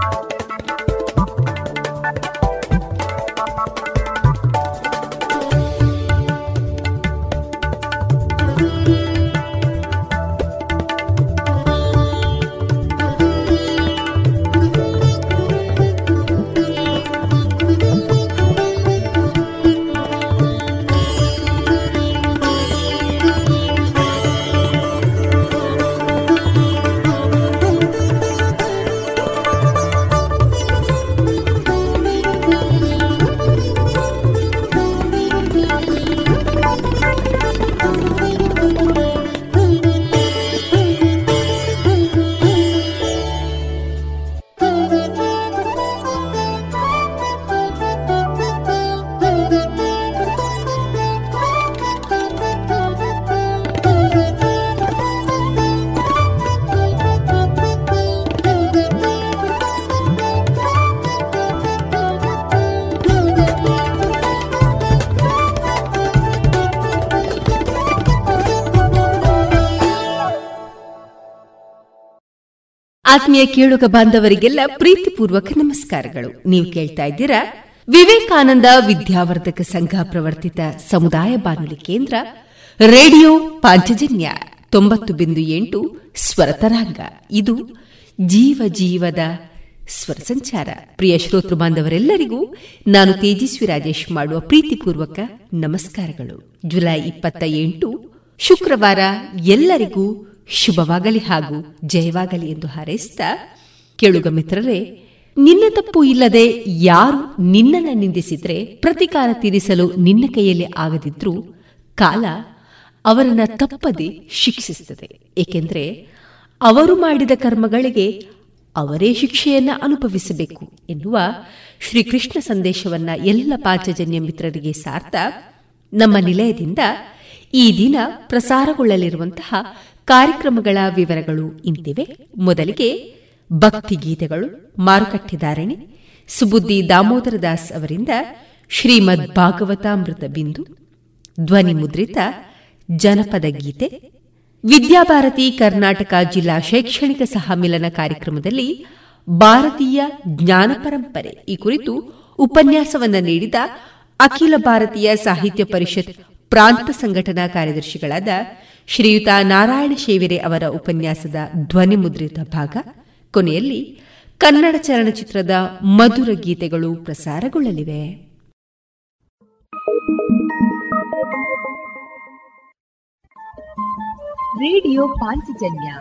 Bye. ಆತ್ಮೀಯ ಕೇಳುಗ ಬಾಂಧವರಿಗೆಲ್ಲ ಪ್ರೀತಿಪೂರ್ವಕ ನಮಸ್ಕಾರಗಳು. ನೀವು ಕೇಳ್ತಾ ಇದ್ದೀರಾ? ವಿವೇಕಾನಂದ ವಿದ್ಯಾವರ್ಧಕ ಸಂಘ ಪ್ರವರ್ತಿತ ಸಮುದಾಯ ಬಾನುಲಿ ಕೇಂದ್ರ, ರೇಡಿಯೋ ಪಾಂಚಜನ್ಯ ತೊಂಬತ್ತು ಬಿಂದು ಎಂಟು ಸ್ವರತರಾಂಗ ಇದು ಜೀವ ಜೀವದ ಸ್ವರ ಸಂಚಾರ. ಪ್ರಿಯ ಶ್ರೋತೃ ಬಾಂಧವರೆಲ್ಲರಿಗೂ ನಾನು ತೇಜಸ್ವಿ ರಾಜೇಶ್ ಮಾಡುವ ಪ್ರೀತಿಪೂರ್ವಕ ನಮಸ್ಕಾರಗಳು. ಜುಲೈ ಇಪ್ಪತ್ತ ಎಂಟು, ಶುಕ್ರವಾರ ಎಲ್ಲರಿಗೂ ಶುಭವಾಗಲಿ ಹಾಗೂ ಜಯವಾಗಲಿ ಎಂದು ಹಾರೈಸಿದ ಕೇಳುಗ ಮಿತ್ರರೇ, ನಿನ್ನ ತಪ್ಪು ಇಲ್ಲದೆ ಯಾರು ನಿನ್ನನ್ನು ನಿಂದಿಸಿದ್ರೆ ಪ್ರತಿಕಾರ ತೀರಿಸಲು ನಿನ್ನ ಕೈಯಲ್ಲಿ ಆಗದಿದ್ರೂ ಕಾಲ ಅವರನ್ನ ತಪ್ಪದೆ ಶಿಕ್ಷಿಸುತ್ತದೆ. ಏಕೆಂದರೆ ಅವರು ಮಾಡಿದ ಕರ್ಮಗಳಿಗೆ ಅವರೇ ಶಿಕ್ಷೆಯನ್ನ ಅನುಭವಿಸಬೇಕು ಎನ್ನುವ ಶ್ರೀಕೃಷ್ಣ ಸಂದೇಶವನ್ನ ಎಲ್ಲ ಪಾಂಚಜನ್ಯ ಮಿತ್ರರಿಗೆ ಸಾರ್ಥ ನಮ್ಮ ನಿಲಯದಿಂದ ಈ ದಿನ ಪ್ರಸಾರಗೊಳ್ಳಲಿರುವಂತಹ ಕಾರ್ಯಕ್ರಮಗಳ ವಿವರಗಳು ಇಂತಿವೆ. ಮೊದಲಿಗೆ ಭಕ್ತಿ ಗೀತೆಗಳು ಮಾರುಕಟ್ಟೆದಾರಣೆ. ಸುಬುದ್ದಿ ದಾಮೋದರ ದಾಸ್ ಅವರಿಂದ ಶ್ರೀಮದ್ ಭಾಗವತಾಮೃತ ಬಿಂದು. ಧ್ವನಿ ಮುದ್ರಿತ ಜನಪದ ಗೀತೆ. ವಿದ್ಯಾಭಾರತಿ ಕರ್ನಾಟಕ ಜಿಲ್ಲಾ ಶೈಕ್ಷಣಿಕ ಸಹಮಿಲನ ಕಾರ್ಯಕ್ರಮದಲ್ಲಿ ಭಾರತೀಯ ಜ್ಞಾನ ಪರಂಪರೆ ಈ ಕುರಿತು ಉಪನ್ಯಾಸವನ್ನು ನೀಡಿದ ಅಖಿಲ ಭಾರತೀಯ ಸಾಹಿತ್ಯ ಪರಿಷತ್ ಪ್ರಾಂತ ಸಂಘಟನಾ ಕಾರ್ಯದರ್ಶಿಗಳಾದ ಶ್ರೀಯುತ ನಾರಾಯಣ ಶೇವಿರೆ ಅವರ ಉಪನ್ಯಾಸದ ಧ್ವನಿ ಮುದ್ರಿತ ಭಾಗ. ಕೊನೆಯಲ್ಲಿ ಕನ್ನಡ ಚಲನಚಿತ್ರದ ಮಧುರ ಗೀತೆಗಳು ಪ್ರಸಾರಗೊಳ್ಳಲಿವೆ. ರೇಡಿಯೋ ಪಾಂಚಜನ್ಯ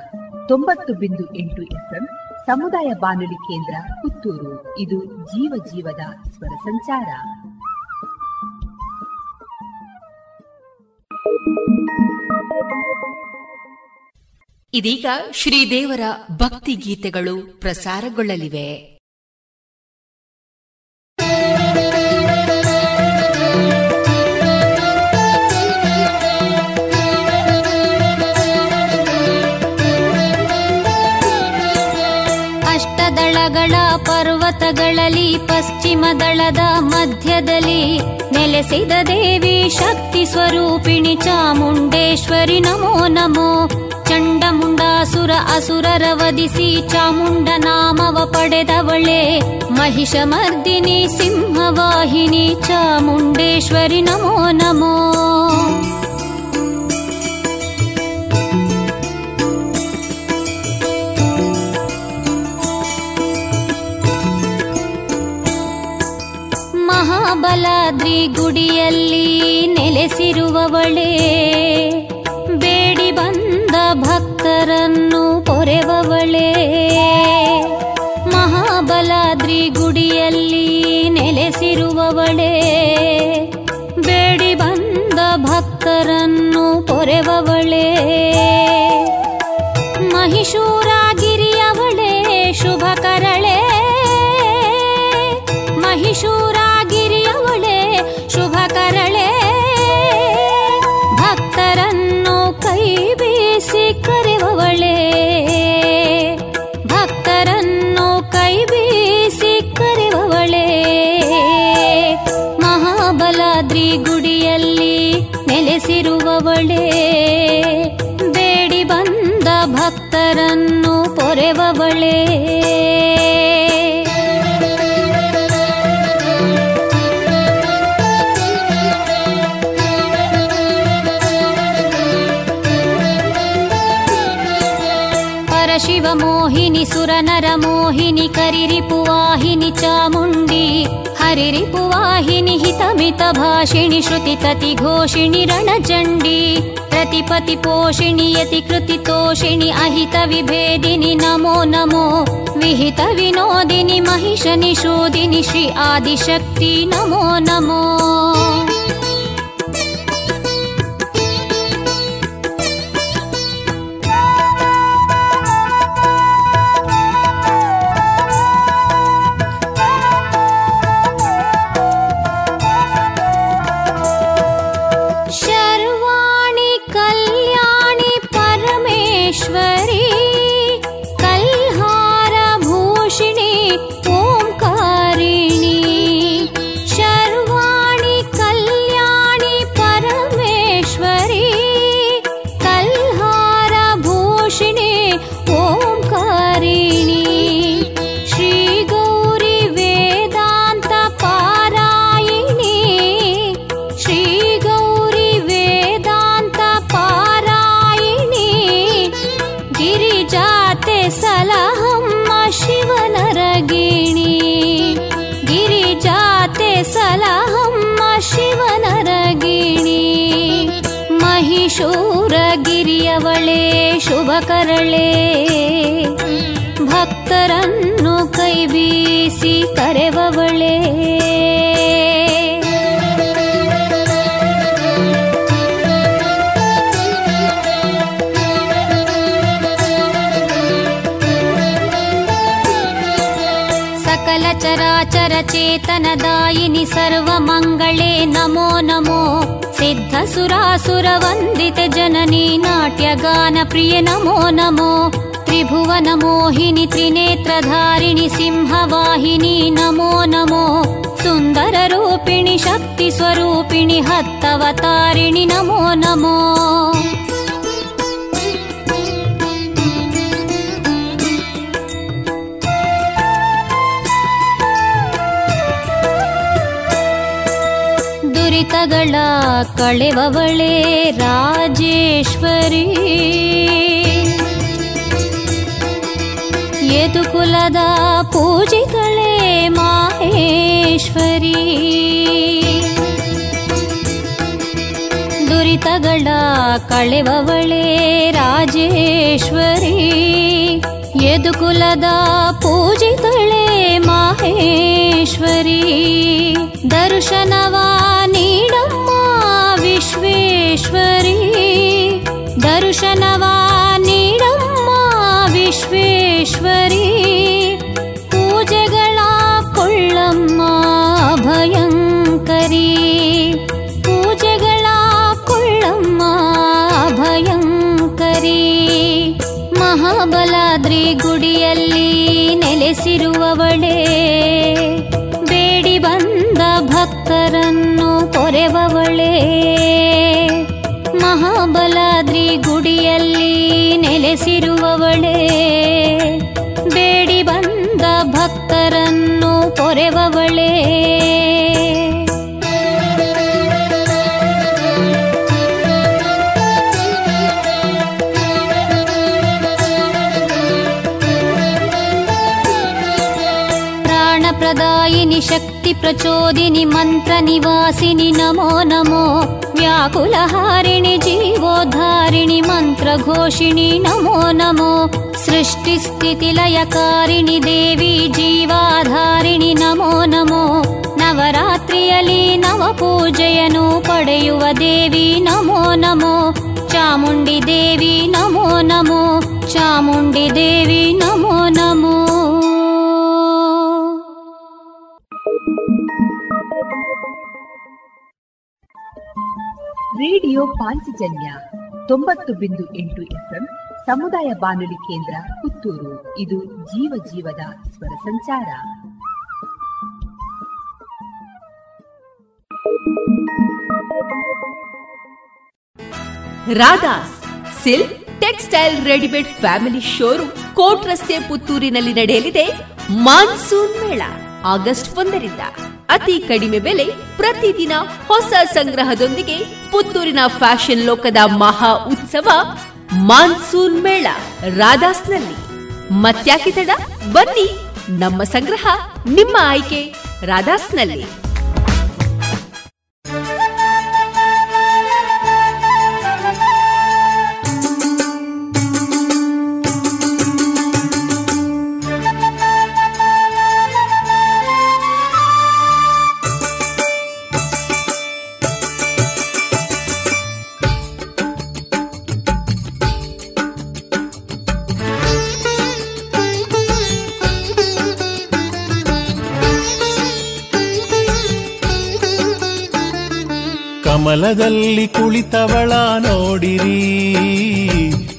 ತೊಂಬತ್ತು ಬಿಂದು ಎಂಟು ಎಫ್ಎಂ ಸಮುದಾಯ ಬಾನುಲಿ ಕೇಂದ್ರ ಪುತ್ತೂರು. ಇದು ಜೀವ ಜೀವದ ಸ್ವರ ಸಂಚಾರ. ಇದೀಗ ಶ್ರೀದೇವರ ಭಕ್ತಿ ಗೀತೆಗಳು ಪ್ರಸಾರಗೊಳ್ಳಲಿವೆ. ಪರ್ವತಗಳಲ್ಲಿ ಪಶ್ಚಿಮ ದಳದ ಮಧ್ಯದಲ್ಲಿ ನೆಲೆಸಿದ ದೇವಿ ಶಕ್ತಿ ಸ್ವರೂಪಿಣಿ ಚಾಮುಂಡೇಶ್ವರಿ. ನಮೋ ನಮೋ. ಚಂಡಮುಂಡಾಸುರ ಅಸುರರ ವಧಿಸಿ ಚಾಮುಂಡ ನಾಮವ ಪಡೆದವಳೆ. ಮಹಿಷ ಮರ್ದಿನಿ ಸಿಂಹವಾಹಿನಿ ಚಾಮುಂಡೇಶ್ವರಿ. ನಮೋ ನಮೋ. ಮಹಾಬಲಾದ್ರಿ ಗುಡಿಯಲ್ಲಿ ನೆಲೆಸಿರುವವಳೇ ಭಕ್ತರನ್ನು ಪೊರೆವವಳೆ ಮಹಾಬಲಾದ್ರಿ ಗುಡಿಯಲ್ಲಿ ನೆಲೆಸಿರುವವಳೆ ಬೇಡಿ ಬಂದ ಭಕ್ತರನ್ನು ಪೊರೆವವಳೆ ಮಹಿಷೂರಾಗಿರಿಯವಳೆ ಶುಭ ನೆಲೆಸಿರುವವಳೆ ಬೇಡಿ ಬಂದ ಭಕ್ತರನ್ನು ಪೊರೆವವಳೇ. ಪರಶಿವ ಮೋಹಿನಿ ಸುರನರ ಮೋಹಿನಿ ಕರಿರಿಪುವಾಹಿನಿ ಚಾಮುಂಡಿ. अरिरिपुवाहिनि हितमितभाषिणि श्रुतिततिघोषिणि रणचण्डी प्रतिपतिपोषिणि यति कृतितोषिणि अहितविभेदिनि नमो नमो विहितविनोदिनि महिषनिषोदिनि श्री आदिशक्ति नमो नमो ಶೂರಗಿರಿಯವಳೆ ಶುಭ ಕರಳೆ. ಭಕ್ತರನ್ನು ಕೈ ಬೀಸಿ ಕರೆವವಳೆ ಚರಾಚರ ಚೇತನದಾಯಿನಿ ಸರ್ವಮಂಗಳೇ. ನಮೋ ನಮೋ. नमो सिद्धसुरासुरवन्दिते जननी नाट्यगानप्रिय नमो नमो। त्रिभुवनमोहिनि त्रिनेत्रधारिणि सिंहवाहिनी नमो नमो। सुन्दररूपिणि शक्तिस्वरूपिणि हत्तवतारिणि नमो नमो ದುರಿತಗಳ ಕಳೆವವಳೆ ರಾಜೇಶ್ವರಿ. ಯದುಕುಲದ ಪೂಜಿತಳೆ ಮಾಹೇಶ್ವರಿ. ದುರಿತಗಳ ಕಳೆವವಳೆ ರಾಜೇಶ್ವರಿ. ಯದುಕುಲದ ಪೂಜಿತಳೆ ಮಾಹೇಶ್ವರಿ ದರ್ಶನವ ನೀಡಮ್ಮ ವಿಶ್ವೇಶ್ವರಿ ದರ್ಶನವ ನೀಡಮ್ಮ ವಿಶ್ವೇಶ್ವರಿ ನೆಲೆಸಿರುವವಳೇ ಬೇಡಿ ಬಂದ ಭಕ್ತರನ್ನು ಕೊರೆವವಳೇ ಮಹಾಬಲಾದ್ರಿ ಗುಡಿಯಲ್ಲಿ ನೆಲೆಸಿರುವವಳೇ ಬೇಡಿ ಬಂದ ಭಕ್ತರನ್ನು ಕೊರೆವವಳೇ శక్తి ప్రచోదిని మంత్ర నివాసిని నమో నమో. వ్యాకులహారిణి జీవోద్ధారిణి మంత్రఘోషిణి నమో నమో. సృష్టి స్థితి లయకారిణి దేవి జీవాధారిణి నమో ನಮೋ ನವರಾತ್ರಿಯಲ್ಲಿ నవ పూజయను పడయువ దేవి నమో నమో. చాముండి దేవి నమో నమో. చాముండి దేవి నమో నమో. ರೇಡಿಯೋ ಪಾಂಚಜನ್ಯ ತೊಂಬತ್ತು ಬಿಂದು ಎಂಟು ಎಫ್ಎಂ ಸಮುದಾಯ ಬಾನುಲಿ ಕೇಂದ್ರ ಪುತ್ತೂರು. ಇದು ಜೀವ ಜೀವದ ಸ್ವರ ಸಂಚಾರ. Radhas silk textile readymade family showroom court ರಸ್ತೆ ಪುತ್ತೂರಿನಲ್ಲಿ ನಡೆಯಲಿದೆ ಮಾನ್ಸೂನ್ ಮೇಳ, ಆಗಸ್ಟ್ ಒಂದರಿಂದ. ಅತಿ ಕಡಿಮೆ ಬೆಲೆ ಪ್ರತಿದಿನ ಹೊಸ ಸಂಗ್ರಹದೊಂದಿಗೆ ಪುತ್ತೂರಿನ ಫ್ಯಾಷನ್ ಲೋಕದ ಮಹಾ ಉತ್ಸವ ಮಾನ್ಸೂನ್ ಮೇಳ ರಾಧಾಸ್ನಲ್ಲಿ. ಮತ್ಯಾಕೆ ಬನ್ನಿ, ನಮ್ಮ ಸಂಗ್ರಹ ನಿಮ್ಮ ಆಯ್ಕೆ ರಾಧಾಸ್ನಲ್ಲಿ. ಕಮಲದಲ್ಲಿ ಕುಳಿತವಳ ನೋಡಿರಿ.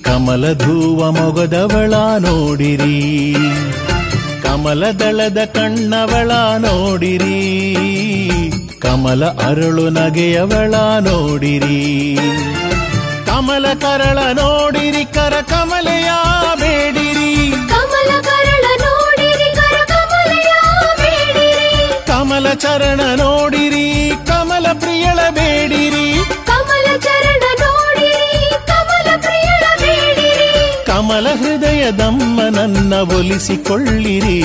ಕಮಲ ಧೂವ ಮೊಗದವಳ ನೋಡಿರಿ. ಕಮಲದಳದ ಕಣ್ಣವಳ ನೋಡಿರಿ. ಕಮಲ ಅರಳು ನಗೆಯವಳ ನೋಡಿರಿ. ಕಮಲ ಕರಳ ನೋಡಿರಿ ಕರ ಕಮಲೆಯ ಬೇಡಿರಿ. ಕಮಲ ಕರಳ ನೋಡಿರಿ ಕರ ಕಮಲೆಯ ಬೇಡಿರಿ. ಕಮಲ ಚರಣ ನೋಡಿರಿ. ಕಮಲ ಹೃದಯದಮ್ಮ ನನ್ನ ಒಲಿಸಿಕೊಳ್ಳಿರಿ.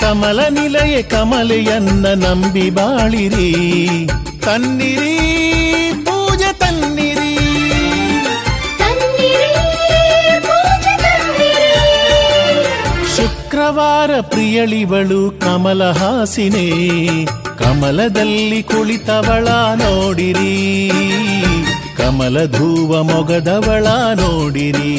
ಕಮಲ ನಿಲಯ ಕಮಲೆಯನ್ನ ನಂಬಿ ಬಾಳಿರಿ. ತನ್ನಿರಿ ಪೂಜೆ ತನ್ನಿರಿ. ಶುಕ್ರವಾರ ಪ್ರಿಯಳಿವಳು ಕಮಲ ಹಾಸಿನೇ. ಕಮಲದಲ್ಲಿ ಕುಳಿತವಳ ನೋಡಿರಿ. ಕಮಲ ಧೂವ ಮೊಗದವಳ ನೋಡಿರಿ.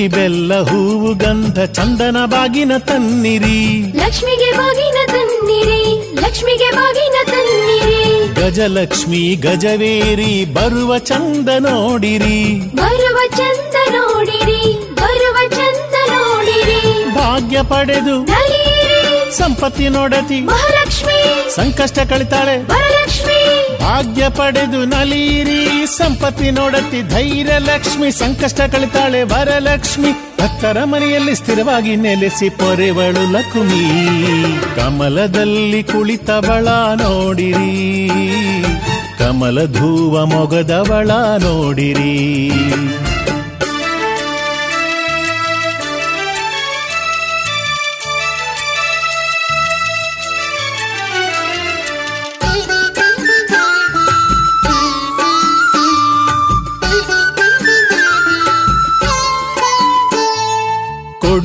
ಅಕ್ಕಿ ಬೆಲ್ಲ ಹೂವು ಗಂಧ ಚಂದನ ಬಾಗಿನ ತನ್ನಿರಿ. ಲಕ್ಷ್ಮಿಗೆ ಬಾಗಿನ ತನ್ನಿರಿ ಲಕ್ಷ್ಮಿಗೆ ಬಾಗಿನ ತನ್ನಿರಿ. ಗಜಲಕ್ಷ್ಮಿ ಗಜವೇರಿ ಬರುವ ಚಂದ ನೋಡಿರಿ. ಬರುವ ಚಂದ ನೋಡಿರಿ ಬರುವ ಚಂದ ನೋಡಿರಿ. ಭಾಗ್ಯ ಪಡೆದು ಸಂಪತ್ತಿ ನೋಡತಿ. ಮಹಾಲಕ್ಷ್ಮಿ. ಸಂಕಷ್ಟ ಕಳಿತಾಳೆ. ವರಲಕ್ಷ್ಮಿ. ಭಾಗ್ಯ ಪಡೆದು ನಲೀರಿ, ಸಂಪತ್ತಿ ನೋಡತ್ತಿ ಧೈರ್ಯ ಲಕ್ಷ್ಮಿ, ಸಂಕಷ್ಟ ಕಳಿತಾಳೆ ವರಲಕ್ಷ್ಮಿ, ಭಕ್ತರ ಮನೆಯಲ್ಲಿ ಸ್ಥಿರವಾಗಿ ನೆಲೆಸಿ ಪೊರೆವಳು ಲಕ್ಷ್ಮಿ ಕಮಲದಲ್ಲಿ ಕುಳಿತವಳ ನೋಡಿರಿ ಕಮಲ ಧೂವ ಮೊಗದವಳ ನೋಡಿರಿ.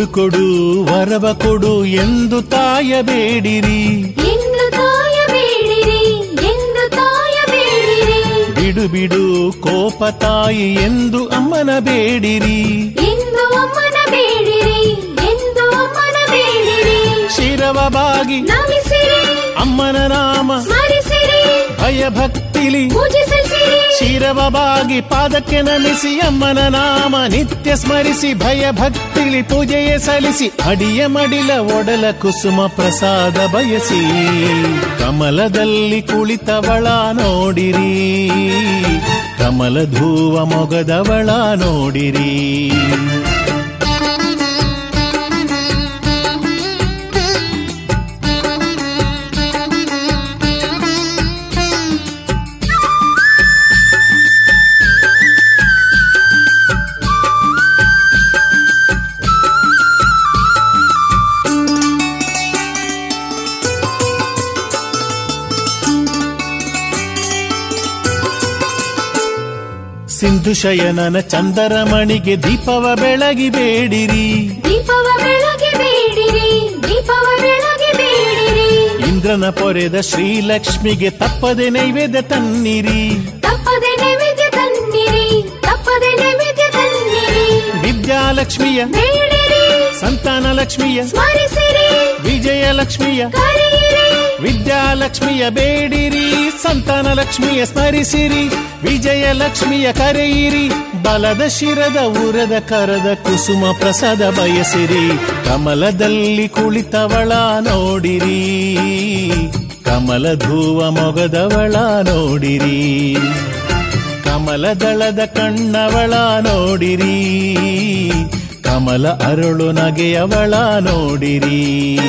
ಕೊಡು ಕೊಡು ವರವ ಕೊಡು ಎಂದು ತಾಯಬೇಡಿರಿ. ಬಿಡು ಬಿಡು ಕೋಪ ತಾಯಿ ಎಂದು ಅಮ್ಮನ ಬೇಡಿರಿ ಶಿರವ ಬಾಗಿ ಅಮ್ಮನ ನಾಮ ಸ್ಮರಿಸಿರಿ. ಭಯ ಭಕ್ತಿಲಿ ಪೂಜೆ ಶಿರವ ಬಾಗಿ ಪಾದಕ್ಕೆ ನಮಿಸಿ ಅಮ್ಮನ ನಾಮ ನಿತ್ಯ ಸ್ಮರಿಸಿ ಭಯ ಭಕ್ತಿಲಿ ಪೂಜೆಯ ಸಲ್ಲಿಸಿ ಅಡಿಯ ಮಡಿಲ ಒಡಲ ಕುಸುಮ ಪ್ರಸಾದ ಬಯಸಿ. ಕಮಲದಲ್ಲಿ ಕುಳಿತವಳ ನೋಡಿರಿ. ಕಮಲ ಧೂವ ಮೊಗದವಳ ನೋಡಿರಿ. ಶಯನನ ಚಂದರಮಣಿಗೆ ದೀಪವ ಬೆಳಗಿ ಬೇಡಿರಿ. ದೀಪವ ಬೆಳಗಿ ಬೇಡಿರಿ ದೀಪವ ಬೆಳಗಿ ಬೇಡಿರಿ. ಇಂದ್ರನ ಪೊರೆದ ಶ್ರೀಲಕ್ಷ್ಮಿಗೆ ತಪ್ಪದೆ ನೈವೇದ್ಯ ತನ್ನಿರಿ. ತಪ್ಪದೆ ನೈವೇದ್ಯ ತನ್ನಿರಿ ತಪ್ಪದೆ ನೈವೇದ್ಯ ತನ್ನಿರಿ. ವಿದ್ಯಾಲಕ್ಷ್ಮಿಯ ಬೇಡಿರಿ. ಸಂತಾನ ಲಕ್ಷ್ಮಿಯ ಸ್ಮರಿಸಿರಿ. ವಿಜಯಲಕ್ಷ್ಮಿಯ ಕರೆಯಿರಿ. ವಿದ್ಯಾಲಕ್ಷ್ಮಿಯ ಬೇಡಿರಿ. ಸಂತಾನ ಲಕ್ಷ್ಮಿಯ ಸ್ಮರಿಸಿರಿ ವಿಜಯ ಲಕ್ಷ್ಮಿಯ ಕರೆಯಿರಿ. ಬಲದ ಶಿರದ ಉರದ ಕರದ ಕುಸುಮ ಪ್ರಸಾದ ಬಯಸಿರಿ. ಕಮಲದಲ್ಲಿ ಕುಳಿತವಳ ನೋಡಿರಿ. ಕಮಲ ಧೂವ ಮೊಗದವಳ ನೋಡಿರಿ. ಕಮಲದಳದ ಕಣ್ಣವಳ ನೋಡಿರಿ. ಕಮಲ ಅರಳು ನಗೆಯವಳ ನೋಡಿರಿ.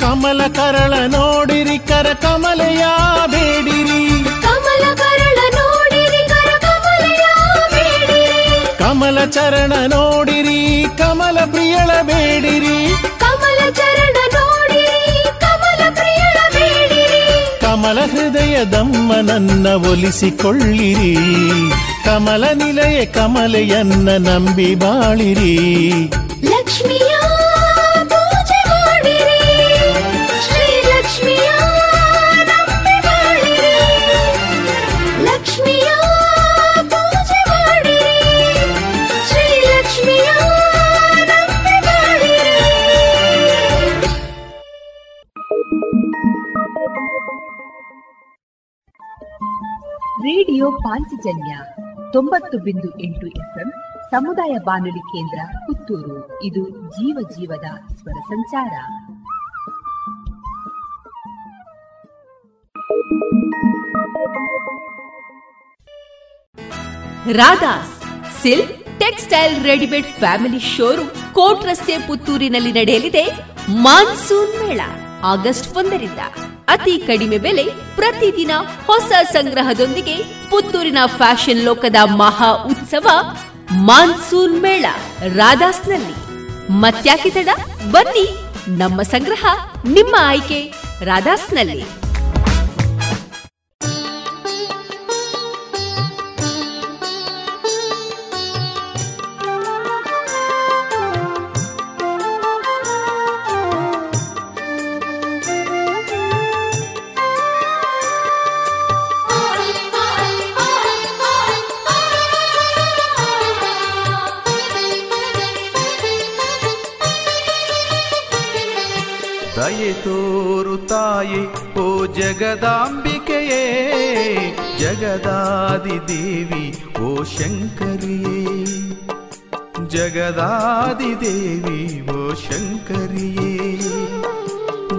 ಕಮಲ ಕರಳ ನೋಡಿರಿ ಕರ ಕಮಲೆಯ ಬೇಡಿರಿ. ಕಮಲ ಕರಳ ನೋಡಿರಿ ಕರ ಕಮಲೆಯ ಬೇಡಿರಿ. ಕಮಲ ಚರಣ ನೋಡಿರಿ ಕಮಲ ಪ್ರಿಯಳ ಬೇಡಿರಿ. ಕಮಲ ಚರಣ ನೋಡಿರಿ ಕಮಲ ಪ್ರಿಯಳ ಬೇಡಿರಿ. ಕಮಲ ನನ್ನ ಒಲಿಸಿಕೊಳ್ಳಿರಿ. ಕಮಲ ನಿಲಯ ಕಮಲೆಯನ್ನ ನಂಬಿ ಬಾಳಿರಿ. ಲಕ್ಷ್ಮಿಯ ಪೂಜೆ ಮಾಡಿರಿ. ಶ್ರೀ ಲಕ್ಷ್ಮಿಯ ನಂಬಿ ಬಾಳಿರಿ. ಲಕ್ಷ್ಮಿಯ ಪೂಜೆ ಮಾಡಿರಿ. ಶ್ರೀ ಲಕ್ಷ್ಮಿಯ ನಂಬಿ ಬಾಳಿರಿ. ರೇಡಿಯೋ ಪಾಂಚಜನ್ಯ. ತೊಂಬತ್ತು ಬಿಂದು ಎಂಟು ಎಫ್ಎಂ ಸಮುದಾಯ ಬಾನುಲಿ ಕೇಂದ್ರ ಪುತ್ತೂರು. ಇದು ಜೀವ ಜೀವದ ಸ್ವರ ಸಂಚಾರ. Radhas silk textile readymade family showroom court ರಸ್ತೆ ಪುತ್ತೂರಿನಲ್ಲಿ ನಡೆಯಲಿದೆ ಮಾನ್ಸೂನ್ ಮೇಳ, ಆಗಸ್ಟ್ ಒಂದರಿಂದ. ಅತಿ ಕಡಿಮೆ ಬೆಲೆ ಪ್ರತಿದಿನ ಹೊಸ ಸಂಗ್ರಹದೊಂದಿಗೆ ಪುತ್ತೂರಿನ ಫ್ಯಾಷನ್ ಲೋಕದ ಮಹಾ ಉತ್ಸವ ಮಾನ್ಸೂನ್ ಮೇಳ ರಾಧಾಸ್ನಲ್ಲಿ. ಮತ್ಯಾಕೆ ತಡ? ಬನ್ನಿ, ನಮ್ಮ ಸಂಗ್ರಹ ನಿಮ್ಮ ಆಯ್ಕೆ ರಾಧಾಸ್ನಲ್ಲಿ. ಜಗದಾಂಬಿಕೆಯೇ, ಜಗದಾದಿ ದೇವಿ ಓ ಶಂಕರಿಯೇ. ಜಗದಾದಿ ದೇವಿ ಓ ಶಂಕರಿಯೇ.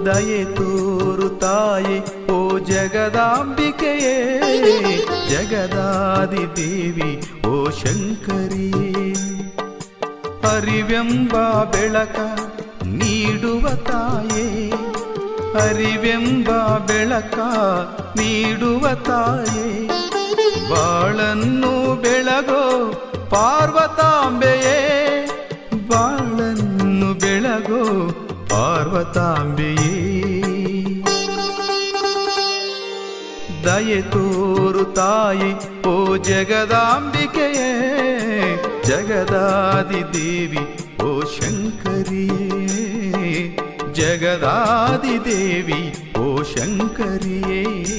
ದಯೆ ತೋರು ತಾಯಿ ಓ ಜಗದಾಂಬಿಕೆಯೇ, ಜಗದಾದಿ ದೇವಿ ಓ ಶಂಕರಿಯೇ. ಅರಿವೆಂಬ ಬೆಳಕ ನೀಡುವ ತಾಯೇ ಅರಿವೆಂಬ ಬೆಳಕ ನೀಡುವ ತಾಯೇ. ಬಾಳನ್ನು ಬೆಳಗೋ ಪಾರ್ವತಾಂಬೆಯೇ. ಬಾಳನ್ನು ಬೆಳಗೋ ಪಾರ್ವತಾಂಬೆಯೇ. ದಯೆ ತೋರು ತಾಯಿ, ಓ ಜಗದಾಂಬಿಕೆಯೇ. ಜಗದಾದಿ ದೇವಿ, ಓ ಶಂಕರಿಯೇ जगदादिदेवी शङ्करिये।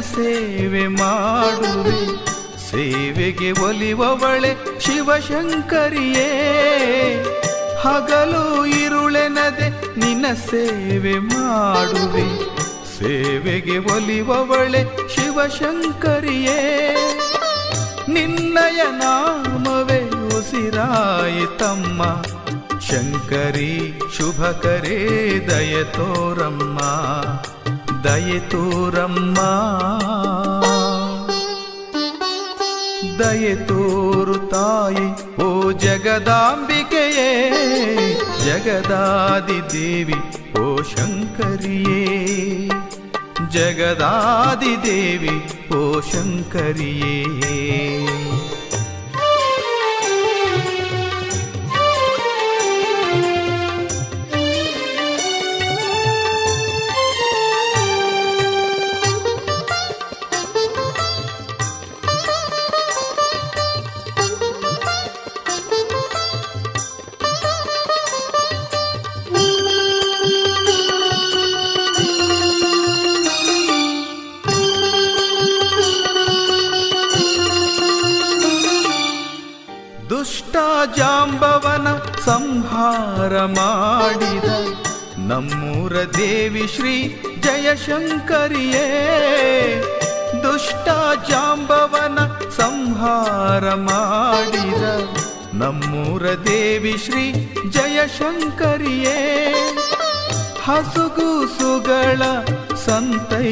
ಸೇವೆ ಮಾಡುವೆ ಸೇವೆಗೆ ಒಲಿವವಳೆ ಶಿವಶಂಕರಿಯೇ. ಹಗಲು ಇರುಳೆನದೆ ನಿನ್ನ ಸೇವೆ ಮಾಡುವೆ. ಸೇವೆಗೆ ಒಲಿವವಳೆ ಶಿವಶಂಕರಿಯೇ. ನಿನ್ನಯ ನಾಮವೇ ಉಸಿರಾಯಿತಮ್ಮ ಶಂಕರಿ ಶುಭಕರೇ ದಯ ತೋರಮ್ಮ. ದಯ ತೋರಮ್ಮ ದಯ ತೋರು ತಾಯಿ ಓ ಜಗದಾಂಬಿಕೆಯೇ ಜಗದಾದಿ ದೇವಿ ಓ ಶಂಕರಿಯೇ ಜಗದಾದಿ ದೇವಿ ಓ ಶಂಕರಿಯೇ ಮಾಡಿದ ನಮ್ಮೂರ ದೇವಿ ಶ್ರೀ ಜಯಶಂಕರಿಯೇ. ದುಷ್ಟ ಜಾಂಬವನ ಸಂಹಾರ ಮಾಡಿದ ನಮ್ಮೂರ ದೇವಿ ಶ್ರೀ ಜಯಶಂಕರಿಯೇ. ಹಸುಗೂಸುಗಳ ಸಂತೈಸಿದವಳಿ,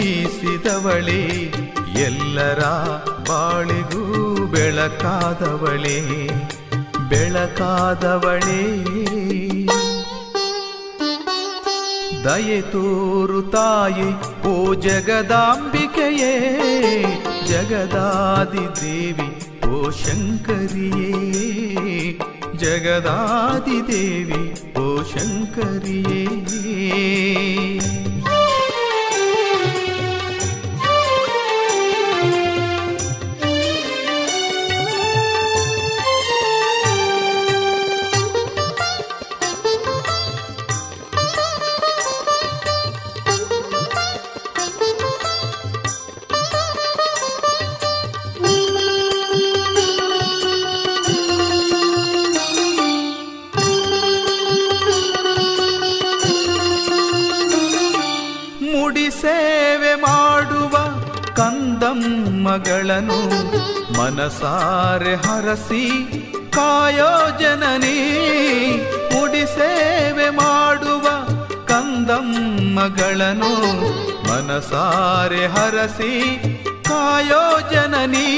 ಎಲ್ಲರ ಬಾಳಿಗೂ ಬೆಳಕಾದವಳೇ ಬೆಳಕಾದವಳೇ. ದಯೆ ತೋರು ತಾಯಿ ಓ ಜಗದಾಂಬಿಕೆಯೇ ಜಗದಾದಿ ದೇವಿ ಓ ಶಂಕರಿಯೇ ಜಗದಾದಿ ದೇವಿ ಓ ಮನಸಾರೆ ಹರಸಿ, ಕಾಯೋ ಜನನಿ ಸೇವೆ ಮಾಡುವ ಕಂದಮ್ಮಗಳನ್ನು ಮನಸಾರೆ ಹರಸಿ, ಕಾಯೋ ಜನನಿ.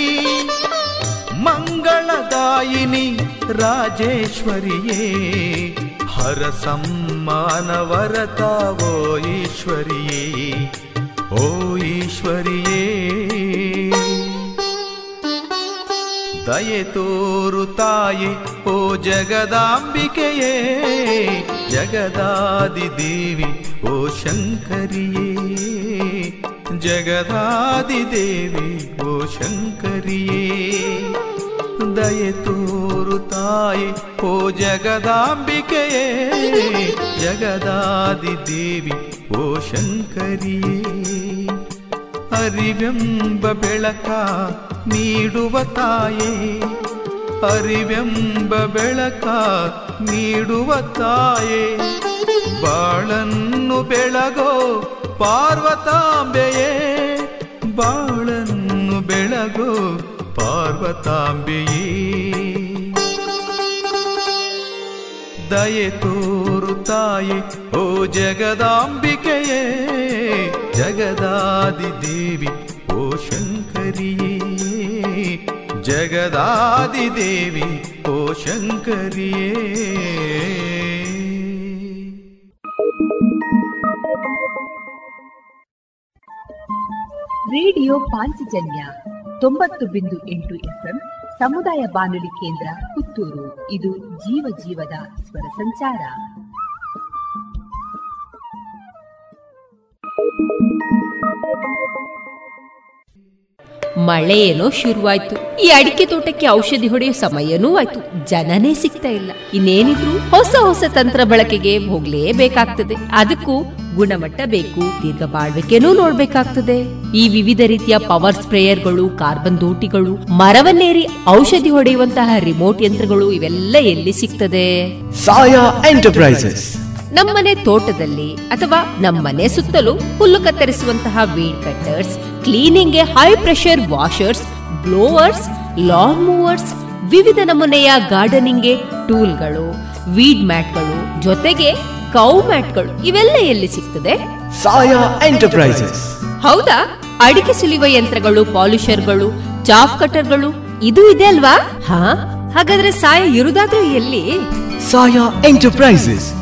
ಮಂಗಳದಾಯಿನಿ ರಾಜೇಶ್ವರಿಯೇ ಹರ ಓ ಈಶ್ವರಿಯೇ ಓ ಈಶ್ವರಿಯೇ. ದಯೆ ತೋರು ತಾಯಿ ಓ ಜಗದಾಂಬಿಕೆಯೇ, ಜಗದಾದಿ ದೇವಿ, ಓ ಶಂಕರಿಯೇ. ಜಗದಾದಿ ದೇವಿ, ಓ ಶಂಕರಿಯೇ. ದಯೆ ತೋರು ತಾಯಿ ಓ ಜಗದಾಂಬಿಕೆಯೇ, ಜಗದಾದಿ ದೇವಿ, ಓ ಶಂಕರಿಯೇ. ಅರಿವೆಂಬ ಬೆಳಕ ನೀಡುವ ತಾಯೇ, ಅರಿವೆಂಬ ಬೆಳಕ ನೀಡುವ ತಾಯೇ. ಬಾಳನ್ನು ಬೆಳಗೋ ಪಾರ್ವತಾಂಬೆಯೇ, ಬಾಳನ್ನು ಬೆಳಗೋ ಪಾರ್ವತಾಂಬೆಯೇ. ದಯೆ ತೋರು ತಾಯಿ, ಓ ಜಗದಾಂಬಿಕೆಯೇ, ಜಗದಾದಿ ದೇವಿ, ಓ ಶಂಕರಿಯೇ. ಜಗದಾದಿ ದೇವಿ, ಓ ಶಂಕರಿಯೇ. ರೇಡಿಯೋ ಪಾಂಚಜನ್ಯ ತೊಂಬತ್ತು ಬಿಂದು ಎಂಟು ಎಫ್ಎಂ ಸಮುದಾಯ ಬಾನುಲಿ ಕೇಂದ್ರ ಪುತ್ತೂರು. ಇದು ಜೀವ ಜೀವದ ಸ್ವರ ಸಂಚಾರ. ಮಳೆ ಏನೋ ಶುರುವಾಯ್ತು. ಈ ಅಡಿಕೆ ತೋಟಕ್ಕೆ ಔಷಧಿ ಹೊಡೆಯೋ ಸಮಯನೂ ಆಯ್ತು. ಜನನೇ ಸಿಗ್ತಾ ಇಲ್ಲ. ಇನ್ನೇನಿದ್ರು ಹೊಸ ಹೊಸ ತಂತ್ರ ಬಳಕೆಗೆ ಹೋಗ್ಲೇಬೇಕಾಗ್ತದೆ. ಅದಕ್ಕೂ ಗುಣಮಟ್ಟ ಬೇಕು, ದೀರ್ಘ ಬಾಳ್ವಿಕೆನೂ ನೋಡ್ಬೇಕಾಗ್ತದೆ. ಈ ವಿವಿಧ ರೀತಿಯ ಪವರ್ ಸ್ಪ್ರೇಯರ್ಗಳು, ಕಾರ್ಬನ್ ದೋಟಿಗಳು, ಮರವನ್ನೇರಿ ಔಷಧಿ ಹೊಡೆಯುವಂತಹ ರಿಮೋಟ್ ಯಂತ್ರಗಳು ಇವೆಲ್ಲ ಎಲ್ಲಿ ಸಿಗ್ತದೆ? ಸಾಯಾ ಎಂಟರ್ಪ್ರೈಸಸ್. ನಮ್ಮನೆ ತೋಟದಲ್ಲಿ ಅಥವಾ ನಮ್ಮನೆ ಸುತ್ತಲೂ ಹುಲ್ಲು ಕತ್ತರಿಸುವಂತಹ weed cutters ಕ್ಲೀನಿಂಗ್ಗೆ high pressure washers blowers lawn mowers ವಿವಿಧ ನಮೂನೆಯ ಗಾರ್ಡನಿಂಗ್ಗೆ ಟೂಲ್ಗಳು ವೀಡ್ ಮ್ಯಾಟ್ಗಳು ಜೊತೆಗೆ ಕೌ ಮ್ಯಾಟ್ಗಳು ಇವೆಲ್ಲ ಎಲ್ಲಿ ಸಿಗ್ತದೆ? ಸಾಯಾ ಎಂಟರ್ಪ್ರೈಸಸ್. ಹೌದಾ? ಅಡಿಕೆ ಸುಲಿಯುವ ಯಂತ್ರಗಳು ಪಾಲಿಷರ್ಗಳು ಚಾಫ್ ಕಟರ್ಗಳು ಇದು ಇದೆ ಅಲ್ವಾ? ಹಾ ಹಾಗಾದ್ರೆ ಸಾಯ ಇರುದಾದ್ರೂ ಎಲ್ಲಿ? ಸಾಯಾ ಎಂಟರ್ಪ್ರೈಸಸ್.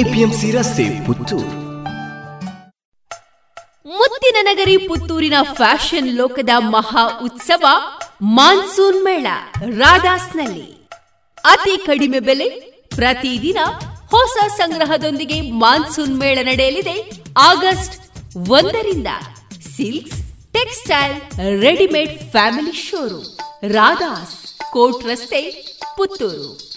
APMC ರಸ್ತೆ ಪುತ್ತೂರು. ಮುತ್ತಿನ ನಗರಿ ಪುತ್ತೂರಿನ ಫ್ಯಾಷನ್ ಲೋಕದ ಮಹಾ ಉತ್ಸವ ಮಾನ್ಸೂನ್ ಮೇಳ, ರಾಧಾಸ್ನಲ್ಲಿ. ಅತಿ ಕಡಿಮೆ ಬೆಲೆ, ಪ್ರತಿದಿನ ಹೊಸ ಸಂಗ್ರಹದೊಂದಿಗೆ ಮಾನ್ಸೂನ್ ಮೇಳ ನಡೆಯಲಿದೆ ಆಗಸ್ಟ್ ಒಂದರಿಂದ. Silks, textile, readymade family showroom, Radhas, court ರಸ್ತೆ, ಪುತ್ತೂರು.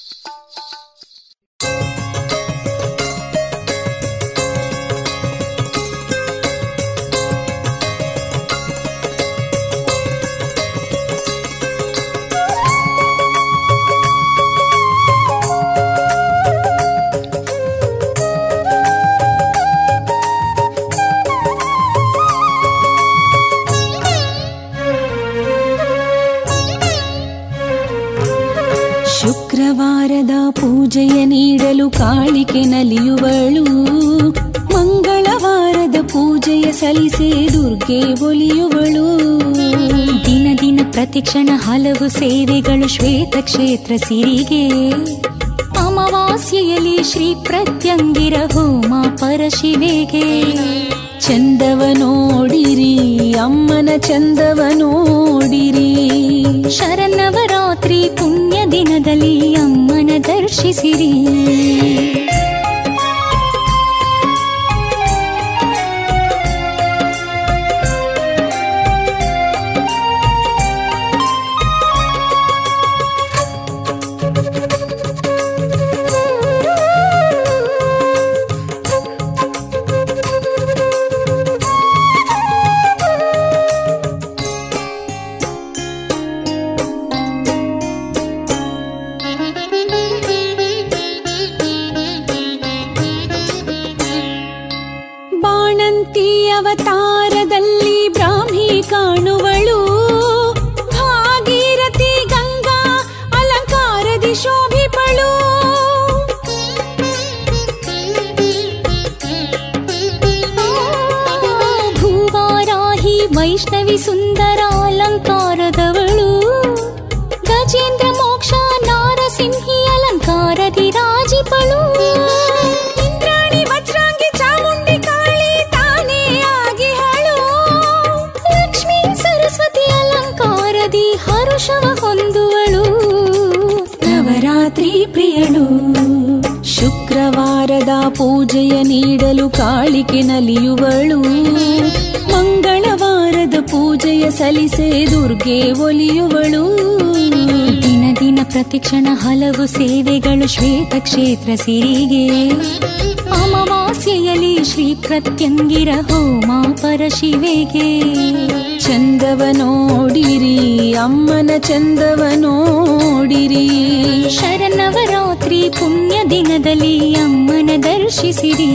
ಪೂಜೆಯ ನೀಡಲು ಕಾಳಿಕೆ ನಲಿಯುವಳು. ಮಂಗಳವಾರದ ಪೂಜೆಯ ಸಲ್ಲಿಸೆ ದುರ್ಗೆ ಒಲಿಯುವಳು. ದಿನ ದಿನ ಪ್ರತಿಕ್ಷಣ ಹಲವು ಸೇವೆಗಳು ಶ್ವೇತ ಕ್ಷೇತ್ರ ಸಿರಿಗೆ. ಅಮಾವಾಸ್ಯೆಯಲ್ಲಿ ಶ್ರೀ ಪ್ರತ್ಯಂಗಿರ ಹೋಮ ಪರಶಿವೆಗೆ ಚಂದವ ನೋಡಿರಿ ಅಮ್ಮನ ಚಂದವ ನೋಡಿರಿ ಶರನ್ನವರಾತ್ರಿ ಪುಣ್ಯ ದಿನದಲ್ಲಿ ಅಮ್ಮನ ದರ್ಶಿಸಿರಿ. ವೈಷ್ಣವಿ ಸುಂದರ ಅಲಂಕಾರದವಳು. ಗಜೇಂದ್ರ ಮೋಕ್ಷ ನಾರಸಿಂಹಿ ಅಲಂಕಾರದಿ ರಾಜಿಪಳು. ಹರುಷವ ಹೊಂದುವಳು. ನವರಾತ್ರಿ ಪ್ರಿಯಳು, ಶುಕ್ರವಾರದ ಪೂಜೆಯ ನೀಡಲು ಕಾಳಿಕೆ ನಲಿಯುವಳು. ಮಂಗಳವಾರದ ಪೂಜೆಯ ಸಲ್ಲಿಸೆ ದುರ್ಗೆ ಒಲಿಯುವಳು. ದಿನ ದಿನ ಪ್ರತಿಕ್ಷಣ ಹಲವು ಸೇವೆಗಳು ಶ್ವೇತ ಕ್ಷೇತ್ರ ಸಿರಿಗೆ. ಅಮಾವಾಸ್ಯೆಯಲ್ಲಿ ಶ್ರೀ ಪ್ರತ್ಯಂಗಿರ ಹೋಮ ಪರಶಿವೆಗೆ ಚಂದವ ನೋಡಿರಿ ಅಮ್ಮನ ಚಂದವ ನೋಡಿರಿ ಶರನವರಾತ್ರಿ ಪುಣ್ಯ ದಿನದಲ್ಲಿ ಅಮ್ಮನ ದರ್ಶಿಸಿರಿ.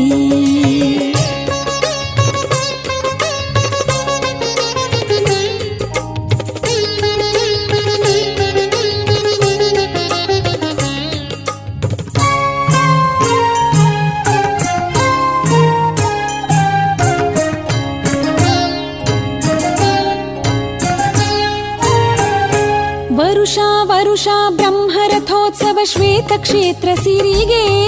ಕ್ಷೇತ್ರ ಸಿರಿಗೆ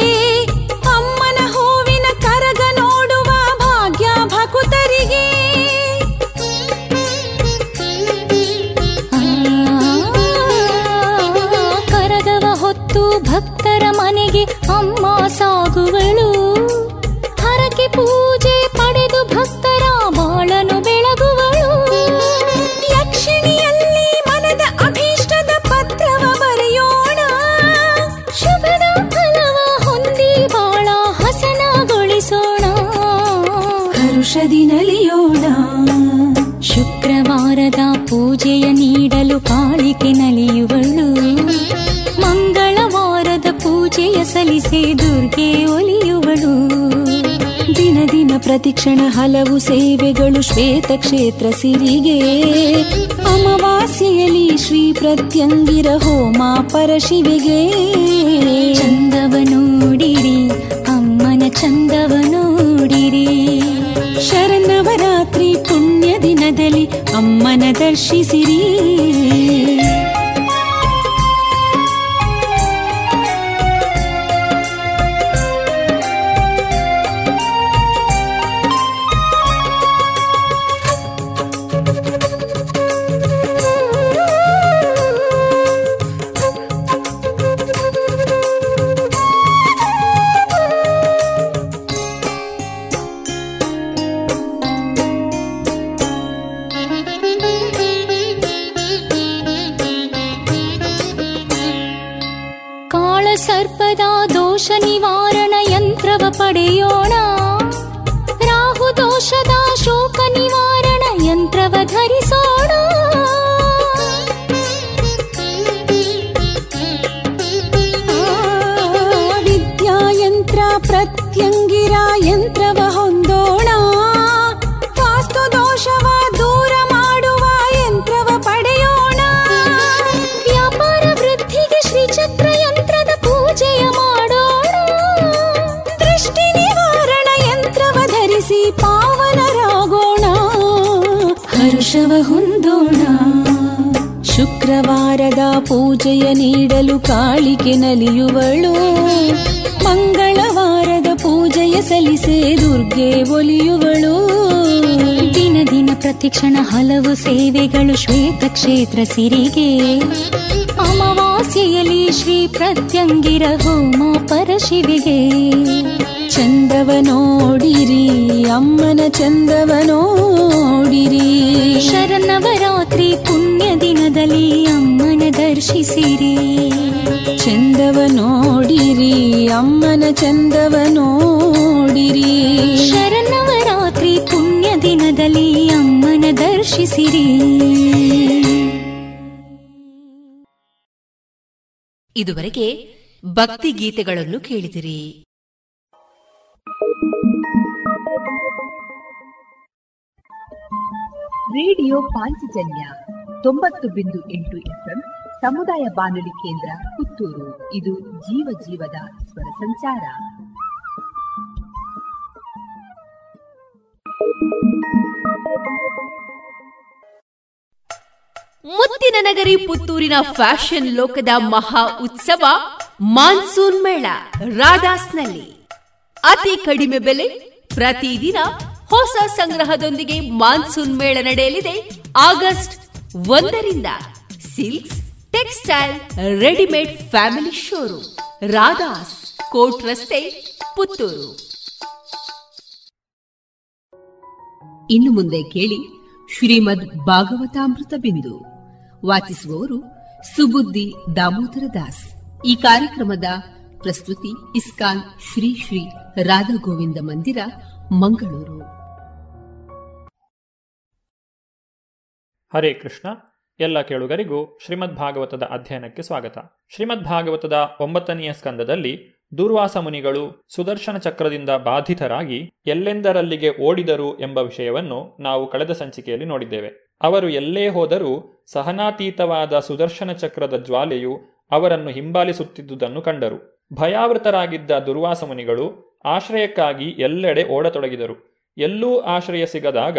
ಪ್ರತಿಕ್ಷಣ ಹಲವು ಸೇವೆಗಳು ಶ್ವೇತ ಕ್ಷೇತ್ರ ಸಿರಿಗೆ. ಅಮಾವಾಸ್ಯೆಯಲ್ಲಿ ಶ್ರೀ ಪ್ರತ್ಯಂಗಿರ ಹೋಮ ಪರಶಿವಿಗೆ ಚಂದವ ನೋಡಿರಿ, ಅಮ್ಮನ ಚಂದವ ನೋಡಿರಿ. ಶರನ್ನವರಾತ್ರಿ ಪುಣ್ಯ ದಿನದಲ್ಲಿ ಅಮ್ಮನ ದರ್ಶಿಸಿರಿ. ಶುಕ್ರವಾರದ ಪೂಜೆಯ ನೀಡಲು ಕಾಳಿಕೆ ನಲಿಯುವಳು. ಮಂಗಳವಾರದ ಪೂಜೆಯ ಸಲ್ಲಿಸೆ ದುರ್ಗೆ ಒಲಿಯುವಳು. ದಿನ ದಿನ ಪ್ರತಿಕ್ಷಣ ಹಲವು ಸೇವೆಗಳು ಶ್ವೇತ ಕ್ಷೇತ್ರ ಸಿರಿಗೆ. ಅಮಾವಾಸ್ಯೆಯಲ್ಲಿ ಶ್ರೀ ಪ್ರತ್ಯಂಗಿರ ಹೋಮ ಪರಶಿವಿಗೆ ಚಂದವ ನೋಡಿರಿ, ಅಮ್ಮನ ಚಂದವ ನೋಡಿರಿ. ಶರನ್ನವರಾತ್ರಿ ಪುಣ್ಯ ದಿನದಲ್ಲಿ ಅಮ್ಮನ ದರ್ಶಿಸಿರಿ. ಚಂದವ ನೋಡಿರಿ ಅಮ್ಮನ ಚಂದವ ನೋಡಿರಿ. ಶರಣವರಾತ್ರಿ ಪುಣ್ಯ ದಿನದಲ್ಲಿ ಅಮ್ಮನ ದರ್ಶಿಸಿರಿ. ಇದುವರೆಗೆ ಭಕ್ತಿ ಗೀತೆಗಳನ್ನು ಕೇಳಿದಿರಿ. ರೇಡಿಯೋ ಪಾಂಚಜನ್ಯ ತೊಂಬತ್ತು ಬಿಂದು ಎಂಟು ಎಫ್ಎಂ ಸಮುದಾಯ ಬಾನುಲಿ ಕೇಂದ್ರ ಪುತ್ತೂರು. ಇದು ಜೀವ ಜೀವದ ಸ್ವರ ಸಂಚಾರ. ಮುತ್ತಿನ ನಗರಿ ಪುತ್ತೂರಿನ ಫ್ಯಾಷನ್ ಲೋಕದ ಮಹಾ ಉತ್ಸವ ಮಾನ್ಸೂನ್ ಮೇಳ ರಾಧಾಸ್ನಲ್ಲಿ. ಅತಿ ಕಡಿಮೆ ಬೆಲೆ ಪ್ರತಿದಿನ ಹೊಸ ಸಂಗ್ರಹದೊಂದಿಗೆ ಮಾನ್ಸೂನ್ ಮೇಳ ನಡೆಯಲಿದೆ. ಆಗಸ್ಟ್ ಒಂದರಿಂದ silks, textile, readymade family showroom, Radhas, court ರಸ್ತೆ, ಪುತ್ತೂರು. ಇನ್ನು ಮುಂದೆ ಕೇಳಿ ಶ್ರೀಮದ್ ಭಾಗವತಾಮೃತ ಬಿಂದು. ವಾಚಿಸುವವರು ಸುಬುದ್ದಿ ದಾಮೋದರ ದಾಸ್. ಈ ಕಾರ್ಯಕ್ರಮದ ಪ್ರಸ್ತುತಿ ಇಸ್ಕಾನ್ ಶ್ರೀ ಶ್ರೀ ರಾಧಾ ಗೋವಿಂದ ಮಂದಿರ, ಮಂಗಳೂರು. ಹರೇ ಕೃಷ್ಣ. ಎಲ್ಲ ಕೇಳುಗರಿಗೂ ಶ್ರೀಮದ್ ಭಾಗವತದ ಅಧ್ಯಯನಕ್ಕೆ ಸ್ವಾಗತ. ಶ್ರೀಮದ್ ಭಾಗವತದ ಒಂಬತ್ತನೆಯ ಸ್ಕಂದದಲ್ಲಿ ದುರ್ವಾಸ ಮುನಿಗಳು ಸುದರ್ಶನ ಚಕ್ರದಿಂದ ಬಾಧಿತರಾಗಿ ಎಲ್ಲೆಂದರಲ್ಲಿಗೆ ಓಡಿದರು ಎಂಬ ವಿಷಯವನ್ನು ನಾವು ಕಳೆದ ಸಂಚಿಕೆಯಲ್ಲಿ ನೋಡಿದ್ದೇವೆ. ಅವರು ಎಲ್ಲೇ ಹೋದರೂ ಸಹನಾತೀತವಾದ ಸುದರ್ಶನ ಚಕ್ರದ ಜ್ವಾಲೆಯು ಅವರನ್ನು ಹಿಂಬಾಲಿಸುತ್ತಿದ್ದುದನ್ನು ಕಂಡರು. ಭಯಾವೃತರಾಗಿದ್ದ ದುರ್ವಾಸ ಮುನಿಗಳು ಆಶ್ರಯಕ್ಕಾಗಿ ಎಲ್ಲೆಡೆ ಓಡತೊಡಗಿದರು. ಎಲ್ಲೂ ಆಶ್ರಯ ಸಿಗದಾಗ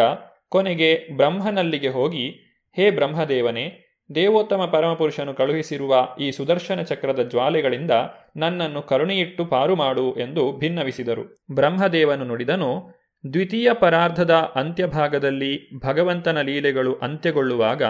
ಕೊನೆಗೆ ಬ್ರಹ್ಮನಲ್ಲಿಗೆ ಹೋಗಿ ಹೇ ಬ್ರಹ್ಮದೇವನೇ, ದೇವೋತ್ತಮ ಪರಮಪುರುಷನು ಕಳುಹಿಸಿರುವ ಈ ಸುದರ್ಶನ ಚಕ್ರದ ಜ್ವಾಲೆಗಳಿಂದ ನನ್ನನ್ನು ಕರುಣೆಯಿಟ್ಟು ಪಾರು ಮಾಡು ಎಂದು ಭಿನ್ನವಿಸಿದರು. ಬ್ರಹ್ಮದೇವನು ನುಡಿದನು, ದ್ವಿತೀಯ ಪರಾರ್ಧದ ಅಂತ್ಯಭಾಗದಲ್ಲಿ ಭಗವಂತನ ಲೀಲೆಗಳು ಅಂತ್ಯಗೊಳ್ಳುವಾಗ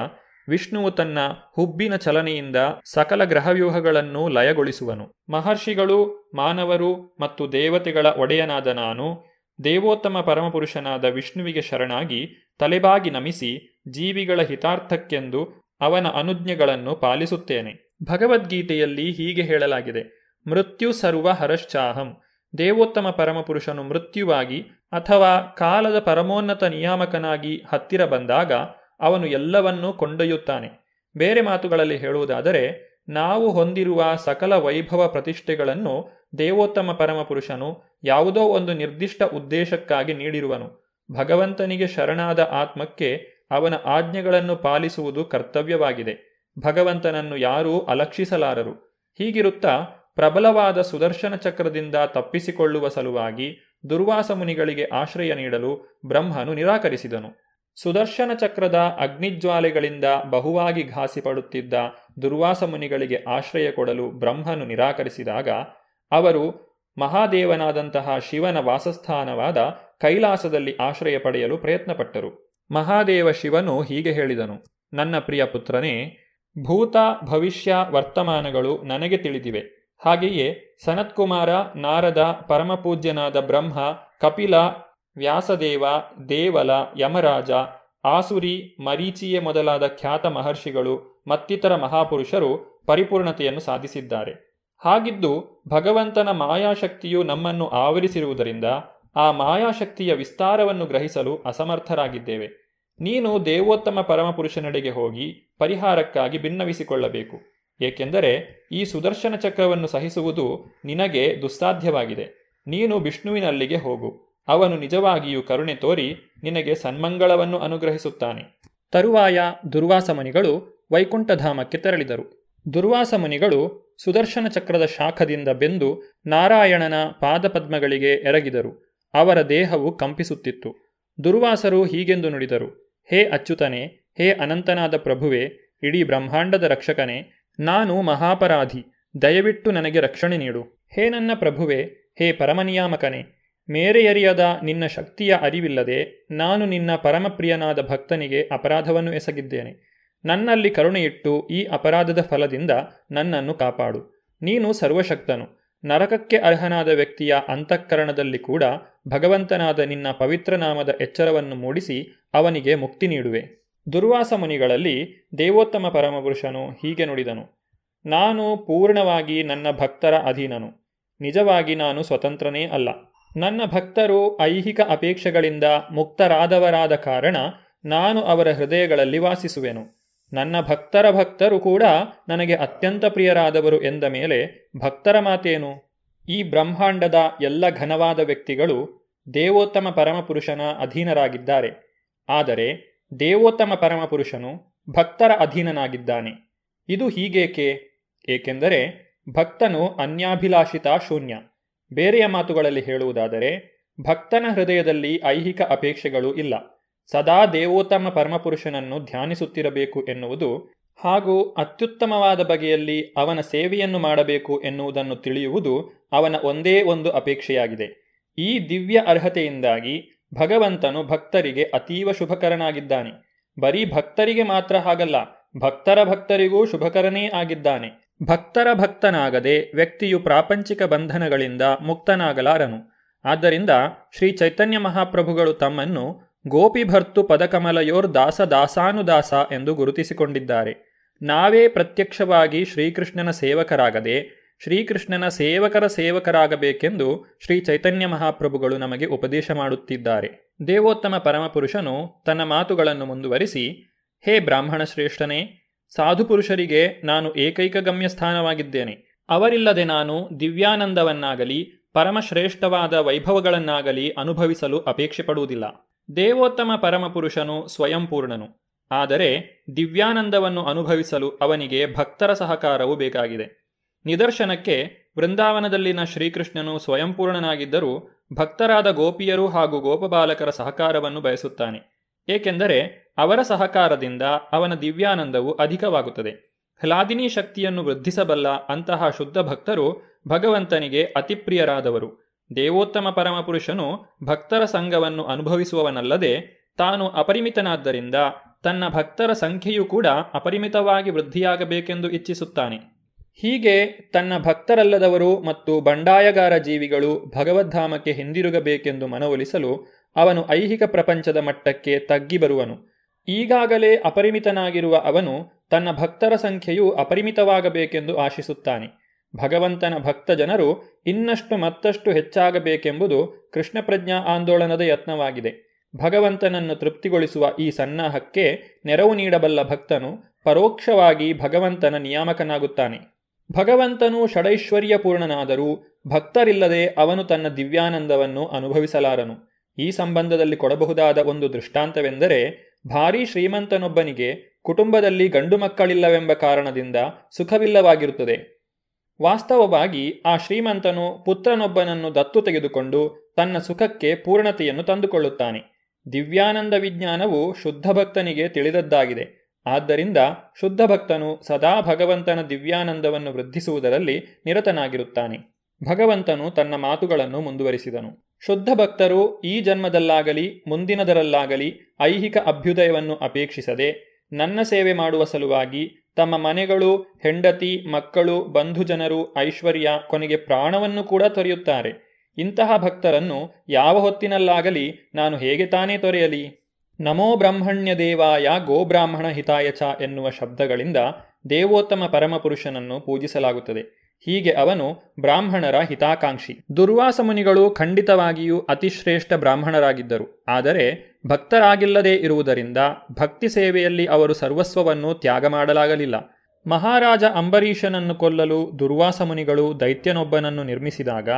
ವಿಷ್ಣುವು ತನ್ನ ಹುಬ್ಬಿನ ಚಲನೆಯಿಂದ ಸಕಲ ಗ್ರಹವ್ಯೂಹಗಳನ್ನು ಲಯಗೊಳಿಸುವನು. ಮಹರ್ಷಿಗಳು, ಮಾನವರು ಮತ್ತು ದೇವತೆಗಳ ಒಡೆಯನಾದ ನಾನು ದೇವೋತ್ತಮ ಪರಮಪುರುಷನಾದ ವಿಷ್ಣುವಿಗೆ ಶರಣಾಗಿ ತಲೆಬಾಗಿ ನಮಿಸಿ ಜೀವಿಗಳ ಹಿತಾರ್ಥಕ್ಕೆಂದು ಅವನ ಅನುಜ್ಞೆಗಳನ್ನು ಪಾಲಿಸುತ್ತೇನೆ. ಭಗವದ್ಗೀತೆಯಲ್ಲಿ ಹೀಗೆ ಹೇಳಲಾಗಿದೆ. ಮೃತ್ಯು ಸರ್ವ ಹರಶ್ಚಾಹಂ. ದೇವೋತ್ತಮ ಪರಮಪುರುಷನು ಮೃತ್ಯುವಾಗಿ ಅಥವಾ ಕಾಲದ ಪರಮೋನ್ನತ ನಿಯಾಮಕನಾಗಿ ಹತ್ತಿರ ಬಂದಾಗ ಅವನು ಎಲ್ಲವನ್ನೂ ಕೊಂಡೊಯ್ಯುತ್ತಾನೆ. ಬೇರೆ ಮಾತುಗಳಲ್ಲಿ ಹೇಳುವುದಾದರೆ, ನಾವು ಹೊಂದಿರುವ ಸಕಲ ವೈಭವ ಪ್ರತಿಷ್ಠೆಗಳನ್ನು ದೇವೋತ್ತಮ ಪರಮಪುರುಷನು ಯಾವುದೋ ಒಂದು ನಿರ್ದಿಷ್ಟ ಉದ್ದೇಶಕ್ಕಾಗಿ ನೀಡಿರುವನು. ಭಗವಂತನಿಗೆ ಶರಣಾದ ಆತ್ಮಕ್ಕೆ ಅವನ ಆಜ್ಞೆಗಳನ್ನು ಪಾಲಿಸುವುದು ಕರ್ತವ್ಯವಾಗಿದೆ. ಭಗವಂತನನ್ನು ಯಾರೂ ಅಲಕ್ಷಿಸಲಾರರು. ಹೀಗಿರುತ್ತಾ ಪ್ರಬಲವಾದ ಸುದರ್ಶನ ಚಕ್ರದಿಂದ ತಪ್ಪಿಸಿಕೊಳ್ಳುವ ಸಲುವಾಗಿ ದುರ್ವಾಸ ಮುನಿಗಳಿಗೆ ಆಶ್ರಯ ನೀಡಲು ಬ್ರಹ್ಮನು ನಿರಾಕರಿಸಿದನು. ಸುದರ್ಶನ ಚಕ್ರದ ಅಗ್ನಿಜ್ವಾಲೆಗಳಿಂದ ಬಹುವಾಗಿ ಘಾಸಿಪಡುತ್ತಿದ್ದ ದುರ್ವಾಸ ಮುನಿಗಳಿಗೆ ಆಶ್ರಯ ಕೊಡಲು ಬ್ರಹ್ಮನು ನಿರಾಕರಿಸಿದಾಗ ಅವರು ಮಹಾದೇವನಾದಂತಹ ಶಿವನ ವಾಸಸ್ಥಾನವಾದ ಕೈಲಾಸದಲ್ಲಿ ಆಶ್ರಯ ಪಡೆಯಲು ಪ್ರಯತ್ನಪಟ್ಟರು. ಮಹಾದೇವ ಶಿವನು ಹೀಗೆ ಹೇಳಿದನು, ನನ್ನ ಪ್ರಿಯ ಪುತ್ರನೇ, ಭೂತ ಭವಿಷ್ಯ ವರ್ತಮಾನಗಳು ನನಗೆ ತಿಳಿದಿವೆ. ಹಾಗೆಯೇ ಸನತ್ಕುಮಾರ, ನಾರದ ಪರಮಪೂಜ್ಯನಾದ ಬ್ರಹ್ಮ, ಕಪಿಲ, ವ್ಯಾಸದೇವ, ದೇವಲ, ಯಮರಾಜ, ಆಸುರಿ, ಮರೀಚಿಯೇ ಮೊದಲಾದ ಖ್ಯಾತ ಮಹರ್ಷಿಗಳು ಮತ್ತಿತರ ಮಹಾಪುರುಷರು ಪರಿಪೂರ್ಣತೆಯನ್ನು ಸಾಧಿಸಿದ್ದಾರೆ. ಹಾಗಿದ್ದು ಭಗವಂತನ ಮಾಯಾಶಕ್ತಿಯು ನಮ್ಮನ್ನು ಆವರಿಸಿರುವುದರಿಂದ ಆ ಮಾಯಾಶಕ್ತಿಯ ವಿಸ್ತಾರವನ್ನು ಗ್ರಹಿಸಲು ಅಸಮರ್ಥರಾಗಿದ್ದೇವೆ. ನೀನು ದೇವೋತ್ತಮ ಪರಮಪುರುಷನೆಡೆಗೆ ಹೋಗಿ ಪರಿಹಾರಕ್ಕಾಗಿ ಭಿನ್ನವಿಸಿಕೊಳ್ಳಬೇಕು ಏಕೆಂದರೆ ಈ ಸುದರ್ಶನ ಚಕ್ರವನ್ನು ಸಹಿಸುವುದು ನಿನಗೆ ದುಸ್ಸಾಧ್ಯವಾಗಿದೆ. ನೀನು ವಿಷ್ಣುವಿನಲ್ಲಿಗೆ ಹೋಗು. ಅವನು ನಿಜವಾಗಿಯೂ ಕರುಣೆ ತೋರಿ ನಿನಗೆ ಸನ್ಮಂಗಳವನ್ನು ಅನುಗ್ರಹಿಸುತ್ತಾನೆ. ತರುವಾಯ ದುರ್ವಾಸ ಮುನಿಗಳು ವೈಕುಂಠಧಾಮಕ್ಕೆ ತೆರಳಿದರು. ದುರ್ವಾಸ ಮುನಿಗಳು ಸುದರ್ಶನ ಚಕ್ರದ ಶಾಖದಿಂದ ಬೆಂದು ನಾರಾಯಣನ ಪಾದಪದ್ಮಗಳಿಗೆ ಎರಗಿದರು. ಅವರ ದೇಹವು ಕಂಪಿಸುತ್ತಿತ್ತು. ದುರ್ವಾಸರು ಹೀಗೆಂದು ನುಡಿದರು, ಹೇ ಅಚ್ಯುತನೇ, ಹೇ ಅನಂತನಾದ ಪ್ರಭುವೆ, ಇಡೀ ಬ್ರಹ್ಮಾಂಡದ ರಕ್ಷಕನೇ, ನಾನು ಮಹಾಪರಾಧಿ, ದಯವಿಟ್ಟು ನನಗೆ ರಕ್ಷಣೆ ನೀಡು. ಹೇ ನನ್ನ ಪ್ರಭುವೆ, ಹೇ ಪರಮನಿಯಾಮಕನೇ, ಮೇರೆಯರಿಯದ ನಿನ್ನ ಶಕ್ತಿಯ ಅರಿವಿಲ್ಲದೆ ನಾನು ನಿನ್ನ ಪರಮಪ್ರಿಯನಾದ ಭಕ್ತನಿಗೆ ಅಪರಾಧವನ್ನು ಎಸಗಿದ್ದೇನೆ. ನನ್ನಲ್ಲಿ ಕರುಣೆಯಿಟ್ಟು ಈ ಅಪರಾಧದ ಫಲದಿಂದ ನನ್ನನ್ನು ಕಾಪಾಡು. ನೀನು ಸರ್ವಶಕ್ತನು. ನರಕಕ್ಕೆ ಅರ್ಹನಾದ ವ್ಯಕ್ತಿಯ ಅಂತಃಕರಣದಲ್ಲಿ ಕೂಡ ಭಗವಂತನಾದ ನಿನ್ನ ಪವಿತ್ರ ನಾಮದ ಎಚ್ಚರವನ್ನು ಮೂಡಿಸಿ ಅವನಿಗೆ ಮುಕ್ತಿ ನೀಡುವೆ. ದುರ್ವಾಸ ಮುನಿಗಳಲ್ಲಿ ದೇವೋತ್ತಮ ಪರಮಪುರುಷನು ಹೀಗೆ ನುಡಿದನು. ನಾನು ಪೂರ್ಣವಾಗಿ ನನ್ನ ಭಕ್ತರ ಅಧೀನನು. ನಿಜವಾಗಿ ನಾನು ಸ್ವತಂತ್ರನೇ ಅಲ್ಲ. ನನ್ನ ಭಕ್ತರು ಐಹಿಕ ಅಪೇಕ್ಷೆಗಳಿಂದ ಮುಕ್ತರಾದವರಾದ ಕಾರಣ ನಾನು ಅವರ ಹೃದಯಗಳಲ್ಲಿ ವಾಸಿಸುವೆನು. ನನ್ನ ಭಕ್ತರ ಭಕ್ತರು ಕೂಡ ನನಗೆ ಅತ್ಯಂತ ಪ್ರಿಯರಾದವರು ಎಂದ ಮೇಲೆ ಭಕ್ತರ ಮಾತೇನು? ಈ ಬ್ರಹ್ಮಾಂಡದ ಎಲ್ಲ ಘನವಾದ ವ್ಯಕ್ತಿಗಳು ದೇವೋತ್ತಮ ಪರಮಪುರುಷನ ಅಧೀನರಾಗಿದ್ದಾರೆ. ಆದರೆ ದೇವೋತ್ತಮ ಪರಮಪುರುಷನು ಭಕ್ತರ ಅಧೀನನಾಗಿದ್ದಾನೆ. ಇದು ಹೀಗೇಕೆ? ಏಕೆಂದರೆ ಭಕ್ತನು ಅನ್ಯಾಭಿಲಾಷಿತ ಶೂನ್ಯ. ಬೇರೆಯ ಮಾತುಗಳಲ್ಲಿ ಹೇಳುವುದಾದರೆ ಭಕ್ತನ ಹೃದಯದಲ್ಲಿ ಐಹಿಕ ಅಪೇಕ್ಷೆಗಳು ಇಲ್ಲ. ಸದಾ ದೇವೋತ್ತಮ ಪರಮಪುರುಷನನ್ನು ಧ್ಯಾನಿಸುತ್ತಿರಬೇಕು ಎನ್ನುವುದು ಹಾಗೂ ಅತ್ಯುತ್ತಮವಾದ ಬಗೆಯಲ್ಲಿ ಅವನ ಸೇವೆಯನ್ನು ಮಾಡಬೇಕು ಎನ್ನುವುದನ್ನು ತಿಳಿಯುವುದು ಅವನ ಒಂದೇ ಒಂದು ಅಪೇಕ್ಷೆಯಾಗಿದೆ. ಈ ದಿವ್ಯ ಅರ್ಹತೆಯಿಂದಾಗಿ ಭಗವಂತನು ಭಕ್ತರಿಗೆ ಅತೀವ ಶುಭಕರನಾಗಿದ್ದಾನೆ. ಬರೀ ಭಕ್ತರಿಗೆ ಮಾತ್ರ ಹಾಗಲ್ಲ, ಭಕ್ತರ ಭಕ್ತರಿಗೂ ಶುಭಕರನೇ ಆಗಿದ್ದಾನೆ. ಭಕ್ತರ ಭಕ್ತನಾಗದೆ ವ್ಯಕ್ತಿಯು ಪ್ರಾಪಂಚಿಕ ಬಂಧನಗಳಿಂದ ಮುಕ್ತನಾಗಲಾರನು. ಆದ್ದರಿಂದ ಶ್ರೀ ಚೈತನ್ಯ ಮಹಾಪ್ರಭುಗಳು ತಮ್ಮನ್ನು ಗೋಪಿಭರ್ತು ಪದಕಮಲಯೋರ್ ದಾಸ ದಾಸಾನುದಾಸ ಎಂದು ಗುರುತಿಸಿಕೊಂಡಿದ್ದಾರೆ. ನಾವೇ ಪ್ರತ್ಯಕ್ಷವಾಗಿ ಶ್ರೀಕೃಷ್ಣನ ಸೇವಕರಾಗದೆ, ಶ್ರೀಕೃಷ್ಣನ ಸೇವಕರ ಸೇವಕರಾಗಬೇಕೆಂದು ಶ್ರೀ ಚೈತನ್ಯ ಮಹಾಪ್ರಭುಗಳು ನಮಗೆ ಉಪದೇಶ ಮಾಡುತ್ತಿದ್ದಾರೆ. ದೇವೋತ್ತಮ ಪರಮಪುರುಷನು ತನ್ನ ಮಾತುಗಳನ್ನು ಮುಂದುವರಿಸಿ, ಹೇ ಬ್ರಾಹ್ಮಣ ಶ್ರೇಷ್ಠನೇ, ಸಾಧುಪುರುಷರಿಗೆ ನಾನು ಏಕೈಕ ಗಮ್ಯಸ್ಥಾನವಾಗಿದ್ದೇನೆ ಅವರಿಲ್ಲದೆ ನಾನು ದಿವ್ಯಾನಂದವನ್ನಾಗಲಿ, ಪರಮಶ್ರೇಷ್ಠವಾದ ವೈಭವಗಳನ್ನಾಗಲಿ ಅನುಭವಿಸಲು ಅಪೇಕ್ಷೆ ಪಡುವುದಿಲ್ಲ ದೇವೋತ್ತಮ ಪರಮಪುರುಷನು ಸ್ವಯಂಪೂರ್ಣನು. ಆದರೆ ದಿವ್ಯಾನಂದವನ್ನು ಅನುಭವಿಸಲು ಅವನಿಗೆ ಭಕ್ತರ ಸಹಕಾರವು ಬೇಕಾಗಿದೆ. ನಿದರ್ಶನಕ್ಕೆ ವೃಂದಾವನದಲ್ಲಿನ ಶ್ರೀಕೃಷ್ಣನು ಸ್ವಯಂಪೂರ್ಣನಾಗಿದ್ದರೂ ಭಕ್ತರಾದ ಗೋಪಿಯರು ಹಾಗೂ ಗೋಪಬಾಲಕರ ಸಹಕಾರವನ್ನು ಬಯಸುತ್ತಾನೆ. ಏಕೆಂದರೆ ಅವರ ಸಹಕಾರದಿಂದ ಅವನ ದಿವ್ಯಾನಂದವು ಅಧಿಕವಾಗುತ್ತದೆ. ಹ್ಲಾದಿನಿ ಶಕ್ತಿಯನ್ನು ವೃದ್ಧಿಸಬಲ್ಲ ಅಂತಹ ಶುದ್ಧ ಭಕ್ತರು ಭಗವಂತನಿಗೆ ಅತಿಪ್ರಿಯರಾದವರು. ದೇವೋತ್ತಮ ಪರಮಪುರುಷನು ಭಕ್ತರ ಸಂಘವನ್ನು ಅನುಭವಿಸುವವನಲ್ಲದೆ ತಾನು ಅಪರಿಮಿತನಾದ್ದರಿಂದ ತನ್ನ ಭಕ್ತರ ಸಂಖ್ಯೆಯೂ ಕೂಡ ಅಪರಿಮಿತವಾಗಿ ವೃದ್ಧಿಯಾಗಬೇಕೆಂದು ಇಚ್ಛಿಸುತ್ತಾನೆ. ಹೀಗೆ ತನ್ನ ಭಕ್ತರಲ್ಲದವರು ಮತ್ತು ಬಂಡಾಯಗಾರ ಜೀವಿಗಳು ಭಗವದ್ಧಾಮಕ್ಕೆ ಹಿಂದಿರುಗಬೇಕೆಂದು ಮನವೊಲಿಸಲು ಅವನು ಐಹಿಕ ಪ್ರಪಂಚದ ಮಟ್ಟಕ್ಕೆ ತಗ್ಗಿ ಬರುವನು. ಈಗಾಗಲೇ ಅಪರಿಮಿತನಾಗಿರುವ ಅವನು ತನ್ನ ಭಕ್ತರ ಸಂಖ್ಯೆಯು ಅಪರಿಮಿತವಾಗಬೇಕೆಂದು ಆಶಿಸುತ್ತಾನೆ. ಭಗವಂತನ ಭಕ್ತ ಜನರು ಇನ್ನಷ್ಟು ಮತ್ತಷ್ಟು ಹೆಚ್ಚಾಗಬೇಕೆಂಬುದು ಕೃಷ್ಣ ಪ್ರಜ್ಞಾ ಆಂದೋಲನದ ಯತ್ನವಾಗಿದೆ. ಭಗವಂತನನ್ನು ತೃಪ್ತಿಗೊಳಿಸುವ ಈ ಸನ್ನಾಹಕ್ಕೆ ನೆರವು ನೀಡಬಲ್ಲ ಭಕ್ತನು ಪರೋಕ್ಷವಾಗಿ ಭಗವಂತನ ನಿಯಾಮಕನಾಗುತ್ತಾನೆ. ಭಗವಂತನು ಷಡೈಶ್ವರ್ಯಪೂರ್ಣನಾದರೂ ಭಕ್ತರಿಲ್ಲದೆ ಅವನು ತನ್ನ ದಿವ್ಯಾನಂದವನ್ನು ಅನುಭವಿಸಲಾರನು. ಈ ಸಂಬಂಧದಲ್ಲಿ ಕೊಡಬಹುದಾದ ಒಂದು ದೃಷ್ಟಾಂತವೆಂದರೆ ಭಾರೀ ಶ್ರೀಮಂತನೊಬ್ಬನಿಗೆ ಕುಟುಂಬದಲ್ಲಿ ಗಂಡು ಮಕ್ಕಳಿಲ್ಲವೆಂಬ ಕಾರಣದಿಂದ ಸುಖವಿಲ್ಲವಾಗಿರುತ್ತದೆ. ವಾಸ್ತವವಾಗಿ ಆ ಶ್ರೀಮಂತನು ಪುತ್ರನೊಬ್ಬನನ್ನು ದತ್ತು ತೆಗೆದುಕೊಂಡು ತನ್ನ ಸುಖಕ್ಕೆ ಪೂರ್ಣತೆಯನ್ನು ತಂದುಕೊಳ್ಳುತ್ತಾನೆ. ದಿವ್ಯಾನಂದ ವಿಜ್ಞಾನವು ಶುದ್ಧ ಭಕ್ತನಿಗೆ ತಿಳಿದದ್ದಾಗಿದೆ. ಆದ್ದರಿಂದ ಶುದ್ಧ ಭಕ್ತನು ಸದಾ ಭಗವಂತನ ದಿವ್ಯಾನಂದವನ್ನು ವೃದ್ಧಿಸುವುದರಲ್ಲಿ ನಿರತನಾಗಿರುತ್ತಾನೆ. ಭಗವಂತನು ತನ್ನ ಮಾತುಗಳನ್ನು ಮುಂದುವರಿಸಿದನು. ಶುದ್ಧ ಭಕ್ತರು ಈ ಜನ್ಮದಲ್ಲಾಗಲಿ, ಮುಂದಿನದರಲ್ಲಾಗಲಿ ಐಹಿಕ ಅಭ್ಯುದಯವನ್ನು ಅಪೇಕ್ಷಿಸದೆ, ನನ್ನ ಸೇವೆ ಮಾಡುವ ಸಲುವಾಗಿ ತಮ್ಮ ಮನೆಗಳು, ಹೆಂಡತಿ, ಮಕ್ಕಳು ಬಂಧುಜನರು ಐಶ್ವರ್ಯ ಕೊನೆಗೆ ಪ್ರಾಣವನ್ನು ಕೂಡ ತೊರೆಯುತ್ತಾರೆ. ಇಂತಹ ಭಕ್ತರನ್ನು ಯಾವ ಹೊತ್ತಿನಲ್ಲಾಗಲಿ ನಾನು ಹೇಗೆ ತಾನೇ ತೊರೆಯಲಿ? ನಮೋ ಬ್ರಹ್ಮಣ್ಯ ದೇವಾಯ ಗೋಬ್ರಾಹ್ಮಣ ಹಿತಾಯಚ ಎನ್ನುವ ಶಬ್ದಗಳಿಂದ ದೇವೋತ್ತಮ ಪರಮಪುರುಷನನ್ನು ಪೂಜಿಸಲಾಗುತ್ತದೆ. ಹೀಗೆ ಅವನು ಬ್ರಾಹ್ಮಣರ ಹಿತಾಕಾಂಕ್ಷಿ. ದುರ್ವಾಸ ಮುನಿಗಳು ಖಂಡಿತವಾಗಿಯೂ ಅತಿಶ್ರೇಷ್ಠ ಬ್ರಾಹ್ಮಣರಾಗಿದ್ದರು. ಆದರೆ ಭಕ್ತರಾಗಿಲ್ಲದೇ ಇರುವುದರಿಂದ ಭಕ್ತಿ ಸೇವೆಯಲ್ಲಿ ಅವರು ಸರ್ವಸ್ವವನ್ನು ತ್ಯಾಗ ಮಾಡಲಾಗಲಿಲ್ಲ. ಮಹಾರಾಜ ಅಂಬರೀಷನನ್ನು ಕೊಲ್ಲಲು ದುರ್ವಾಸ ಮುನಿಗಳು ದೈತ್ಯನೊಬ್ಬನನ್ನು ನಿರ್ಮಿಸಿದಾಗ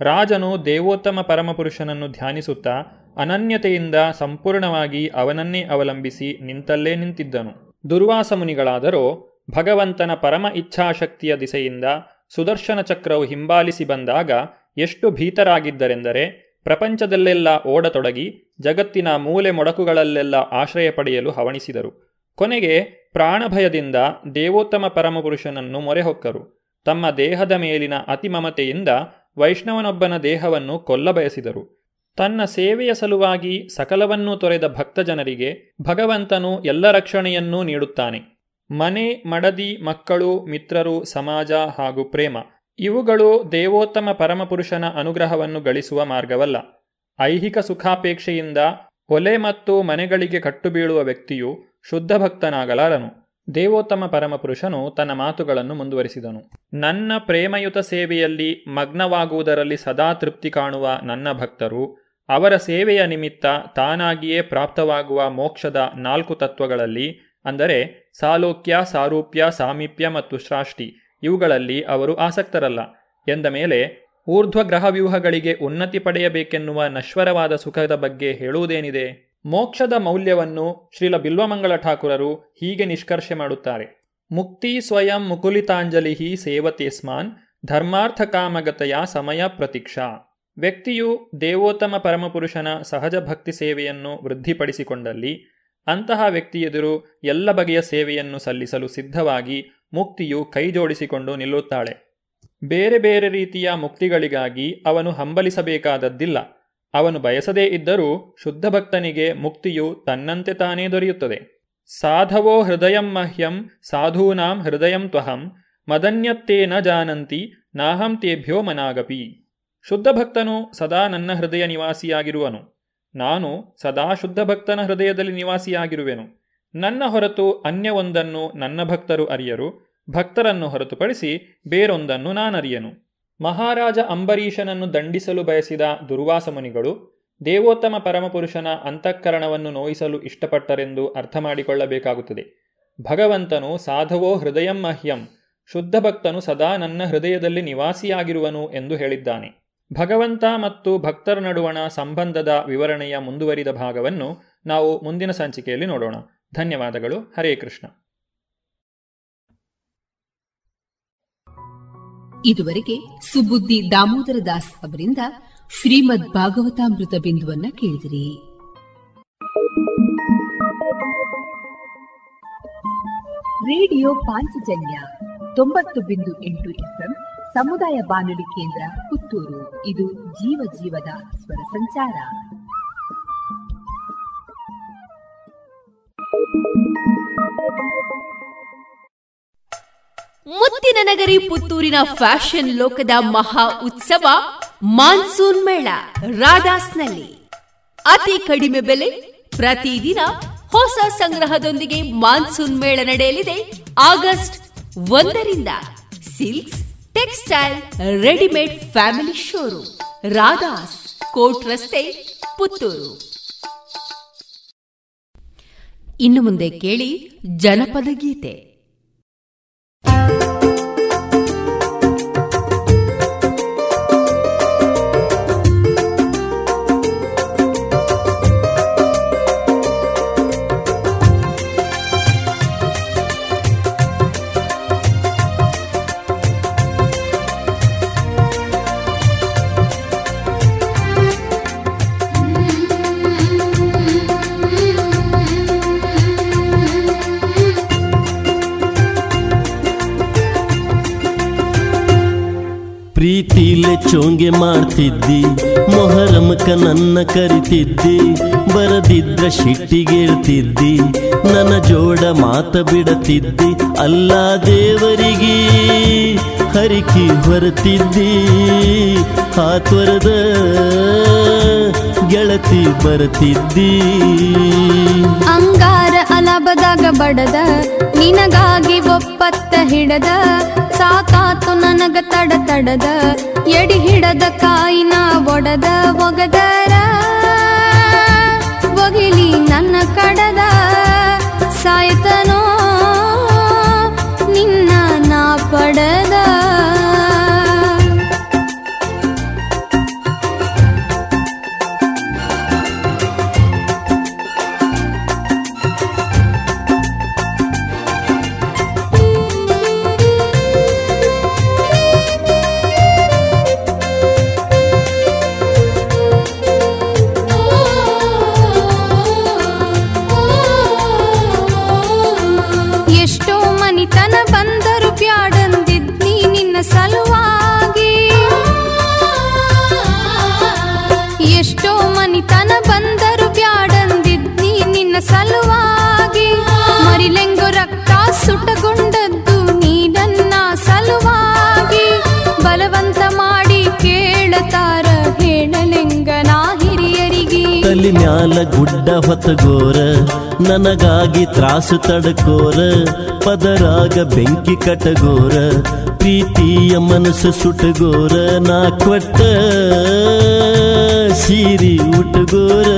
ರಾಜನು ದೇವೋತ್ತಮ ಪರಮಪುರುಷನನ್ನು ಧ್ಯಾನಿಸುತ್ತಾ ಅನನ್ಯತೆಯಿಂದ ಸಂಪೂರ್ಣವಾಗಿ ಅವನನ್ನೇ ಅವಲಂಬಿಸಿ ನಿಂತಲ್ಲೇ ನಿಂತಿದ್ದನು. ದುರ್ವಾಸ ಮುನಿಗಳಾದರೋ ಭಗವಂತನ ಪರಮ ಇಚ್ಛಾಶಕ್ತಿಯ ದಿಸೆಯಿಂದ ಸುದರ್ಶನ ಚಕ್ರವು ಹಿಂಬಾಲಿಸಿ ಬಂದಾಗ ಎಷ್ಟು ಭೀತರಾಗಿದ್ದರೆಂದರೆ ಪ್ರಪಂಚದಲ್ಲೆಲ್ಲ ಓಡತೊಡಗಿ ಜಗತ್ತಿನ ಮೂಲೆ ಮೊಡಕುಗಳಲ್ಲೆಲ್ಲ ಆಶ್ರಯ ಪಡೆಯಲು ಹವಣಿಸಿದರು. ಕೊನೆಗೆ ಪ್ರಾಣಭಯದಿಂದ ದೇವೋತ್ತಮ ಪರಮಪುರುಷನನ್ನು ಮೊರೆಹೊಕ್ಕರು. ತಮ್ಮ ದೇಹದ ಮೇಲಿನ ಅತಿಮಮತೆಯಿಂದ ವೈಷ್ಣವನೊಬ್ಬನ ದೇಹವನ್ನು ಕೊಲ್ಲಬಯಸಿದರು. ತನ್ನ ಸೇವೆಯ ಸಲುವಾಗಿ ಸಕಲವನ್ನೂ ತೊರೆದ ಭಕ್ತಜನರಿಗೆ ಭಗವಂತನು ಎಲ್ಲ ರಕ್ಷಣೆಯನ್ನೂ ನೀಡುತ್ತಾನೆ. ಮನೆ, ಮಡದಿ, ಮಕ್ಕಳು, ಮಿತ್ರರು, ಸಮಾಜ ಹಾಗೂ ಪ್ರೇಮ. ಇವುಗಳು ದೇವೋತ್ತಮ ಪರಮಪುರುಷನ ಅನುಗ್ರಹವನ್ನು ಗಳಿಸುವ ಮಾರ್ಗವಲ್ಲ. ಐಹಿಕ ಸುಖಾಪೇಕ್ಷೆಯಿಂದ ಒಲೆ ಮತ್ತು ಮನೆಗಳಿಗೆ ಕಟ್ಟುಬೀಳುವ ವ್ಯಕ್ತಿಯು ಶುದ್ಧ ಭಕ್ತನಾಗಲಾರನು. ದೇವೋತ್ತಮ ಪರಮಪುರುಷನು ತನ್ನ ಮಾತುಗಳನ್ನು ಮುಂದುವರಿಸಿದನು. ನನ್ನ ಪ್ರೇಮಯುತ ಸೇವೆಯಲ್ಲಿ ಮಗ್ನವಾಗುವುದರಲ್ಲಿ ಸದಾ ತೃಪ್ತಿ ಕಾಣುವ ನನ್ನ ಭಕ್ತರು, ಅವರ ಸೇವೆಯ ನಿಮಿತ್ತ ತಾನಾಗಿಯೇ ಪ್ರಾಪ್ತವಾಗುವ ಮೋಕ್ಷದ ನಾಲ್ಕು ತತ್ವಗಳಲ್ಲಿ ಅಂದರೆ ಸಾಲೋಕ್ಯ, ಸಾರೂಪ್ಯ, ಸಾಮೀಪ್ಯ ಮತ್ತು ಶ್ರಾಷ್ಟಿ ಇವುಗಳಲ್ಲಿ ಅವರು ಆಸಕ್ತರಲ್ಲ. ಎಂದ ಮೇಲೆ ಊರ್ಧ್ವ ಗ್ರಹವ್ಯೂಹಗಳಿಗೆ ಉನ್ನತಿ ಪಡೆಯಬೇಕೆನ್ನುವ ನಶ್ವರವಾದ ಸುಖದ ಬಗ್ಗೆ ಹೇಳುವುದೇನಿದೆ? ಮೋಕ್ಷದ ಮೌಲ್ಯವನ್ನು ಶ್ರೀಲ ಬಿಲ್ವಮಂಗಳ ಠಾಕುರರು ಹೀಗೆ ನಿಷ್ಕರ್ಷೆ ಮಾಡುತ್ತಾರೆ. ಮುಕ್ತಿ ಸ್ವಯಂ ಮುಕುಲಿತಾಂಜಲಿ ಸೇವತೇಸ್ಮಾನ್ ಧರ್ಮಾರ್ಥ ಕಾಮಗತೆಯ ಸಮಯ ಪ್ರತೀಕ್ಷಾ. ವ್ಯಕ್ತಿಯು ದೇವೋತ್ತಮ ಪರಮಪುರುಷನ ಸಹಜ ಭಕ್ತಿ ಸೇವೆಯನ್ನು ವೃದ್ಧಿಪಡಿಸಿಕೊಂಡಲ್ಲಿ ಅಂತಹ ವ್ಯಕ್ತಿಯೆದುರು ಎಲ್ಲ ಬಗೆಯ ಸೇವೆಯನ್ನು ಸಲ್ಲಿಸಲು ಸಿದ್ಧವಾಗಿ ಮುಕ್ತಿಯು ಕೈಜೋಡಿಸಿಕೊಂಡು ನಿಲ್ಲುತ್ತಾಳೆ. ಬೇರೆ ಬೇರೆ ರೀತಿಯ ಮುಕ್ತಿಗಳಿಗಾಗಿ ಅವನು ಹಂಬಲಿಸಬೇಕಾದದ್ದಿಲ್ಲ. ಅವನು ಬಯಸದೇ ಇದ್ದರೂ ಶುದ್ಧ ಭಕ್ತನಿಗೆ ಮುಕ್ತಿಯು ತನ್ನಂತೆ ತಾನೇ ದೊರೆಯುತ್ತದೆ. ಸಾಧವೋ ಹೃದಯಂ ಮಹ್ಯಂ, ಸಾಧೂನಾಂ ಹೃದಯಂ ತ್ವಹಂ, ಮದನ್ಯತ್ತೇ ನ ಜಾನಂತಿ, ನಾಹಂ ತೇಭ್ಯೋ ಮನಾಗಪಿ. ಶುದ್ಧ ಭಕ್ತನು ಸದಾ ನನ್ನ ಹೃದಯ ನಿವಾಸಿಯಾಗಿರುವನು. ನಾನು ಸದಾ ಶುದ್ಧ ಭಕ್ತನ ಹೃದಯದಲ್ಲಿ ನಿವಾಸಿಯಾಗಿರುವೆನು. ನನ್ನ ಹೊರತು ಅನ್ಯವೊಂದನ್ನು ನನ್ನ ಭಕ್ತರು ಅರಿಯರು. ಭಕ್ತರನ್ನು ಹೊರತುಪಡಿಸಿ ಬೇರೊಂದನ್ನು ನಾನರಿಯನು. ಮಹಾರಾಜ ಅಂಬರೀಷನನ್ನು ದಂಡಿಸಲು ಬಯಸಿದ ದುರ್ವಾಸ ಮುನಿಗಳು ದೇವೋತ್ತಮ ಪರಮಪುರುಷನ ಅಂತಃಕರಣವನ್ನು ನೋಯಿಸಲು ಇಷ್ಟಪಟ್ಟರೆಂದು ಅರ್ಥ ಮಾಡಿಕೊಳ್ಳಬೇಕಾಗುತ್ತದೆ ಭಗವಂತನು ಸಾಧವೋ ಹೃದಯಂ ಮಹ್ಯಂ ಶುದ್ಧ ಭಕ್ತನು ಸದಾ ನನ್ನ ಹೃದಯದಲ್ಲಿ ನಿವಾಸಿಯಾಗಿರುವನು ಎಂದು ಹೇಳಿದ್ದಾನೆ. ಭಗವಂತ ಮತ್ತು ಭಕ್ತರ ನಡುವಣ ಸಂಬಂಧದ ವಿವರಣೆಯ ಮುಂದುವರಿದ ಭಾಗವನ್ನು ನಾವು ಮುಂದಿನ ಸಂಚಿಕೆಯಲ್ಲಿ ನೋಡೋಣ. ಧನ್ಯವಾದಗಳು. ಹರೇ ಕೃಷ್ಣ. ಇದುವರೆಗೆ ಸುಬುದ್ದಿ ದಾಮೋದರ ದಾಸ್ ಅವರಿಂದ ಶ್ರೀಮದ್ ಭಾಗವತಾಮೃತ ಬಿಂದುವನ್ನ ಕೇಳಿದಿರಿ. ರೇಡಿಯೋ ಪಾಂಚಜನ್ಯ ತೊಂಬತ್ತು ಬಿಂದು ಎಂಟು ಎಫ್ಎಂ ಸಮುದಾಯ ಬಾನುಲಿ ಕೇಂದ್ರ ಪುತ್ತೂರು. ಇದು ಜೀವ ಜೀವದ ಸ್ವರ ಸಂಚಾರ. ಮುತ್ತಿನ ನಗರಿ ಪುತ್ತೂರಿನ ಫ್ಯಾಷನ್ ಲೋಕದ ಮಹಾ ಉತ್ಸವ ಮಾನ್ಸೂನ್ ಮೇಳ, ರಾಧಾಸ್ನಲ್ಲಿ. ಅತಿ ಕಡಿಮೆ ಬೆಲೆ, ಪ್ರತಿದಿನ ಹೊಸ ಸಂಗ್ರಹದೊಂದಿಗೆ ಮಾನ್ಸೂನ್ ಮೇಳ ನಡೆಯಲಿದೆ ಆಗಸ್ಟ್ ಒಂದರಿಂದ. Silks textile readymade family showroom Radhas court ರಸ್ತೆ ಪುತ್ತೂರು. ಇನ್ನು ಮುಂದೆ ಕೇಳಿ ಜನಪದ ಗೀತೆ. ಪ್ರೀತಿಲೆ ಚೋಂಗೆ ಮಾಡ್ತಿದ್ದಿ ಮೊಹರಮಕ ನನ್ನ ಕರಿತಿದ್ದಿ, ಬರದಿದ್ರ ಶಿಟ್ಟಿಗೇಳ್ತಿದ್ದಿ ನನ್ನ ಜೋಡ ಮಾತ ಬಿಡತಿದ್ದಿ, ಅಲ್ಲ ದೇವರಿಗೆ ಹರಿಕಿ ಹೊರತಿದ್ದಿ. ಹಾತ್ವರದ ಗೆಳತಿ ಬರತಿದ್ದಿ. ಅಂಗಾರ ಅಲಬದಾಗ ಬಡದ, ನಿನಗಾಗಿ ಒಪ್ಪತ್ತ ಹಿಡದ, ಸಾಕಾತು ನನಗ ತಡ ತಡದ, ಎಡಿ ಹಿಡದ ಕಾಯಿನ ಒಡದ ಒಗದರ, ಒಗಿಲಿ ನನ್ನ ಕಡದ. ತಲಿ ಮ್ಯಾಲ ಗುಡ್ಡ ಹೊತ್ತಗೋರ ನನಗಾಗಿ ತ್ರಾಸು ತಡಕೋರ, ಪದರಾಗ ಬೆಂಕಿ ಕಟಗೋರ, ಪ್ರೀತಿಯ ಮನಸ್ಸು ಸುಟಗೋರ, ನಾ ಕೊಟ್ಟ ಸೀರಿ ಉಟಗೋರ,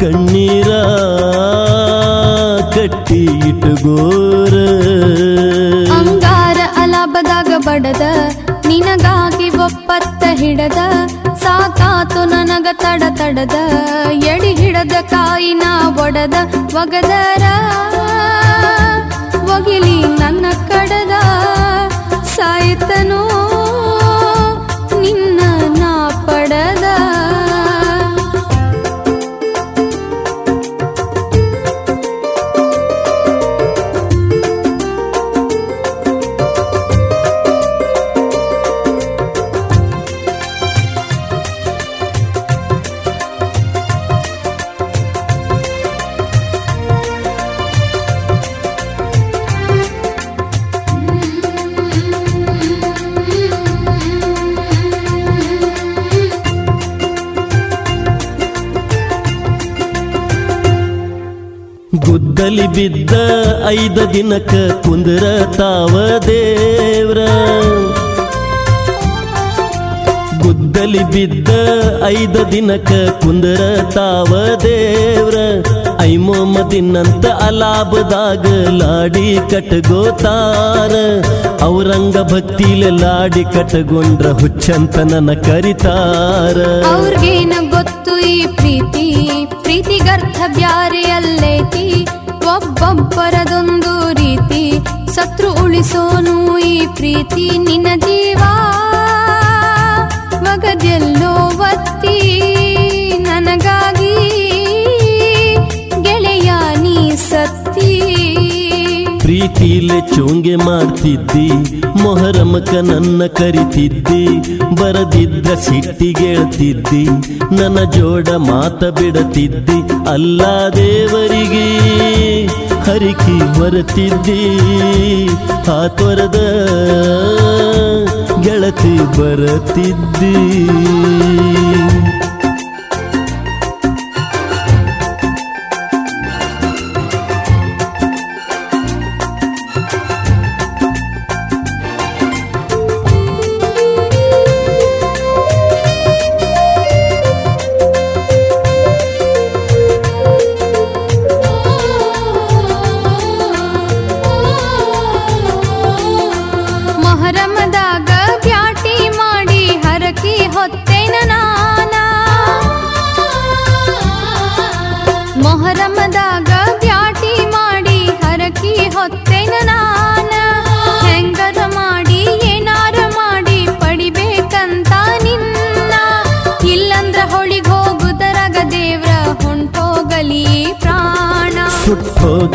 ಕಣ್ಣೀರ ಕಟ್ಟಿ ಇಟ್ಟುಗೋರ ಅಂಗಾರ ಅಲಾಭದಾಗ ಬಡದ, ನಿನಗಾಗಿ ಒಪ್ಪತ್ತ ಹಿಡದ ಸಾಕಾತು ನನಗ ತಡ ತಡದ ಎಡಿ ಹಿಡದ ಕಾಯಿನ ಒಡದ ಒಗದರ. ಒಗಿಲಿ ನನ್ನ ಕಡದ ಸಾಯ್ತನೋ ಬಿದ್ದ ಐದ ದಿನಕ ಕುಂದ್ರ ತಾವ ದೇವ್ರ. ಗುದ್ದಲಿ ಬಿದ್ದ ಐದ ದಿನಕ ಕುಂದ್ರ ತಾವ ದೇವ್ರ. ಐಮೋಮದಿನಂತ ಅಲಾಭದಾಗ ಲಾಡಿ ಕಟಗೋತಾರ. ಔರಂಗ ಭಕ್ತಿಲೆ ಲಾಡಿ ಕಟಗೊಂಡ್ರ ಹುಚ್ಚಂತ ನನ್ನ ಕರಿತಾರ. ಅವ್ರಿಗೇನ ಗೊತ್ತು ಈ ಪ್ರೀತಿ, ಪ್ರೀತಿಗರ್ಥ ಬ್ಯಾರೆ ಅಲ್ಲೈತಿ. ಒಬ್ಬೊಬ್ಬರದೊಂದು ರೀತಿ ಶತ್ರು ಉಳಿಸೋನು ಈ ಪ್ರೀತಿ ನಿನ್ನ ಜೀವ. ಮಗದೆಲ್ಲೋ ಒತ್ತಿ ನನಗಾಗಿ ಗೆಳೆಯ ನೀ ಸತ್ತಿ. ಪ್ರೀತಿಲೆ ಚೋಂಗೆ ಮಾಡ್ತಿದ್ದಿ, ಮೊಹರಮಕ ನನ್ನ ಕರಿತಿದ್ದಿ, ಬರದಿದ್ದ ಸಿಟ್ಟಿಗೆಳ್ತಿದ್ದಿ, ನನ್ನ ಜೋಡ ಮಾತ ಬಿಡತಿದ್ದಿ, ಅಲ್ಲ ದೇವರಿಗೆ. ಹರಿಕಿ ಮರೆತಿದ್ದಿ. ಆ ತೊರದ ಗೆಳತಿ ಬರತಿದ್ದಿ.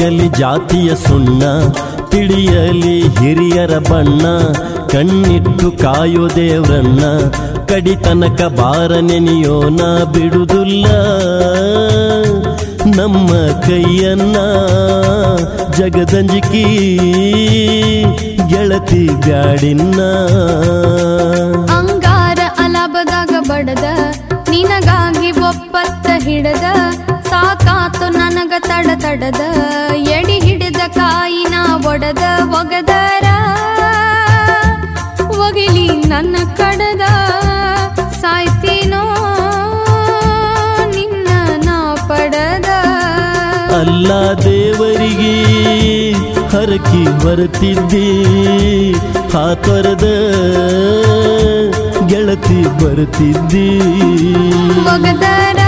ಸುಟ್ಟೋಗಲಿ ಜಾತಿಯ ಸುಣ್ಣ ತಿಳಿಯಲಿ ಹಿರಿಯರ ಬಣ್ಣ, ಕಣ್ಣಿಟ್ಟು ಕಾಯೋ ದೇವ್ರನ್ನ, ಕಡಿತನಕ ಬಾರ ನೆನೆಯೋನ ಬಿಡುವುದಿಲ್ಲ ನಮ್ಮ ಕೈಯನ್ನ ಜಗದಂಜಿಕಿ ಗೆಳತಿ ಬ್ಯಾಡಿನ್ನ. ಅಂಗಾರ ಅಲಬದಾಗ ಬಡದ, ನಿನಗಾಗಿ ಒಪ್ಪತ್ತ ಹಿಡದ ತಡ ತಡದ ಎಡಿ ಹಿಡಿದ ಕಾಯಿನ ಒಡದ ಒಗದರ. ಒಗಿಲಿ ನನ್ನ ಕಡದ ಸಾಯ್ತೀನೋ ನಿನ್ನ ನಾ ಪಡದ. ಅಲ್ಲ ದೇವರಿಗೆ ಹರಕಿ ಬರುತ್ತಿದ್ದಿ ಆ ತೊರದ ಗೆಳತಿ ಬರುತ್ತಿದ್ದಿ ಒಗದರ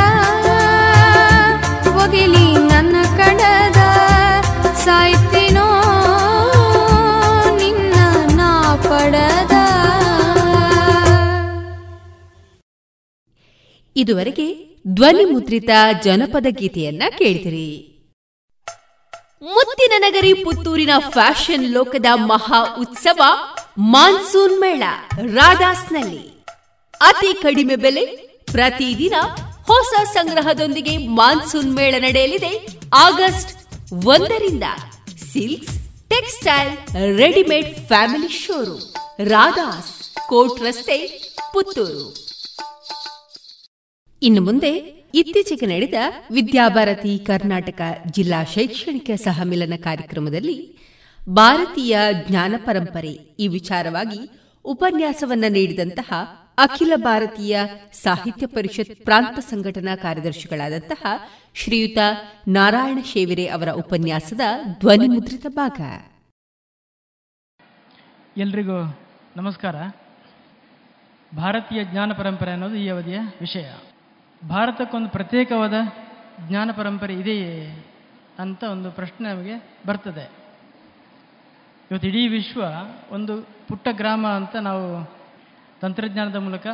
ಇದುವರೆಗೆ ಧ್ವನಿ ಮುದ್ರಿತ ಜನಪದ ಗೀತೆಯನ್ನ ಕೇಳಿದಿರಿ. ಮುತ್ತಿನ ನಗರಿ ಪುತ್ತೂರಿನ ಫ್ಯಾಷನ್ ಲೋಕದ ಮಹಾ ಉತ್ಸವ ಮಾನ್ಸೂನ್ ಮೇಳ, ರಾಧಾಸ್ನಲ್ಲಿ. ಅತಿ ಕಡಿಮೆ ಬೆಲೆ ಪ್ರತಿದಿನ ಹೊಸ ಸಂಗ್ರಹದೊಂದಿಗೆ ಮಾನ್ಸೂನ್ ಮೇಳ ನಡೆಯಲಿದೆ. ಆಗಸ್ಟ್ ಒಂದರಿಂದ silks, textile, readymade family showroom, Radhas court ರಸ್ತೆ, ಪುತ್ತೂರು. ಇನ್ನು ಮುಂದೆ ಇತ್ತೀಚೆಗೆ ನಡೆದ ವಿದ್ಯಾಭಾರತಿ ಕರ್ನಾಟಕ ಜಿಲ್ಲಾ ಶೈಕ್ಷಣಿಕ ಸಹಮಿಲನ ಕಾರ್ಯಕ್ರಮದಲ್ಲಿ ಭಾರತೀಯ ಜ್ಞಾನ ಪರಂಪರೆ ಈ ವಿಚಾರವಾಗಿ ಉಪನ್ಯಾಸವನ್ನ ನೀಡಿದಂತಹ ಅಖಿಲ ಭಾರತೀಯ ಸಾಹಿತ್ಯ ಪರಿಷತ್ ಪ್ರಾಂತ ಸಂಘಟನಾ ಕಾರ್ಯದರ್ಶಿಗಳಾದಂತಹ ಶ್ರೀಯುತ ನಾರಾಯಣ ಶೇವಿರೆ ಅವರ ಉಪನ್ಯಾಸದ ಧ್ವನಿ ಮುದ್ರಿತ ಭಾಗ. ಎಲ್ರಿಗೂ ನಮಸ್ಕಾರ. ಭಾರತೀಯ ಜ್ಞಾನ ಪರಂಪರೆ ಅನ್ನೋದು ಈ ಅವಧಿಯ ವಿಷಯ. ಭಾರತಕ್ಕೊಂದು ಪ್ರತ್ಯೇಕವಾದ ಜ್ಞಾನ ಪರಂಪರೆ ಇದೆಯೇ ಅಂತ ಒಂದು ಪ್ರಶ್ನೆ ನಮಗೆ ಬರ್ತದೆ. ಇವತ್ತು ಇಡೀ ವಿಶ್ವ ಒಂದು ಪುಟ್ಟ ಗ್ರಾಮ ಅಂತ ನಾವು ತಂತ್ರಜ್ಞಾನದ ಮೂಲಕ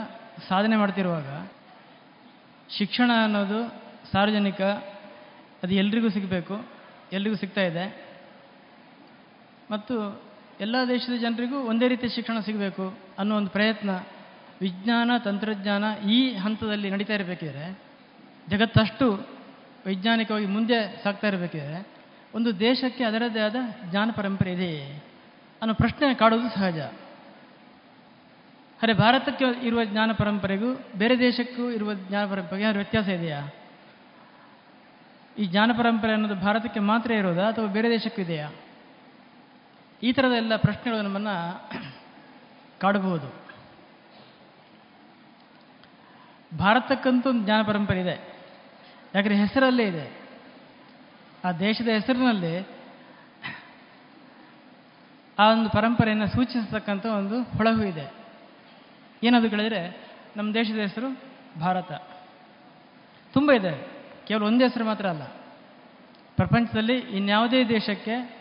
ಸಾಧನೆ ಮಾಡ್ತಿರುವಾಗ ಶಿಕ್ಷಣ ಅನ್ನೋದು ಸಾರ್ವಜನಿಕ, ಅದು ಎಲ್ರಿಗೂ ಸಿಗಬೇಕು, ಎಲ್ರಿಗೂ ಸಿಗ್ತಾ ಇದೆ. ಮತ್ತು ಎಲ್ಲ ದೇಶದ ಜನರಿಗೂ ಒಂದೇ ರೀತಿಯ ಶಿಕ್ಷಣ ಸಿಗಬೇಕು ಅನ್ನೋ ಒಂದು ಪ್ರಯತ್ನ ವಿಜ್ಞಾನ, ತಂತ್ರಜ್ಞಾನ ಈ ಹಂತದಲ್ಲಿ ನಡೀತಾ ಇರಬೇಕಿದ್ರೆ, ಜಗತ್ತಷ್ಟು ವೈಜ್ಞಾನಿಕವಾಗಿ ಮುಂದೆ ಸಾಗ್ತಾ ಇರಬೇಕಿದ್ರೆ, ಒಂದು ದೇಶಕ್ಕೆ ಅದರದ್ದೇ ಆದ ಜ್ಞಾನ ಪರಂಪರೆ ಇದೆಯೇ ಅನ್ನೋ ಪ್ರಶ್ನೆ ಕಾಡೋದು ಸಹಜ. ಅರೆ ಭಾರತಕ್ಕೆ ಇರುವ ಜ್ಞಾನ ಪರಂಪರೆಗೂ ಬೇರೆ ದೇಶಕ್ಕೂ ಇರುವ ಜ್ಞಾನ ಪರಂಪರೆಗೆ ಯಾರು ವ್ಯತ್ಯಾಸ ಇದೆಯಾ? ಈ ಜ್ಞಾನ ಪರಂಪರೆ ಅನ್ನೋದು ಭಾರತಕ್ಕೆ ಮಾತ್ರ ಇರೋದಾ ಅಥವಾ ಬೇರೆ ದೇಶಕ್ಕೂ ಇದೆಯಾ? ಈ ಥರದ ಎಲ್ಲ ಪ್ರಶ್ನೆಗಳು ನಮ್ಮನ್ನು ಕಾಡಬಹುದು. ಭಾರತಕ್ಕಂತೂ ಒಂದು ಜ್ಞಾನ ಪರಂಪರೆ ಇದೆ. ಯಾಕಂದರೆ ಹೆಸರಲ್ಲೇ ಇದೆ. ಆ ದೇಶದ ಹೆಸರಿನಲ್ಲಿ ಆ ಒಂದು ಪರಂಪರೆಯನ್ನು ಸೂಚಿಸತಕ್ಕಂಥ ಒಂದು ಹೊಳಹು ಇದೆ. ಏನದು ಕೇಳಿದರೆ, ನಮ್ಮ ದೇಶದ ಹೆಸರು ಭಾರತ. ತುಂಬ ಇದೆ. ಕೇವಲ ಒಂದೇ ಹೆಸರು ಮಾತ್ರ ಅಲ್ಲ. ಪ್ರಪಂಚದಲ್ಲಿ ಇನ್ಯಾವುದೇ ದೇಶಕ್ಕೆ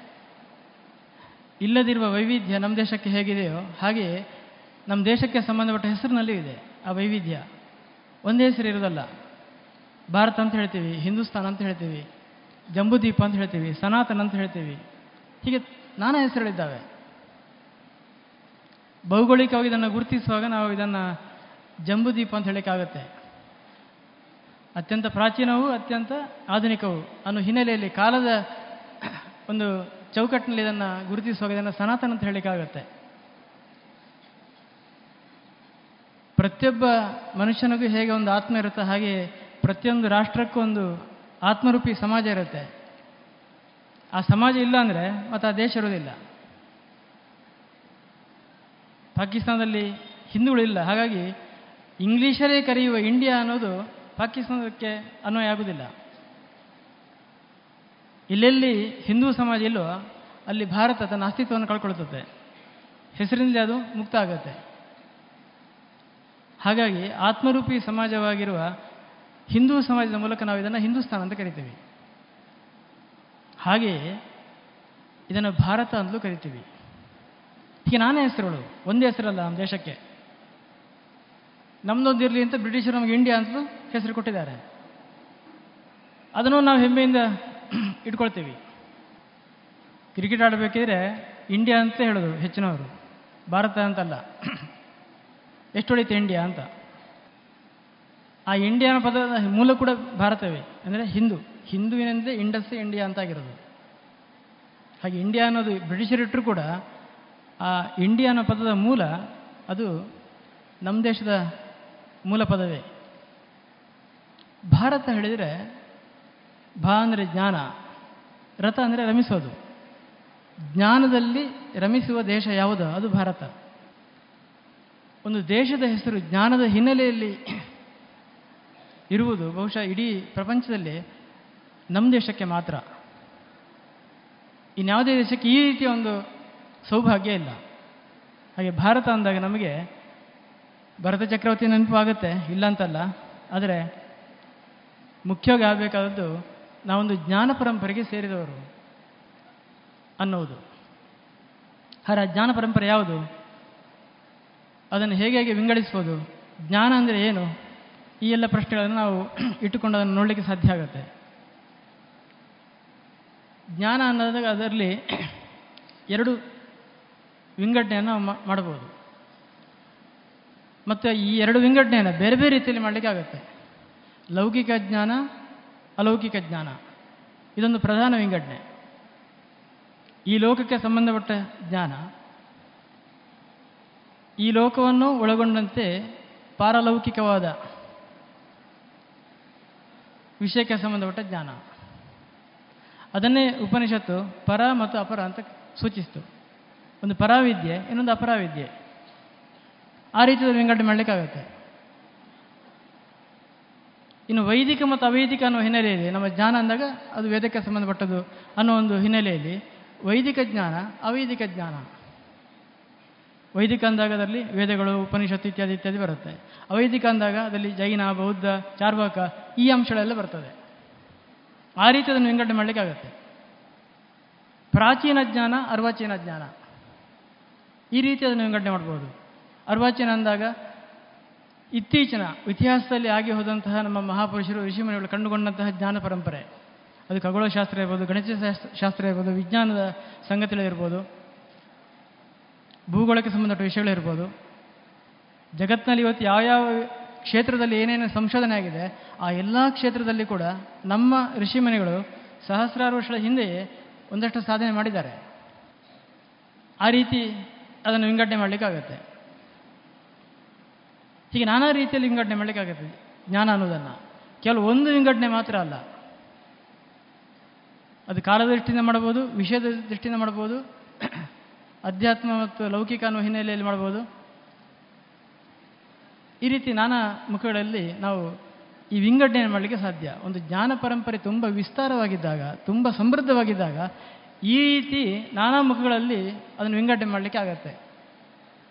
ಇಲ್ಲದಿರುವ ವೈವಿಧ್ಯ ನಮ್ಮ ದೇಶಕ್ಕೆ ಹೇಗಿದೆಯೋ ಹಾಗೆಯೇ ನಮ್ಮ ದೇಶಕ್ಕೆ ಸಂಬಂಧಪಟ್ಟ ಹೆಸರಿನಲ್ಲೇ ಇದೆ ಆ ವೈವಿಧ್ಯ. ಒಂದೇ ಹೆಸರು ಇರೋದಲ್ಲ. ಭಾರತ ಅಂತ ಹೇಳ್ತೀವಿ, ಹಿಂದೂಸ್ತಾನ್ ಅಂತ ಹೇಳ್ತೀವಿ ಜಂಬುದ್ವೀಪ ಅಂತ ಹೇಳ್ತೀವಿ, ಸನಾತನ್ ಅಂತ ಹೇಳ್ತೀವಿ. ಹೀಗೆ ನಾನಾ ಹೆಸರುಗಳಿದ್ದಾವೆ. ಭೌಗೋಳಿಕವಾಗಿ ಇದನ್ನು ಗುರುತಿಸುವಾಗ ನಾವು ಇದನ್ನು ಜಂಬುದ್ವೀಪ ಅಂತ ಹೇಳೋಕ್ಕಾಗತ್ತೆ. ಅತ್ಯಂತ ಪ್ರಾಚೀನವೂ, ಅತ್ಯಂತ ಆಧುನಿಕವು. ಅನ್ನೋ ಹಿನ್ನೆಲೆಯಲ್ಲಿ ಕಾಲದ ಒಂದು ಚೌಕಟ್ಟಿನಲ್ಲಿ ಇದನ್ನು ಗುರುತಿಸುವಾಗ ಇದನ್ನು ಸನಾತನ ಅಂತ ಹೇಳಲಿಕ್ಕಾಗತ್ತೆ ಪ್ರತಿಯೊಬ್ಬ ಮನುಷ್ಯನಿಗೂ ಹೇಗೆ ಒಂದು ಆತ್ಮ ಇರುತ್ತೆ ಹಾಗೆ ಪ್ರತಿಯೊಂದು ರಾಷ್ಟ್ರಕ್ಕೂ ಒಂದು ಆತ್ಮರೂಪಿ ಸಮಾಜ ಇರುತ್ತೆ. ಆ ಸಮಾಜ ಇಲ್ಲ ಅಂದರೆ ಮತ್ತು ಆ ದೇಶ ಇರೋದಿಲ್ಲ ಪಾಕಿಸ್ತಾನದಲ್ಲಿ ಹಿಂದೂಗಳಿಲ್ಲ ಹಾಗಾಗಿ ಇಂಗ್ಲೀಷರೇ ಕರೆಯುವ ಇಂಡಿಯಾ ಅನ್ನೋದು ಪಾಕಿಸ್ತಾನಕ್ಕೆ ಅನ್ವಯ ಆಗುವುದಿಲ್ಲ. ಇಲ್ಲೆಲ್ಲಿ ಹಿಂದೂ ಸಮಾಜ ಇಲ್ಲೋ ಅಲ್ಲಿ ಭಾರತ ತನ್ನ ಅಸ್ತಿತ್ವವನ್ನು ಕಳ್ಕೊಳ್ತದೆ. ಹೆಸರಿನಲ್ಲಿ ಅದು ಮುಕ್ತ ಆಗುತ್ತೆ. ಹಾಗಾಗಿ ಆತ್ಮರೂಪಿ ಸಮಾಜವಾಗಿರುವ ಹಿಂದೂ ಸಮಾಜದ ಮೂಲಕ ನಾವು ಇದನ್ನು ಹಿಂದೂಸ್ತಾನ್ ಅಂತ ಕರಿತೀವಿ. ಹಾಗೆಯೇ ಇದನ್ನು ಭಾರತ ಅಂತಲೂ ಕರಿತೀವಿ. ಹೀಗೆ ನಾನೇ ಹೆಸರುಗಳು, ಒಂದೇ ಹೆಸರಲ್ಲ ನಮ್ಮ ದೇಶಕ್ಕೆ. ನಮ್ಮದೊಂದು ಇರಲಿ ಅಂತ ಬ್ರಿಟಿಷರು ನಮಗೆ ಇಂಡಿಯಾ ಅಂತಲೂ ಹೆಸರು ಕೊಟ್ಟಿದ್ದಾರೆ. ಅದನ್ನು ನಾವು ಹೆಮ್ಮೆಯಿಂದ ಇಟ್ಕೊಳ್ತೀವಿ. ಕ್ರಿಕೆಟ್ ಆಡಬೇಕಿದ್ರೆ ಇಂಡಿಯಾ ಅಂತ ಹೇಳೋದು ಹೆಚ್ಚಿನವರು, ಭಾರತ ಅಂತಲ್ಲ. ಎಷ್ಟು ಇಂಡಿಯಾ ಅಂತ. ಆ ಇಂಡಿಯಾ ಅನ್ನೋ ಪದದ ಮೂಲ ಕೂಡ ಭಾರತವೇ. ಅಂದರೆ ಹಿಂದೂ. ಹಿಂದುವಿನಿಂದ ಇಂಡಸ್ ಇಂಡಿಯಾ ಅಂತ ಆಗಿರೋದು. ಹಾಗೆ ಇಂಡಿಯಾ ಅನ್ನೋದು ಬ್ರಿಟಿಷರಿಟ್ಟರು ಕೂಡ ಆ ಇಂಡಿಯಾ ಅನ್ನೋ ಪದದ ಮೂಲ ಅದು ನಮ್ಮ ದೇಶದ ಮೂಲ ಪದವೇ. ಭಾರತ ಹೇಳಿದರೆ ಭಾ ಅಂದರೆ ಜ್ಞಾನ, ರಥ ಅಂದರೆ ರಮಿಸೋದು. ಜ್ಞಾನದಲ್ಲಿ ರಮಿಸುವ ದೇಶ ಯಾವುದೋ? ಅದು ಭಾರತ. ಒಂದು ದೇಶದ ಹೆಸರು, ಜ್ಞಾನದ ಹಿನ್ನೆಲೆಯಲ್ಲಿ ಇರುವುದು ಬಹುಶಃ ಇಡೀ ಪ್ರಪಂಚದಲ್ಲಿ ನಮ್ಮ ದೇಶಕ್ಕೆ ಮಾತ್ರ. ಇನ್ಯಾವುದೇ ದೇಶಕ್ಕೆ ಈ ರೀತಿಯ ಒಂದು ಸೌಭಾಗ್ಯ ಇಲ್ಲ. ಹಾಗೆ ಭಾರತ ಅಂದಾಗ ನಮಗೆ ಭರತ ಚಕ್ರವರ್ತಿ ನೆನಪಾಗುತ್ತೆ, ಇಲ್ಲ ಅಂತಲ್ಲ? ಆದರೆ ಮುಖ್ಯವಾಗಿ ಆಗಬೇಕಾದದ್ದು ನಾವೊಂದು ಜ್ಞಾನ ಪರಂಪರೆಗೆ ಸೇರಿದವರು ಅನ್ನುವುದು. ಹರ ಜ್ಞಾನ ಪರಂಪರೆ ಯಾವುದು? ಅದನ್ನು ಹೇಗೆ ಹೇಗೆ ವಿಂಗಡಿಸ್ಬೋದು? ಜ್ಞಾನ ಅಂದರೆ ಏನು? ಈ ಎಲ್ಲ ಪ್ರಶ್ನೆಗಳನ್ನು ನಾವು ಇಟ್ಟುಕೊಂಡು ಅದನ್ನು ನೋಡಲಿಕ್ಕೆ ಸಾಧ್ಯ ಆಗುತ್ತೆ. ಜ್ಞಾನ ಅನ್ನೋದಾಗ ಅದರಲ್ಲಿ ಎರಡು ವಿಂಗಡಣೆಯನ್ನು ಮಾಡ್ಬೋದು ಮತ್ತು ಈ ಎರಡು ವಿಂಗಡಣೆಯನ್ನು ಬೇರೆ ಬೇರೆ ರೀತಿಯಲ್ಲಿ ಮಾಡಲಿಕ್ಕೆ ಆಗುತ್ತೆ. ಲೌಕಿಕ ಜ್ಞಾನ, ಅಲೌಕಿಕ ಜ್ಞಾನ. ಇದೊಂದು ಪ್ರಧಾನ ವಿಂಗಡಣೆ. ಈ ಲೋಕಕ್ಕೆ ಸಂಬಂಧಪಟ್ಟ ಜ್ಞಾನ. ಈ ಲೋಕವನ್ನು ಒಳಗೊಂಡಂತೆ ಪಾರಲೌಕಿಕವಾದ ವಿಷಯಕ್ಕೆ ಸಂಬಂಧಪಟ್ಟ ಜ್ಞಾನ. ಅದನ್ನೇ ಉಪನಿಷತ್ತು ಪರ ಮತ್ತು ಅಪರ ಅಂತ ಸೂಚಿಸಿತು. ಒಂದು ಪರಾವಿದ್ಯೆ, ಇನ್ನೊಂದು ಅಪರಾವಿದ್ಯೆ. ಆ ರೀತಿಯ ವಿಂಗಡಣೆ ಮಾಡಲಿಕ್ಕಾಗತ್ತೆ. ಇನ್ನು ವೈದಿಕ ಮತ್ತು ಅವೈದಿಕ ಅನ್ನೋ ಹಿನ್ನೆಲೆಯಲ್ಲಿ, ನಮ್ಮ ಜ್ಞಾನ ಅಂದಾಗ ಅದು ವೇದಕ್ಕೆ ಸಂಬಂಧಪಟ್ಟದ್ದು ಅನ್ನೋ ಒಂದು ಹಿನ್ನೆಲೆಯಲ್ಲಿ ವೈದಿಕ ಜ್ಞಾನ, ಅವೈದಿಕ ಜ್ಞಾನ. ವೈದಿಕ ಅಂದಾಗ ಅದರಲ್ಲಿ ವೇದಗಳು, ಉಪನಿಷತ್ತು ಇತ್ಯಾದಿ ಇತ್ಯಾದಿ ಬರುತ್ತೆ. ಅವೈದಿಕ ಅಂದಾಗ ಅದರಲ್ಲಿ ಜೈನ, ಬೌದ್ಧ, ಚಾರ್ವಾಕ ಈ ಅಂಶಗಳೆಲ್ಲ ಬರ್ತದೆ. ಆ ರೀತಿ ಅದನ್ನು ವಿಂಗಡಣೆ ಮಾಡಲಿಕ್ಕೆ ಆಗುತ್ತೆ. ಪ್ರಾಚೀನ ಜ್ಞಾನ, ಅರ್ವಾಚೀನ ಜ್ಞಾನ. ಈ ರೀತಿ ಅದನ್ನು ವಿಂಗಡಣೆ ಮಾಡ್ಬೋದು. ಅರ್ವಾಚೀನ ಅಂದಾಗ ಇತ್ತೀಚಿನ ಇತಿಹಾಸದಲ್ಲಿ ಆಗಿ ಹೋದಂತಹ ನಮ್ಮ ಮಹಾಪುರುಷರು, ಋಷಿಮುನಿಗಳು ಕಂಡುಕೊಂಡಂತಹ ಜ್ಞಾನ ಪರಂಪರೆ. ಅದು ಖಗೋಳಶಾಸ್ತ್ರ ಇರ್ಬೋದು ಗಣಿತ ಶಾಸ್ತ್ರ ಶಾಸ್ತ್ರ ಇರ್ಬೋದು, ವಿಜ್ಞಾನದ ಸಂಗತಿಗಳಿರ್ಬೋದು ಭೂಗೋಳಕ್ಕೆ ಸಂಬಂಧಪಟ್ಟ ವಿಷಯಗಳಿರ್ಬೋದು ಜಗತ್ತಿನಲ್ಲಿ ಇವತ್ತು ಯಾವ ಯಾವ ಕ್ಷೇತ್ರದಲ್ಲಿ ಏನೇನು ಸಂಶೋಧನೆ ಆಗಿದೆ, ಆ ಎಲ್ಲ ಕ್ಷೇತ್ರದಲ್ಲಿ ಕೂಡ ನಮ್ಮ ಋಷಿಮುನಿಗಳು ಸಹಸ್ರಾರು ವರ್ಷಗಳ ಹಿಂದೆಯೇ ಒಂದಷ್ಟು ಸಾಧನೆ ಮಾಡಿದ್ದಾರೆ. ಆ ರೀತಿ ಅದನ್ನು ವಿಂಗಡಣೆ ಮಾಡಲಿಕ್ಕಾಗತ್ತೆ. ಹೀಗೆ ನಾನಾ ರೀತಿಯಲ್ಲಿ ವಿಂಗಡಣೆ ಮಾಡಲಿಕ್ಕಾಗತ್ತೆ ಜ್ಞಾನ ಅನ್ನೋದನ್ನು. ಕೆಲವು ಒಂದು ವಿಂಗಡಣೆ ಮಾತ್ರ ಅಲ್ಲ. ಅದು ಕಾಲದ ದೃಷ್ಟಿಯಿಂದ ಮಾಡ್ಬೋದು ವಿಷಯದ ದೃಷ್ಟಿಯಿಂದ ಮಾಡ್ಬೋದು ಅಧ್ಯಾತ್ಮ ಮತ್ತು ಲೌಕಿಕ ಅನ್ನೋ ಹಿನ್ನೆಲೆಯಲ್ಲಿ ಮಾಡ್ಬೋದು. ಈ ರೀತಿ ನಾನಾ ಮುಖಗಳಲ್ಲಿ ನಾವು ಈ ವಿಂಗಡಣೆ ಮಾಡಲಿಕ್ಕೆ ಸಾಧ್ಯ. ಒಂದು ಜ್ಞಾನ ಪರಂಪರೆ ತುಂಬ ವಿಸ್ತಾರವಾಗಿದ್ದಾಗ, ತುಂಬ ಸಮೃದ್ಧವಾಗಿದ್ದಾಗ, ಈ ರೀತಿ ನಾನಾ ಮುಖಗಳಲ್ಲಿ ಅದನ್ನು ವಿಂಗಡಣೆ ಮಾಡಲಿಕ್ಕೆ ಆಗತ್ತೆ.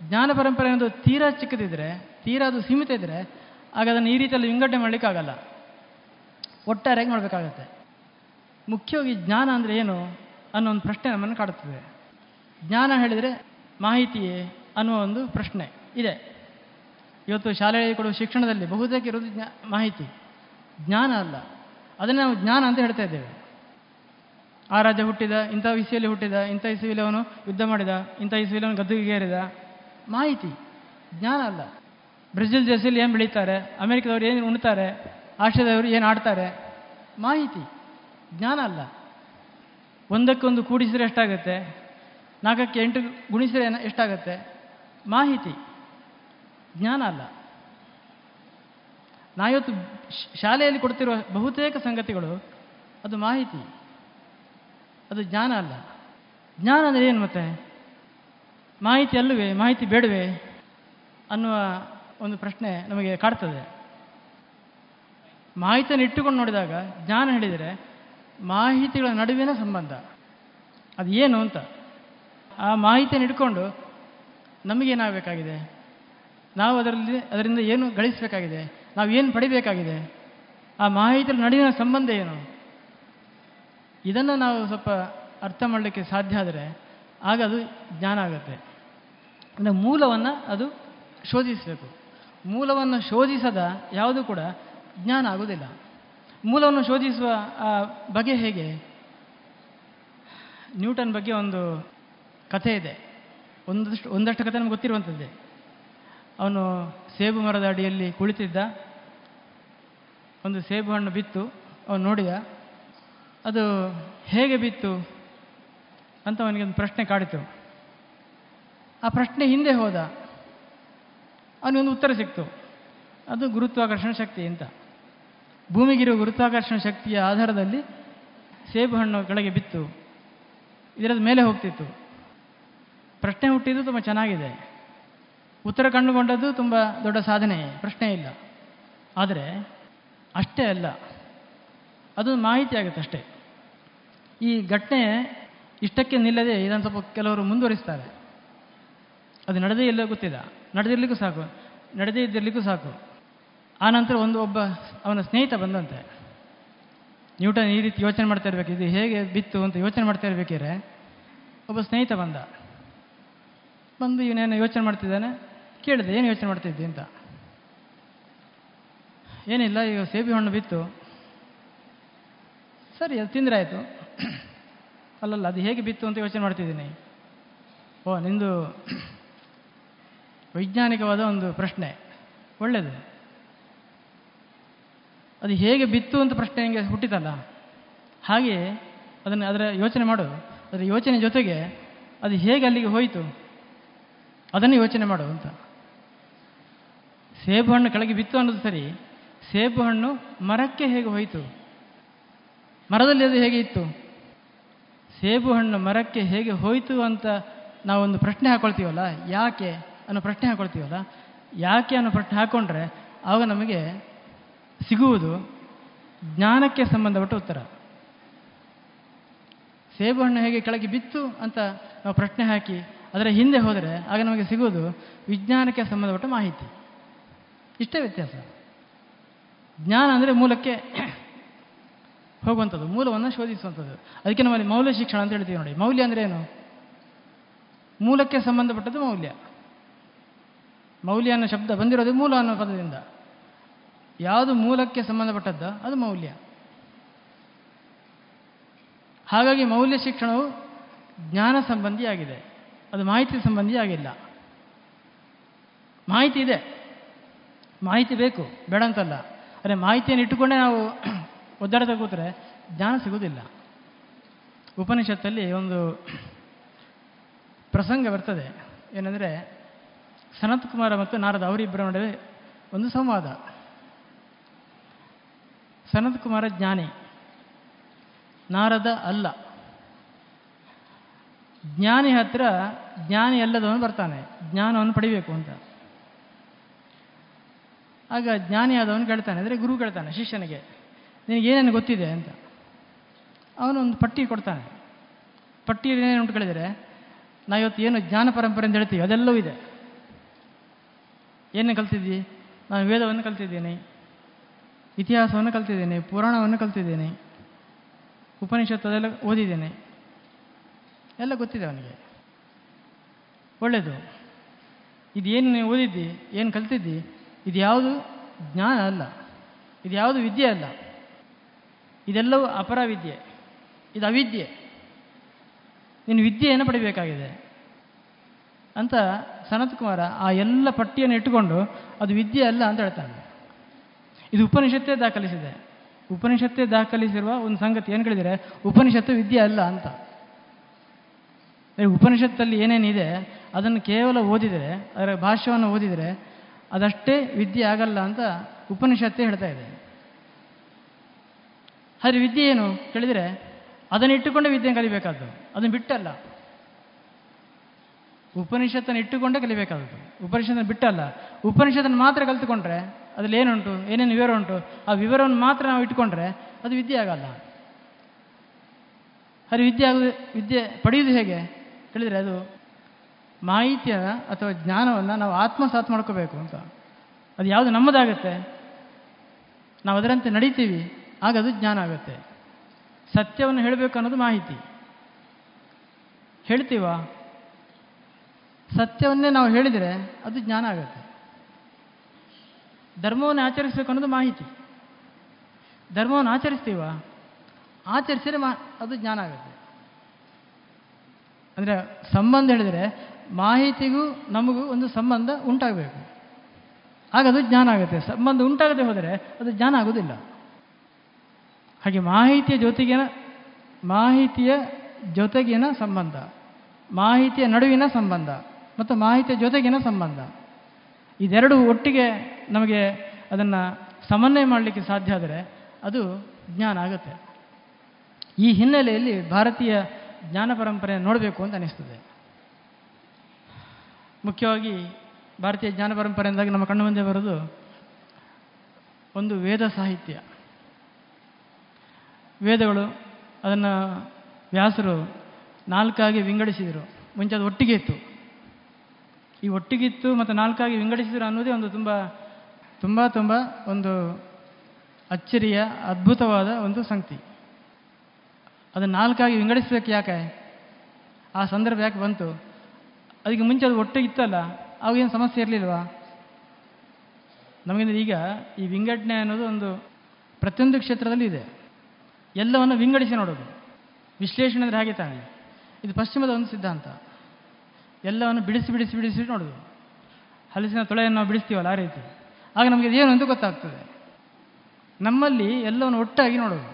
ಜ್ಞಾನ ಪರಂಪರೆ ಅನ್ನೋದು ತೀರಾ ಚಿಕ್ಕದಿದ್ದರೆ ತೀರಾ ಅದು ಸೀಮಿತ ಇದ್ದರೆ ಆಗ ಅದನ್ನು ಈ ರೀತಿಯಲ್ಲಿ ವಿಂಗಡಣೆ ಮಾಡಲಿಕ್ಕೆ ಆಗಲ್ಲ. ಒಟ್ಟಾರೆಯಾಗಿ ಮಾಡಬೇಕಾಗತ್ತೆ. ಮುಖ್ಯವಾಗಿ ಜ್ಞಾನ ಅಂದರೆ ಏನು ಅನ್ನೋ ಒಂದು ಪ್ರಶ್ನೆ ನಮ್ಮನ್ನು ಕಾಡುತ್ತದೆ. ಜ್ಞಾನ ಹೇಳಿದರೆ ಮಾಹಿತಿಯೇ ಅನ್ನುವ ಒಂದು ಪ್ರಶ್ನೆ ಇದೆ. ಇವತ್ತು ಶಾಲೆಯಲ್ಲಿ ಕೊಡುವ ಶಿಕ್ಷಣದಲ್ಲಿ ಬಹುತೇಕ ಇರೋದು ಜ್ಞಾ, ಮಾಹಿತಿ. ಜ್ಞಾನ ಅಲ್ಲ. ಅದನ್ನು ನಾವು ಜ್ಞಾನ ಅಂತ ಹೇಳ್ತಾ ಇದ್ದೇವೆ. ಆ ರಾಜ್ಯ ಹುಟ್ಟಿದ, ಇಂಥ ಇಸುವಿಯಲ್ಲಿ ಹುಟ್ಟಿದ, ಇಂಥ ಇಸುವಿಲಿ ಅವನು ಯುದ್ಧ ಮಾಡಿದ, ಇಂಥ ಇಸುವಿಲಿ ಅವನು ಗದ್ದುಗೆಗೇರಿದ. ಮಾಹಿತಿ. ಜ್ಞಾನ ಅಲ್ಲ. ಬ್ರೆಜಿಲ್ ದೇಶದಲ್ಲಿ ಏನು ಬೆಳೀತಾರೆ? ಅಮೆರಿಕದವರು ಏನು ಉಣ್ತಾರೆ? ಆಸ್ಟ್ರೇಲಿಯಾದವರು ಏನು ಆಡ್ತಾರೆ? ಮಾಹಿತಿ. ಜ್ಞಾನ ಅಲ್ಲ. ಒಂದಕ್ಕೊಂದು ಕೂಡಿಸಿದ್ರೆ ಎಷ್ಟಾಗುತ್ತೆ? ನಾಲ್ಕಕ್ಕೆ ಎಂಟು ಗುಣಿಸಿದ್ರೆ ಎಷ್ಟಾಗತ್ತೆ? ಮಾಹಿತಿ. ಜ್ಞಾನ ಅಲ್ಲ. ನಾವಿವತ್ತು ಶಾಲೆಯಲ್ಲಿ ಕೊಡ್ತಿರುವ ಬಹುತೇಕ ಸಂಗತಿಗಳು ಅದು ಮಾಹಿತಿ. ಅದು ಜ್ಞಾನ ಅಲ್ಲ. ಜ್ಞಾನ ಅಂದರೆ ಏನು ಮತ್ತೆ? ಮಾಹಿತಿ ಅಲ್ಲವೇ, ಮಾಹಿತಿ ಬೇಡವೇ ಅನ್ನುವ ಒಂದು ಪ್ರಶ್ನೆ ನಮಗೆ ಕಾಡ್ತದೆ. ಮಾಹಿತಿಯನ್ನು ಇಟ್ಟುಕೊಂಡು ನೋಡಿದಾಗ ಜ್ಞಾನ ಹೇಳಿದರೆ ಮಾಹಿತಿಗಳ ನಡುವಿನ ಸಂಬಂಧ. ಅದು ಏನು ಅಂತ? ಆ ಮಾಹಿತಿಯನ್ನು ಇಟ್ಕೊಂಡು ನಮಗೇನಾಗಬೇಕಾಗಿದೆ? ನಾವು ಅದರಲ್ಲಿ, ಅದರಿಂದ ಏನು ಗಳಿಸಬೇಕಾಗಿದೆ? ನಾವು ಏನು ಪಡಿಬೇಕಾಗಿದೆ? ಆ ಮಾಹಿತಿಯ ನಡುವಿನ ಸಂಬಂಧ ಏನು? ಇದನ್ನು ನಾವು ಸ್ವಲ್ಪ ಅರ್ಥ ಮಾಡಲಿಕ್ಕೆ ಸಾಧ್ಯ ಆದರೆ ಆಗ ಅದು ಜ್ಞಾನ ಆಗುತ್ತೆ. ಅಂದರೆ ಮೂಲವನ್ನು ಅದು ಶೋಧಿಸಬೇಕು. ಮೂಲವನ್ನು ಶೋಧಿಸದ ಯಾವುದು ಕೂಡ ಜ್ಞಾನ ಆಗುವುದಿಲ್ಲ. ಮೂಲವನ್ನು ಶೋಧಿಸುವ ಬಗೆ ಹೇಗೆ? ನ್ಯೂಟನ್ ಬಗ್ಗೆ ಒಂದು ಕಥೆ ಇದೆ. ಒಂದಷ್ಟು ಒಂದಷ್ಟು ಕಥೆ ನಮ್ಗೆ ಗೊತ್ತಿರುವಂಥದ್ದೇ. ಅವನು ಸೇಬು ಮರದ ಅಡಿಯಲ್ಲಿ ಕುಳಿತಿದ್ದ. ಒಂದು ಸೇಬು ಹಣ್ಣು ಬಿತ್ತು. ಅವನು ನೋಡಿದ. ಅದು ಹೇಗೆ ಬಿತ್ತು ಅಂತ ಅವನಿಗೆ ಒಂದು ಪ್ರಶ್ನೆ ಕಾಡಿತು. ಆ ಪ್ರಶ್ನೆ ಹಿಂದೆ ಹೋದ. ಅವನಿಗೊಂದು ಉತ್ತರ ಸಿಕ್ತು. ಅದು ಗುರುತ್ವಾಕರ್ಷಣ ಶಕ್ತಿ ಅಂತ. ಭೂಮಿಗಿರುವ ಗುರುತ್ವಾಕರ್ಷಣ ಶಕ್ತಿಯ ಆಧಾರದಲ್ಲಿ ಸೇಬು ಹಣ್ಣು ಕೆಳಗೆ ಬಿತ್ತು. ಇದರದ ಮೇಲೆ ಹೋಗ್ತಿತ್ತು. ಪ್ರಶ್ನೆ ಹುಟ್ಟಿದ್ದು ತುಂಬ ಚೆನ್ನಾಗಿದೆ. ಉತ್ತರ ಕಂಡುಕೊಂಡದ್ದು ತುಂಬ ದೊಡ್ಡ ಸಾಧನೆ, ಪ್ರಶ್ನೆ ಇಲ್ಲ. ಆದರೆ ಅಷ್ಟೇ ಅಲ್ಲ, ಅದು ಮಾಹಿತಿ ಆಗುತ್ತೆ ಅಷ್ಟೇ. ಈ ಘಟನೆ ಇಷ್ಟಕ್ಕೆ ನಿಲ್ಲದೆ ಇದನ್ನು ಸ್ವಲ್ಪ ಕೆಲವರು ಮುಂದುವರಿಸ್ತಾರೆ. ಅದು ನಡೆದೇ ಇಲ್ಲ ಗೊತ್ತಿಲ್ಲ. ನಡೆದಿರ್ಲಿಕ್ಕೂ ಸಾಕು, ನಡೆದೇ ಇದ್ದಿರ್ಲಿಕ್ಕೂ ಸಾಕು. ಆನಂತರ ಒಂದು ಒಬ್ಬ ಅವನ ಸ್ನೇಹಿತ ಬಂದಂತೆ. ನ್ಯೂಟನ್ ಈ ರೀತಿ ಯೋಚನೆ ಮಾಡ್ತಾ ಇರಬೇಕು, ಇದು ಹೇಗೆ ಬಿತ್ತು ಅಂತ ಯೋಚನೆ ಮಾಡ್ತಾ ಇರಬೇಕಿದ್ರೆ ಒಬ್ಬ ಸ್ನೇಹಿತ ಬಂದ. ಬಂದು ಇವನೇನು ಯೋಚನೆ ಮಾಡ್ತಿದ್ದಾನೆ? ಕೇಳಿದೆ, ಏನು ಯೋಚನೆ ಮಾಡ್ತಿದ್ದೆ? ಅಂತ. ಏನಿಲ್ಲ, ಈಗ ಸೇಬಿ ಹಣ್ಣು ಬಿತ್ತು. ಸರಿ, ಅದು ತಿಂದರೆ ಆಯಿತು. ಅಲ್ಲಲ್ಲ, ಅದು ಹೇಗೆ ಬಿತ್ತು ಅಂತ ಯೋಚನೆ ಮಾಡ್ತಿದ್ದೀನಿ. ಓ, ನಿಂದು ವೈಜ್ಞಾನಿಕವಾದ ಒಂದು ಪ್ರಶ್ನೆ. ಒಳ್ಳೆಯದು ಅದು ಹೇಗೆ ಬಿತ್ತು ಅಂತ ಪ್ರಶ್ನೆ ಹಿಂಗೆ ಹುಟ್ಟಿತಲ್ಲ? ಹಾಗೆ ಅದನ್ನು, ಅದರ ಯೋಚನೆ ಮಾಡು. ಅದರ ಯೋಚನೆ ಜೊತೆಗೆ ಅದು ಹೇಗೆ ಅಲ್ಲಿಗೆ ಹೋಯಿತು? ಅದನ್ನು ಯೋಚನೆ ಮಾಡು ಅಂತ. ಸೇಬು ಹಣ್ಣು ಕೆಳಗೆ ಬಿತ್ತು ಅನ್ನೋದು ಸರಿ, ಸೇಬು ಹಣ್ಣು ಮರಕ್ಕೆ ಹೇಗೆ ಹೋಯಿತು? ಮರದಲ್ಲಿ ಅದು ಹೇಗೆ ಇತ್ತು? ಸೇಬು ಹಣ್ಣು ಮರಕ್ಕೆ ಹೇಗೆ ಹೋಯಿತು ಅಂತ ನಾವೊಂದು ಪ್ರಶ್ನೆ ಹಾಕೊಳ್ತೀವಲ್ಲ? ಯಾಕೆ ಅನ್ನೋ ಪ್ರಶ್ನೆ ಹಾಕೊಳ್ತೀವಲ್ಲ? ಯಾಕೆ ಅನ್ನೋ ಪ್ರಶ್ನೆ ಹಾಕ್ಕೊಂಡ್ರೆ ಆಗ ನಮಗೆ ಸಿಗುವುದು ಜ್ಞಾನಕ್ಕೆ ಸಂಬಂಧಪಟ್ಟ ಉತ್ತರ. ಸೇಬು ಹಣ್ಣು ಹೇಗೆ ಕೆಳಗೆ ಬಿತ್ತು ಅಂತ ನಾವು ಪ್ರಶ್ನೆ ಹಾಕಿ ಅದರ ಹಿಂದೆ ಹೋದರೆ ಆಗ ನಮಗೆ ಸಿಗುವುದು ವಿಜ್ಞಾನಕ್ಕೆ ಸಂಬಂಧಪಟ್ಟ ಮಾಹಿತಿ. ಇಷ್ಟೇ ವ್ಯತ್ಯಾಸ. ಜ್ಞಾನ ಅಂದರೆ ಮೂಲಕ್ಕೆ ಹೋಗುವಂಥದ್ದು, ಮೂಲವನ್ನು ಶೋಧಿಸುವಂಥದ್ದು. ಅದಕ್ಕೆ ನಮ್ಮಲ್ಲಿ ಮೌಲ್ಯ ಶಿಕ್ಷಣ ಅಂತ ಹೇಳ್ತೀವಿ ನೋಡಿ. ಮೌಲ್ಯ ಅಂದರೆ ಏನು? ಮೂಲಕ್ಕೆ ಸಂಬಂಧಪಟ್ಟದ್ದು ಮೌಲ್ಯ. ಮೌಲ್ಯ ಅನ್ನೋ ಶಬ್ದ ಬಂದಿರೋದು ಮೂಲ ಅನ್ನೋ ಪದದಿಂದ. ಯಾವುದು ಮೂಲಕ್ಕೆ ಸಂಬಂಧಪಟ್ಟದ್ದ ಅದು ಮೌಲ್ಯ. ಹಾಗಾಗಿ ಮೌಲ್ಯ ಶಿಕ್ಷಣವು ಜ್ಞಾನ ಸಂಬಂಧಿಯಾಗಿದೆ. ಅದು ಮಾಹಿತಿ ಸಂಬಂಧಿಯಾಗಿಲ್ಲ ಮಾಹಿತಿ ಇದೆ. ಮಾಹಿತಿ ಬೇಕು. ಬೇಡ ಅಂತಲ್ಲ. ಆದರೆ ಮಾಹಿತಿಯನ್ನು ಇಟ್ಟುಕೊಂಡೇ ನಾವು ಒದ್ದಾಡ್ತಾ ಕೂತ್ರೆ ಜ್ಞಾನ ಸಿಗುವುದಿಲ್ಲ. ಉಪನಿಷತ್ತಲ್ಲಿ ಒಂದು ಪ್ರಸಂಗ ಬರ್ತದೆ. ಏನಂದರೆ ಸನತ್ ಕುಮಾರ ಮತ್ತು ನಾರದ ಅವರಿಬ್ಬರ ನಡುವೆ ಒಂದು ಸಂವಾದ. ಸನತ್ ಕುಮಾರ ಜ್ಞಾನಿ, ನಾರದ ಅಲ್ಲ. ಜ್ಞಾನಿ ಹತ್ರ ಜ್ಞಾನಿ ಎಲ್ಲದವನು ಬರ್ತಾನೆ. ಜ್ಞಾನವನ್ನು ಪಡಿಬೇಕು ಅಂತ. ಆಗ ಜ್ಞಾನಿ ಆದವನು ಕೇಳ್ತಾನೆ, ಅಂದರೆ ಗುರು ಕೇಳ್ತಾನೆ ಶಿಷ್ಯನಿಗೆ, ನಿನಗೆ ಏನೇನು ಗೊತ್ತಿದೆ ಅಂತ. ಅವನು ಒಂದು ಪಟ್ಟಿ ಕೊಡ್ತಾನೆ. ಪಟ್ಟಿಯಲ್ಲಿ ಏನೇನು ಉಂಟು ಕೇಳಿದರೆ, ನಾ ಇವತ್ತು ಏನು ಜ್ಞಾನ ಪರಂಪರೆ ಅಂತ ಹೇಳ್ತೀವಿ ಅದೆಲ್ಲವೂ ಇದೆ. ಏನು ಕಲ್ತಿದ್ದಿ? ನಾನು ವೇದವನ್ನು ಕಲ್ತಿದ್ದೀನಿ, ಇತಿಹಾಸವನ್ನು ಕಲ್ತಿದ್ದೀನಿ, ಪುರಾಣವನ್ನು ಕಲ್ತಿದ್ದೀನಿ ಉಪನಿಷತ್ತು ಅದೆಲ್ಲ ಓದಿದ್ದೇನೆ. ಎಲ್ಲ ಗೊತ್ತಿದೆ ಅವನಿಗೆ. ಒಳ್ಳೆಯದು ಇದೇನು ನೀವು ಓದಿದ್ದಿ? ಏನು ಕಲ್ತಿದ್ದಿ? ಇದು ಯಾವುದು ಜ್ಞಾನ ಅಲ್ಲ. ಇದು ಯಾವುದು ವಿದ್ಯೆ ಅಲ್ಲ. ಇದೆಲ್ಲವೂ ಅಪರ ವಿದ್ಯೆ ಇದು ಅವಿದ್ಯೆ. ನೀನು ವಿದ್ಯೆಯನ್ನು ಪಡಿಬೇಕಾಗಿದೆ. ಅಂತ ಸನತ್ ಕುಮಾರ ಆ ಎಲ್ಲ ಪಟ್ಟಿಯನ್ನು ಇಟ್ಟುಕೊಂಡು ಅದು ವಿದ್ಯೆ ಅಲ್ಲ ಅಂತ ಹೇಳ್ತಾನೆ. ಇದು ಉಪನಿಷತ್ತೇ ದಾಖಲಿಸಿದೆ. ಉಪನಿಷತ್ತೇ ದಾಖಲಿಸಿರುವ ಒಂದು ಸಂಗತಿ ಏನು ಕೇಳಿದರೆ? ಉಪನಿಷತ್ತು ವಿದ್ಯೆ ಅಲ್ಲ ಅಂತ. ಉಪನಿಷತ್ತಲ್ಲಿ ಏನೇನಿದೆ, ಅದನ್ನು ಕೇವಲ ಓದಿದರೆ, ಅದರ ಭಾಷ್ಯವನ್ನು ಓದಿದರೆ ಅದಷ್ಟೇ ವಿದ್ಯೆ ಆಗಲ್ಲ ಅಂತ ಉಪನಿಷತ್ತೇ ಹೇಳ್ತಾ ಇದೆ. ಆದರೆ ವಿದ್ಯೆ ಏನು? ಕೇಳಿದರೆ ಅದನ್ನು ಇಟ್ಟುಕೊಂಡೇ ವಿದ್ಯೆ ಕಲಿಬೇಕಾದ್ದು. ಅದನ್ನು ಬಿಟ್ಟಲ್ಲ. ಉಪನಿಷತ್ತನ್ನು ಇಟ್ಟುಕೊಂಡೇ ಕಲಿಬೇಕಾದದ್ದು. ಉಪನಿಷತ್ತನ್ನು ಬಿಟ್ಟಲ್ಲ. ಉಪನಿಷತ್ತನ್ನು ಮಾತ್ರ ಕಲಿತುಕೊಂಡ್ರೆ ಅದ್ರಲ್ಲಿ ಏನುಂಟು? ಏನೇನು ವಿವರ ಉಂಟು? ಆ ವಿವರವನ್ನು ಮಾತ್ರ ನಾವು ಇಟ್ಟುಕೊಂಡ್ರೆ ಅದು ವಿದ್ಯೆ ಆಗಲ್ಲ. ಅದು ವಿದ್ಯೆ ಆಗೋದು ವಿದ್ಯೆ ಪಡೆಯುವುದು ಹೇಗೆ? ಹೇಳಿದರೆ ಅದು ಮಾಹಿತಿಯ ಅಥವಾ ಜ್ಞಾನವನ್ನು ನಾವು ಆತ್ಮಸಾತ್ ಮಾಡ್ಕೋಬೇಕು ಅಂತ. ಅದು ಯಾವುದು ನಮ್ಮದಾಗತ್ತೆ? ನಾವು ಅದರಂತೆ ನಡೀತೀವಿ, ಆಗ ಅದು ಜ್ಞಾನ ಆಗುತ್ತೆ. ಸತ್ಯವನ್ನು ಹೇಳಬೇಕು ಅನ್ನೋದು ಮಾಹಿತಿ. ಹೇಳ್ತೀವ? ಸತ್ಯವನ್ನೇ ನಾವು ಹೇಳಿದರೆ ಅದು ಜ್ಞಾನ ಆಗುತ್ತೆ. ಧರ್ಮವನ್ನು ಆಚರಿಸಬೇಕು ಅನ್ನೋದು ಮಾಹಿತಿ. ಧರ್ಮವನ್ನು ಆಚರಿಸ್ತೀವ? ಆಚರಿಸಿದ್ರೆ ಮಾ ಅದು ಜ್ಞಾನ ಆಗುತ್ತೆ. ಅಂದರೆ ಸಂಬಂಧ ಹೇಳಿದರೆ ಮಾಹಿತಿಗೂ ನಮಗೂ ಒಂದು ಸಂಬಂಧ ಉಂಟಾಗಬೇಕು. ಆಗ ಅದು ಜ್ಞಾನ ಆಗುತ್ತೆ. ಸಂಬಂಧ ಉಂಟಾಗದೆ ಹೋದರೆ ಅದು ಜ್ಞಾನ ಆಗೋದಿಲ್ಲ. ಹಾಗೆ ಮಾಹಿತಿಯ ಜೊತೆಗಿನ ಮಾಹಿತಿಯ ಜೊತೆಗಿನ ಸಂಬಂಧ, ಮಾಹಿತಿಯ ನಡುವಿನ ಸಂಬಂಧ ಮತ್ತು ಮಾಹಿತಿಯ ಜೊತೆಗಿನ ಸಂಬಂಧ, ಇದೆರಡು ಒಟ್ಟಿಗೆ ನಮಗೆ ಅದನ್ನು ಸಮನ್ವಯ ಮಾಡಲಿಕ್ಕೆ ಸಾಧ್ಯ ಆದರೆ ಅದು ಜ್ಞಾನ ಆಗುತ್ತೆ. ಈ ಹಿನ್ನೆಲೆಯಲ್ಲಿ ಭಾರತೀಯ ಜ್ಞಾನ ಪರಂಪರೆ ನೋಡಬೇಕು ಅಂತ ಅನಿಸ್ತದೆ. ಮುಖ್ಯವಾಗಿ ಭಾರತೀಯ ಜ್ಞಾನ ಪರಂಪರೆ ಅಂದಾಗ ನಮ್ಮ ಕಣ್ಣು ಮುಂದೆ ಬರೋದು ಒಂದು ವೇದ ಸಾಹಿತ್ಯ. ವೇದಗಳು ಅದನ್ನು ವ್ಯಾಸರು ನಾಲ್ಕಾಗಿ ವಿಂಗಡಿಸಿದರು. ಮುಂಚೆ ಅದು ಒಟ್ಟಿಗೆ ಇತ್ತು. ಈ ಒಟ್ಟಿಗಿತ್ತು ಮತ್ತು ನಾಲ್ಕಾಗಿ ವಿಂಗಡಿಸಿದರು ಅನ್ನೋದೇ ಒಂದು ತುಂಬ ತುಂಬ ತುಂಬ ಒಂದು ಅಚ್ಚರಿಯ, ಅದ್ಭುತವಾದ ಒಂದು ಸಂಗತಿ. ಅದನ್ನು ನಾಲ್ಕಾಗಿ ವಿಂಗಡಿಸಬೇಕು ಯಾಕೆ? ಆ ಸಂದರ್ಭ ಯಾಕೆ ಬಂತು? ಅದಕ್ಕೆ ಮುಂಚೆ ಅದು ಒಟ್ಟಿಗೆ ಇತ್ತಲ್ಲ ಅವಾಗೇನು ಸಮಸ್ಯೆ ಇರಲಿಲ್ವಾ? ನಮಗಿಂದ ಈಗ ಈ ವಿಂಗಡಣೆ ಅನ್ನೋದು ಒಂದು ಪ್ರತಿಯೊಂದು ಕ್ಷೇತ್ರದಲ್ಲಿ ಇದೆ. ಎಲ್ಲವನ್ನು ವಿಂಗಡಿಸಿ ನೋಡೋದು. ವಿಶ್ಲೇಷಣೆ ಅಂದರೆ ಹಾಗೆ ತಾನೆ. ಇದು ಪಶ್ಚಿಮದ ಒಂದು ಸಿದ್ಧಾಂತ. ಎಲ್ಲವನ್ನು ಬಿಡಿಸಿ ಬಿಡಿಸಿ ಬಿಡಿಸಿ ನೋಡೋದು. ಹಲಸಿನ ತೊಳೆಯನ್ನು ನಾವು ಬಿಡಿಸ್ತೀವಲ್ಲ ಆ ರೀತಿ. ಆಗ ನಮಗೆ ಏನು ಅಂತ ಗೊತ್ತಾಗ್ತದೆ. ನಮ್ಮಲ್ಲಿ ಎಲ್ಲವನ್ನು ಒಟ್ಟಾಗಿ ನೋಡೋದು.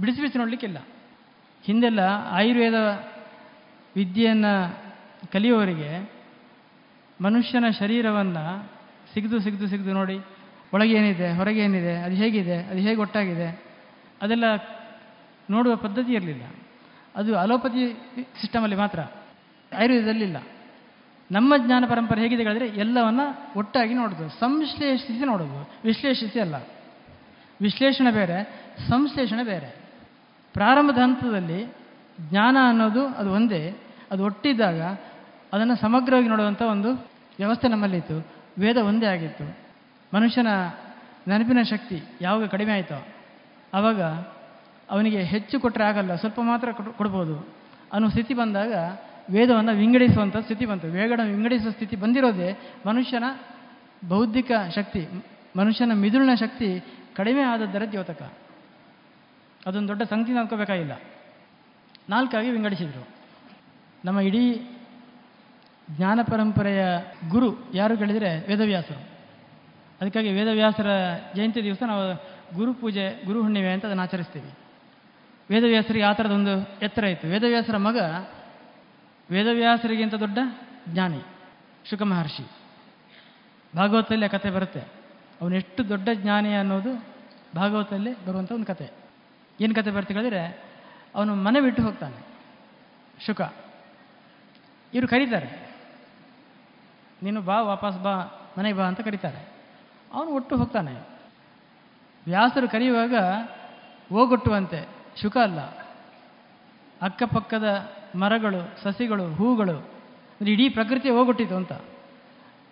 ಬಿಡಿಸಿ ಬಿಡಿಸಿ ನೋಡಲಿಕ್ಕಿಲ್ಲ. ಹಿಂದೆಲ್ಲ ಆಯುರ್ವೇದ ವಿದ್ಯೆಯನ್ನು ಕಲಿಯುವವರಿಗೆ ಮನುಷ್ಯನ ಶರೀರವನ್ನು ಸಿಗದು ಸಿಗದು ಸಿಗದು ನೋಡಿ, ಒಳಗೆ ಏನಿದೆ, ಹೊರಗೆ ಏನಿದೆ, ಅದು ಹೇಗಿದೆ, ಅದು ಹೇಗೆ ಒಟ್ಟಾಗಿದೆ, ಅದೆಲ್ಲ ನೋಡುವ ಪದ್ಧತಿ ಇರಲಿಲ್ಲ. ಅದು ಅಲೋಪತಿ ಸಿಸ್ಟಮಲ್ಲಿ ಮಾತ್ರ, ಆಯುರ್ವೇದದಲ್ಲಿಲ್ಲ. ನಮ್ಮ ಜ್ಞಾನ ಪರಂಪರೆ ಹೇಗಿದೆ ಹೇಳಿದ್ರೆ ಎಲ್ಲವನ್ನು ಒಟ್ಟಾಗಿ ನೋಡೋದು, ಸಂಶ್ಲೇಷಿಸಿ ನೋಡೋದು, ವಿಶ್ಲೇಷಿಸಿ ಅಲ್ಲ. ವಿಶ್ಲೇಷಣೆ ಬೇರೆ, ಸಂಶ್ಲೇಷಣೆ ಬೇರೆ. ಪ್ರಾರಂಭದ ಹಂತದಲ್ಲಿ ಜ್ಞಾನ ಅನ್ನೋದು ಅದು ಒಂದೇ, ಅದು ಒಟ್ಟಿದ್ದಾಗ ಅದನ್ನು ಸಮಗ್ರವಾಗಿ ನೋಡುವಂಥ ಒಂದು ವ್ಯವಸ್ಥೆ ನಮ್ಮಲ್ಲಿತ್ತು. ವೇದ ಒಂದೇ ಆಗಿತ್ತು. ಮನುಷ್ಯನ ನೆನಪಿನ ಶಕ್ತಿ ಯಾವಾಗ ಕಡಿಮೆ ಆಯಿತೋ ಆವಾಗ ಅವನಿಗೆ ಹೆಚ್ಚು ಕೊಟ್ಟರೆ ಆಗಲ್ಲ, ಸ್ವಲ್ಪ ಮಾತ್ರ ಕೊಡ್- ಕೊಡ್ಬೋದು. ಅನ್ನೋ ಸ್ಥಿತಿ ಬಂದಾಗ ವೇದವನ್ನು ವಿಂಗಡಿಸುವಂಥ ಸ್ಥಿತಿ ಬಂತು. ವೇಗಡ ವಿಂಗಡಿಸುವ ಸ್ಥಿತಿ ಬಂದಿರೋದೇ ಮನುಷ್ಯನ ಬೌದ್ಧಿಕ ಶಕ್ತಿ, ಮನುಷ್ಯನ ಮಿದುಳಿನ ಶಕ್ತಿ ಕಡಿಮೆ ಆದದ್ದರ ದ್ಯೋತಕ. ಅದೊಂದು ದೊಡ್ಡ ಸಂಗತಿ ಅನ್ಕೋಬೇಕಾಗಿಲ್ಲ ನಾಲ್ಕಾಗಿ ವಿಂಗಡಿಸಿದರು. ನಮ್ಮ ಇಡೀ ಜ್ಞಾನ ಪರಂಪರೆಯ ಗುರು ಯಾರು ಕೇಳಿದರೆ ವೇದವ್ಯಾಸರು. ಅದಕ್ಕಾಗಿ ವೇದವ್ಯಾಸರ ಜಯಂತಿ ದಿವಸ ನಾವು ಗುರು ಪೂಜೆ, ಗುರು ಹುಣ್ಣಿಮೆ ಅಂತ ಅದನ್ನು ಆಚರಿಸ್ತೀವಿ. ವೇದವ್ಯಾಸರಿಗೆ ಆ ಥರದೊಂದು ಎತ್ತರ ಇತ್ತು. ವೇದವ್ಯಾಸರ ಮಗ ವೇದವ್ಯಾಸರಿಗಿಂತ ದೊಡ್ಡ ಜ್ಞಾನಿ, ಶುಕ ಮಹರ್ಷಿ. ಭಾಗವತದಲ್ಲಿ ಆ ಕಥೆ ಬರುತ್ತೆ. ಅವನೆಷ್ಟು ದೊಡ್ಡ ಜ್ಞಾನಿ ಅನ್ನೋದು ಭಾಗವತದಲ್ಲಿ ಬರುವಂಥ ಒಂದು ಕತೆ. ಏನು ಕತೆ ಬರುತ್ತೆ ಹೇಳಿದ್ರೆ ಅವನು ಮನೆ ಬಿಟ್ಟು ಹೋಗ್ತಾನೆ. ಶುಕ. ಇವರು ಕರೀತಾರೆ. ನೀನು ಬಾ, ವಾಪಸ್ ಬಾ, ಮನೆಗೆ ಬಾ ಅಂತ ಕರೀತಾರೆ. ಅವನು ಒಟ್ಟು ಹೋಗ್ತಾನೆ. ವ್ಯಾಸರು ಕರೆಯುವಾಗ ಹೋಗೊಟ್ಟುವಂತೆ. ಶುಕ ಅಲ್ಲ. ಅಕ್ಕಪಕ್ಕದ ಮರಗಳು, ಸಸಿಗಳು, ಹೂಗಳು, ಅಂದರೆ ಇಡೀ ಪ್ರಕೃತಿ ಹೋಗೊಟ್ಟಿತು ಅಂತ.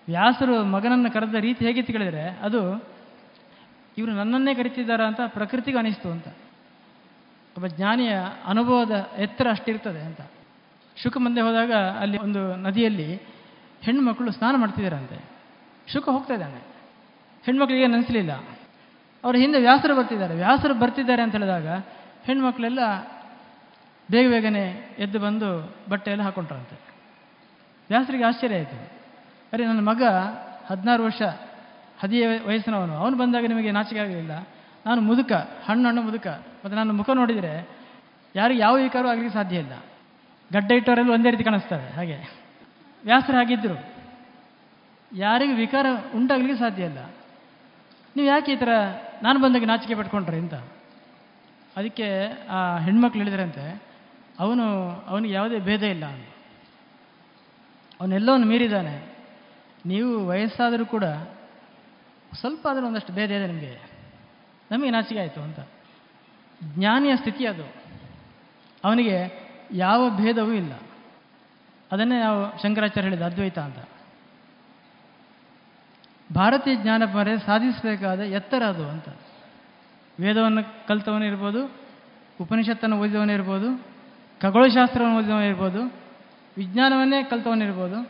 ವ್ಯಾಸರು ಮಗನನ್ನು ಕರೆದ ರೀತಿ ಹೇಗಿತ್ತು ಕೇಳಿದರೆ, ಅದು ಇವರು ನನ್ನನ್ನೇ ಕರಿತಿದ್ದಾರಾ ಅಂತ ಪ್ರಕೃತಿಗೆ ಅನಿಸ್ತು ಅಂತ. ಒಬ್ಬ ಜ್ಞಾನಿಯ ಅನುಭವದ ಎತ್ತರ ಅಷ್ಟಿರ್ತದೆ ಅಂತ. ಶುಕ ಮುಂದೆ ಹೋದಾಗ ಅಲ್ಲಿ ಒಂದು ನದಿಯಲ್ಲಿ ಹೆಣ್ಣುಮಕ್ಕಳು ಸ್ನಾನ ಮಾಡ್ತಿದ್ದಾರಂತೆ. ಶುಕ ಹೋಗ್ತಾ ಇದ್ದಾನೆ. ಹೆಣ್ಮಕ್ಳಿಗೆ ನೆನೆಸಲಿಲ್ಲ. ಅವರ ಹಿಂದೆ ವ್ಯಾಸರು ಬರ್ತಿದ್ದಾರೆ. ವ್ಯಾಸರು ಬರ್ತಿದ್ದಾರೆ ಅಂತ ಹೇಳಿದಾಗ ಹೆಣ್ಮಕ್ಳೆಲ್ಲ ಬೇಗ ಬೇಗನೆ ಎದ್ದು ಬಂದು ಬಟ್ಟೆ ಎಲ್ಲ ಹಾಕೊಂಡ್ರಂತೆ. ವ್ಯಾಸರಿಗೆ ಆಶ್ಚರ್ಯ ಆಯಿತು. ಅರೆ, ನನ್ನ ಮಗ ಹದಿನಾರು ವರ್ಷ ಹದಿಯ ವಯಸ್ಸಿನವನು. ಅವನು ಬಂದಾಗ ನಿಮಗೆ ನಾಚಿಕೆ ಆಗಲಿಲ್ಲ. ನಾನು ಮುದುಕ, ಹಣ್ಣು ಹಣ್ಣು ಮುದುಕ. ಮತ್ತು ನಾನು ಮುಖ ನೋಡಿದರೆ ಯಾರಿಗೆ ಯಾವ ವಿಕಾರವೂ ಆಗಲಿಕ್ಕೆ ಸಾಧ್ಯ ಇಲ್ಲ. ಗಡ್ಡ ಇಟ್ಟವರೆಲ್ಲ ಒಂದೇ ರೀತಿ ಕಾಣಿಸ್ತಾರೆ, ಹಾಗೆ. ವ್ಯಾಸರು ಹಾಗಿದ್ದರು ಯಾರಿಗೂ ವಿಕಾರ ಉಂಟಾಗಲಿಕ್ಕೆ ಸಾಧ್ಯ ಇಲ್ಲ. ನೀವು ಯಾಕೆ ಈ ಥರ, ನಾನು ಬಂದಾಗ ನಾಚಿಕೆ ಪಟ್ಕೊಂಡ್ರೆ ಅಂತ. ಅದಕ್ಕೆ ಆ ಹೆಣ್ಮಕ್ಳು ಹೇಳಿದ್ರಂತೆ, ಅವನು, ಅವನಿಗೆ ಯಾವುದೇ ಭೇದ ಇಲ್ಲ ಅಂತ. ಅವನೆಲ್ಲವನ್ನು ಮೀರಿದ್ದಾನೆ. ನೀವು ವಯಸ್ಸಾದರೂ ಕೂಡ ಸ್ವಲ್ಪ ಆದರೂ ಒಂದಷ್ಟು ಭೇದ ಇದೆ ನಿಮಗೆ. ನಮಗೆ ನಾಚಿಕೆ ಆಯಿತು ಅಂತ. ಜ್ಞಾನಿಯ ಸ್ಥಿತಿ ಅದು. ಅವನಿಗೆ ಯಾವ ಭೇದವೂ ಇಲ್ಲ. ಅದನ್ನೇ ನಾವು ಶಂಕರಾಚಾರ್ಯ ಹೇಳಿದ ಅದ್ವೈತ ಅಂತ. ಭಾರತೀಯ ಜ್ಞಾನ ಪರೆ ಸಾಧಿಸಬೇಕಾದ ಎತ್ತರ ಅದು ಅಂತ. ವೇದವನ್ನು ಕಲಿತವನಿರ್ಬೋದು ಉಪನಿಷತ್ತನ್ನು ಓದಿದವನಿರ್ಬೋದು ಖಗೋಳಶಾಸ್ತ್ರವನ್ನು ಓದಿದವನಿರ್ಬೋದು ವಿಜ್ಞಾನವನ್ನೇ ಕಲಿತವನಿರ್ಬೋದು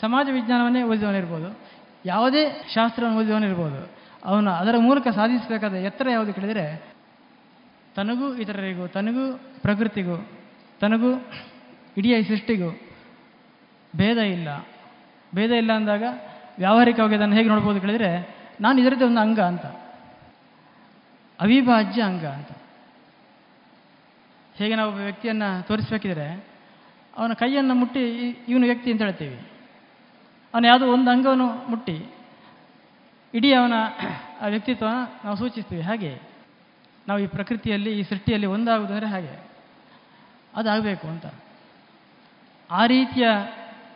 ಸಮಾಜ ವಿಜ್ಞಾನವನ್ನೇ ಓದಿದವನಿರ್ಬೋದು ಯಾವುದೇ ಶಾಸ್ತ್ರವನ್ನು ಓದಿದವನಿರ್ಬೋದು ಅವನು ಅದರ ಮೂಲಕ ಸಾಧಿಸಬೇಕಾದ ಎತ್ತರ ಯಾವುದು ಕೇಳಿದರೆ, ತನಗೂ ಇತರರಿಗೂ, ತನಗೂ ಪ್ರಕೃತಿಗೂ, ತನಗೂ ಇಡೀ ಸೃಷ್ಟಿಗೂ ಭೇದ ಇಲ್ಲ. ಭೇದ ಇಲ್ಲ ಅಂದಾಗ ವ್ಯಾವಹಾರಿಕವಾಗಿ ಅದನ್ನು ಹೇಗೆ ನೋಡ್ಬೋದು ಕೇಳಿದರೆ, ನಾನು ಇದರದ್ದೇ ಒಂದು ಅಂಗ ಅಂತ. ಅವಿಭಾಜ್ಯ ಅಂಗ ಅಂತ. ಹೇಗೆ ನಾವು ಒಬ್ಬ ವ್ಯಕ್ತಿಯನ್ನು ತೋರಿಸ್ಬೇಕಿದ್ರೆ, ಅವನ ಕೈಯನ್ನು ಮುಟ್ಟಿ ಇವನು ವ್ಯಕ್ತಿ ಅಂತ ಹೇಳ್ತೀವಿ. ಅವನು ಯಾವುದೋ ಒಂದು ಅಂಗವನ್ನು ಮುಟ್ಟಿ ಇಡೀ ಅವನ ವ್ಯಕ್ತಿತ್ವನ ನಾವು ಸೂಚಿಸ್ತೀವಿ. ಹಾಗೆ ನಾವು ಈ ಪ್ರಕೃತಿಯಲ್ಲಿ, ಈ ಸೃಷ್ಟಿಯಲ್ಲಿ ಒಂದಾಗುವುದಂದರೆ ಹಾಗೆ. ಅದಾಗಬೇಕು ಅಂತ. ಆ ರೀತಿಯ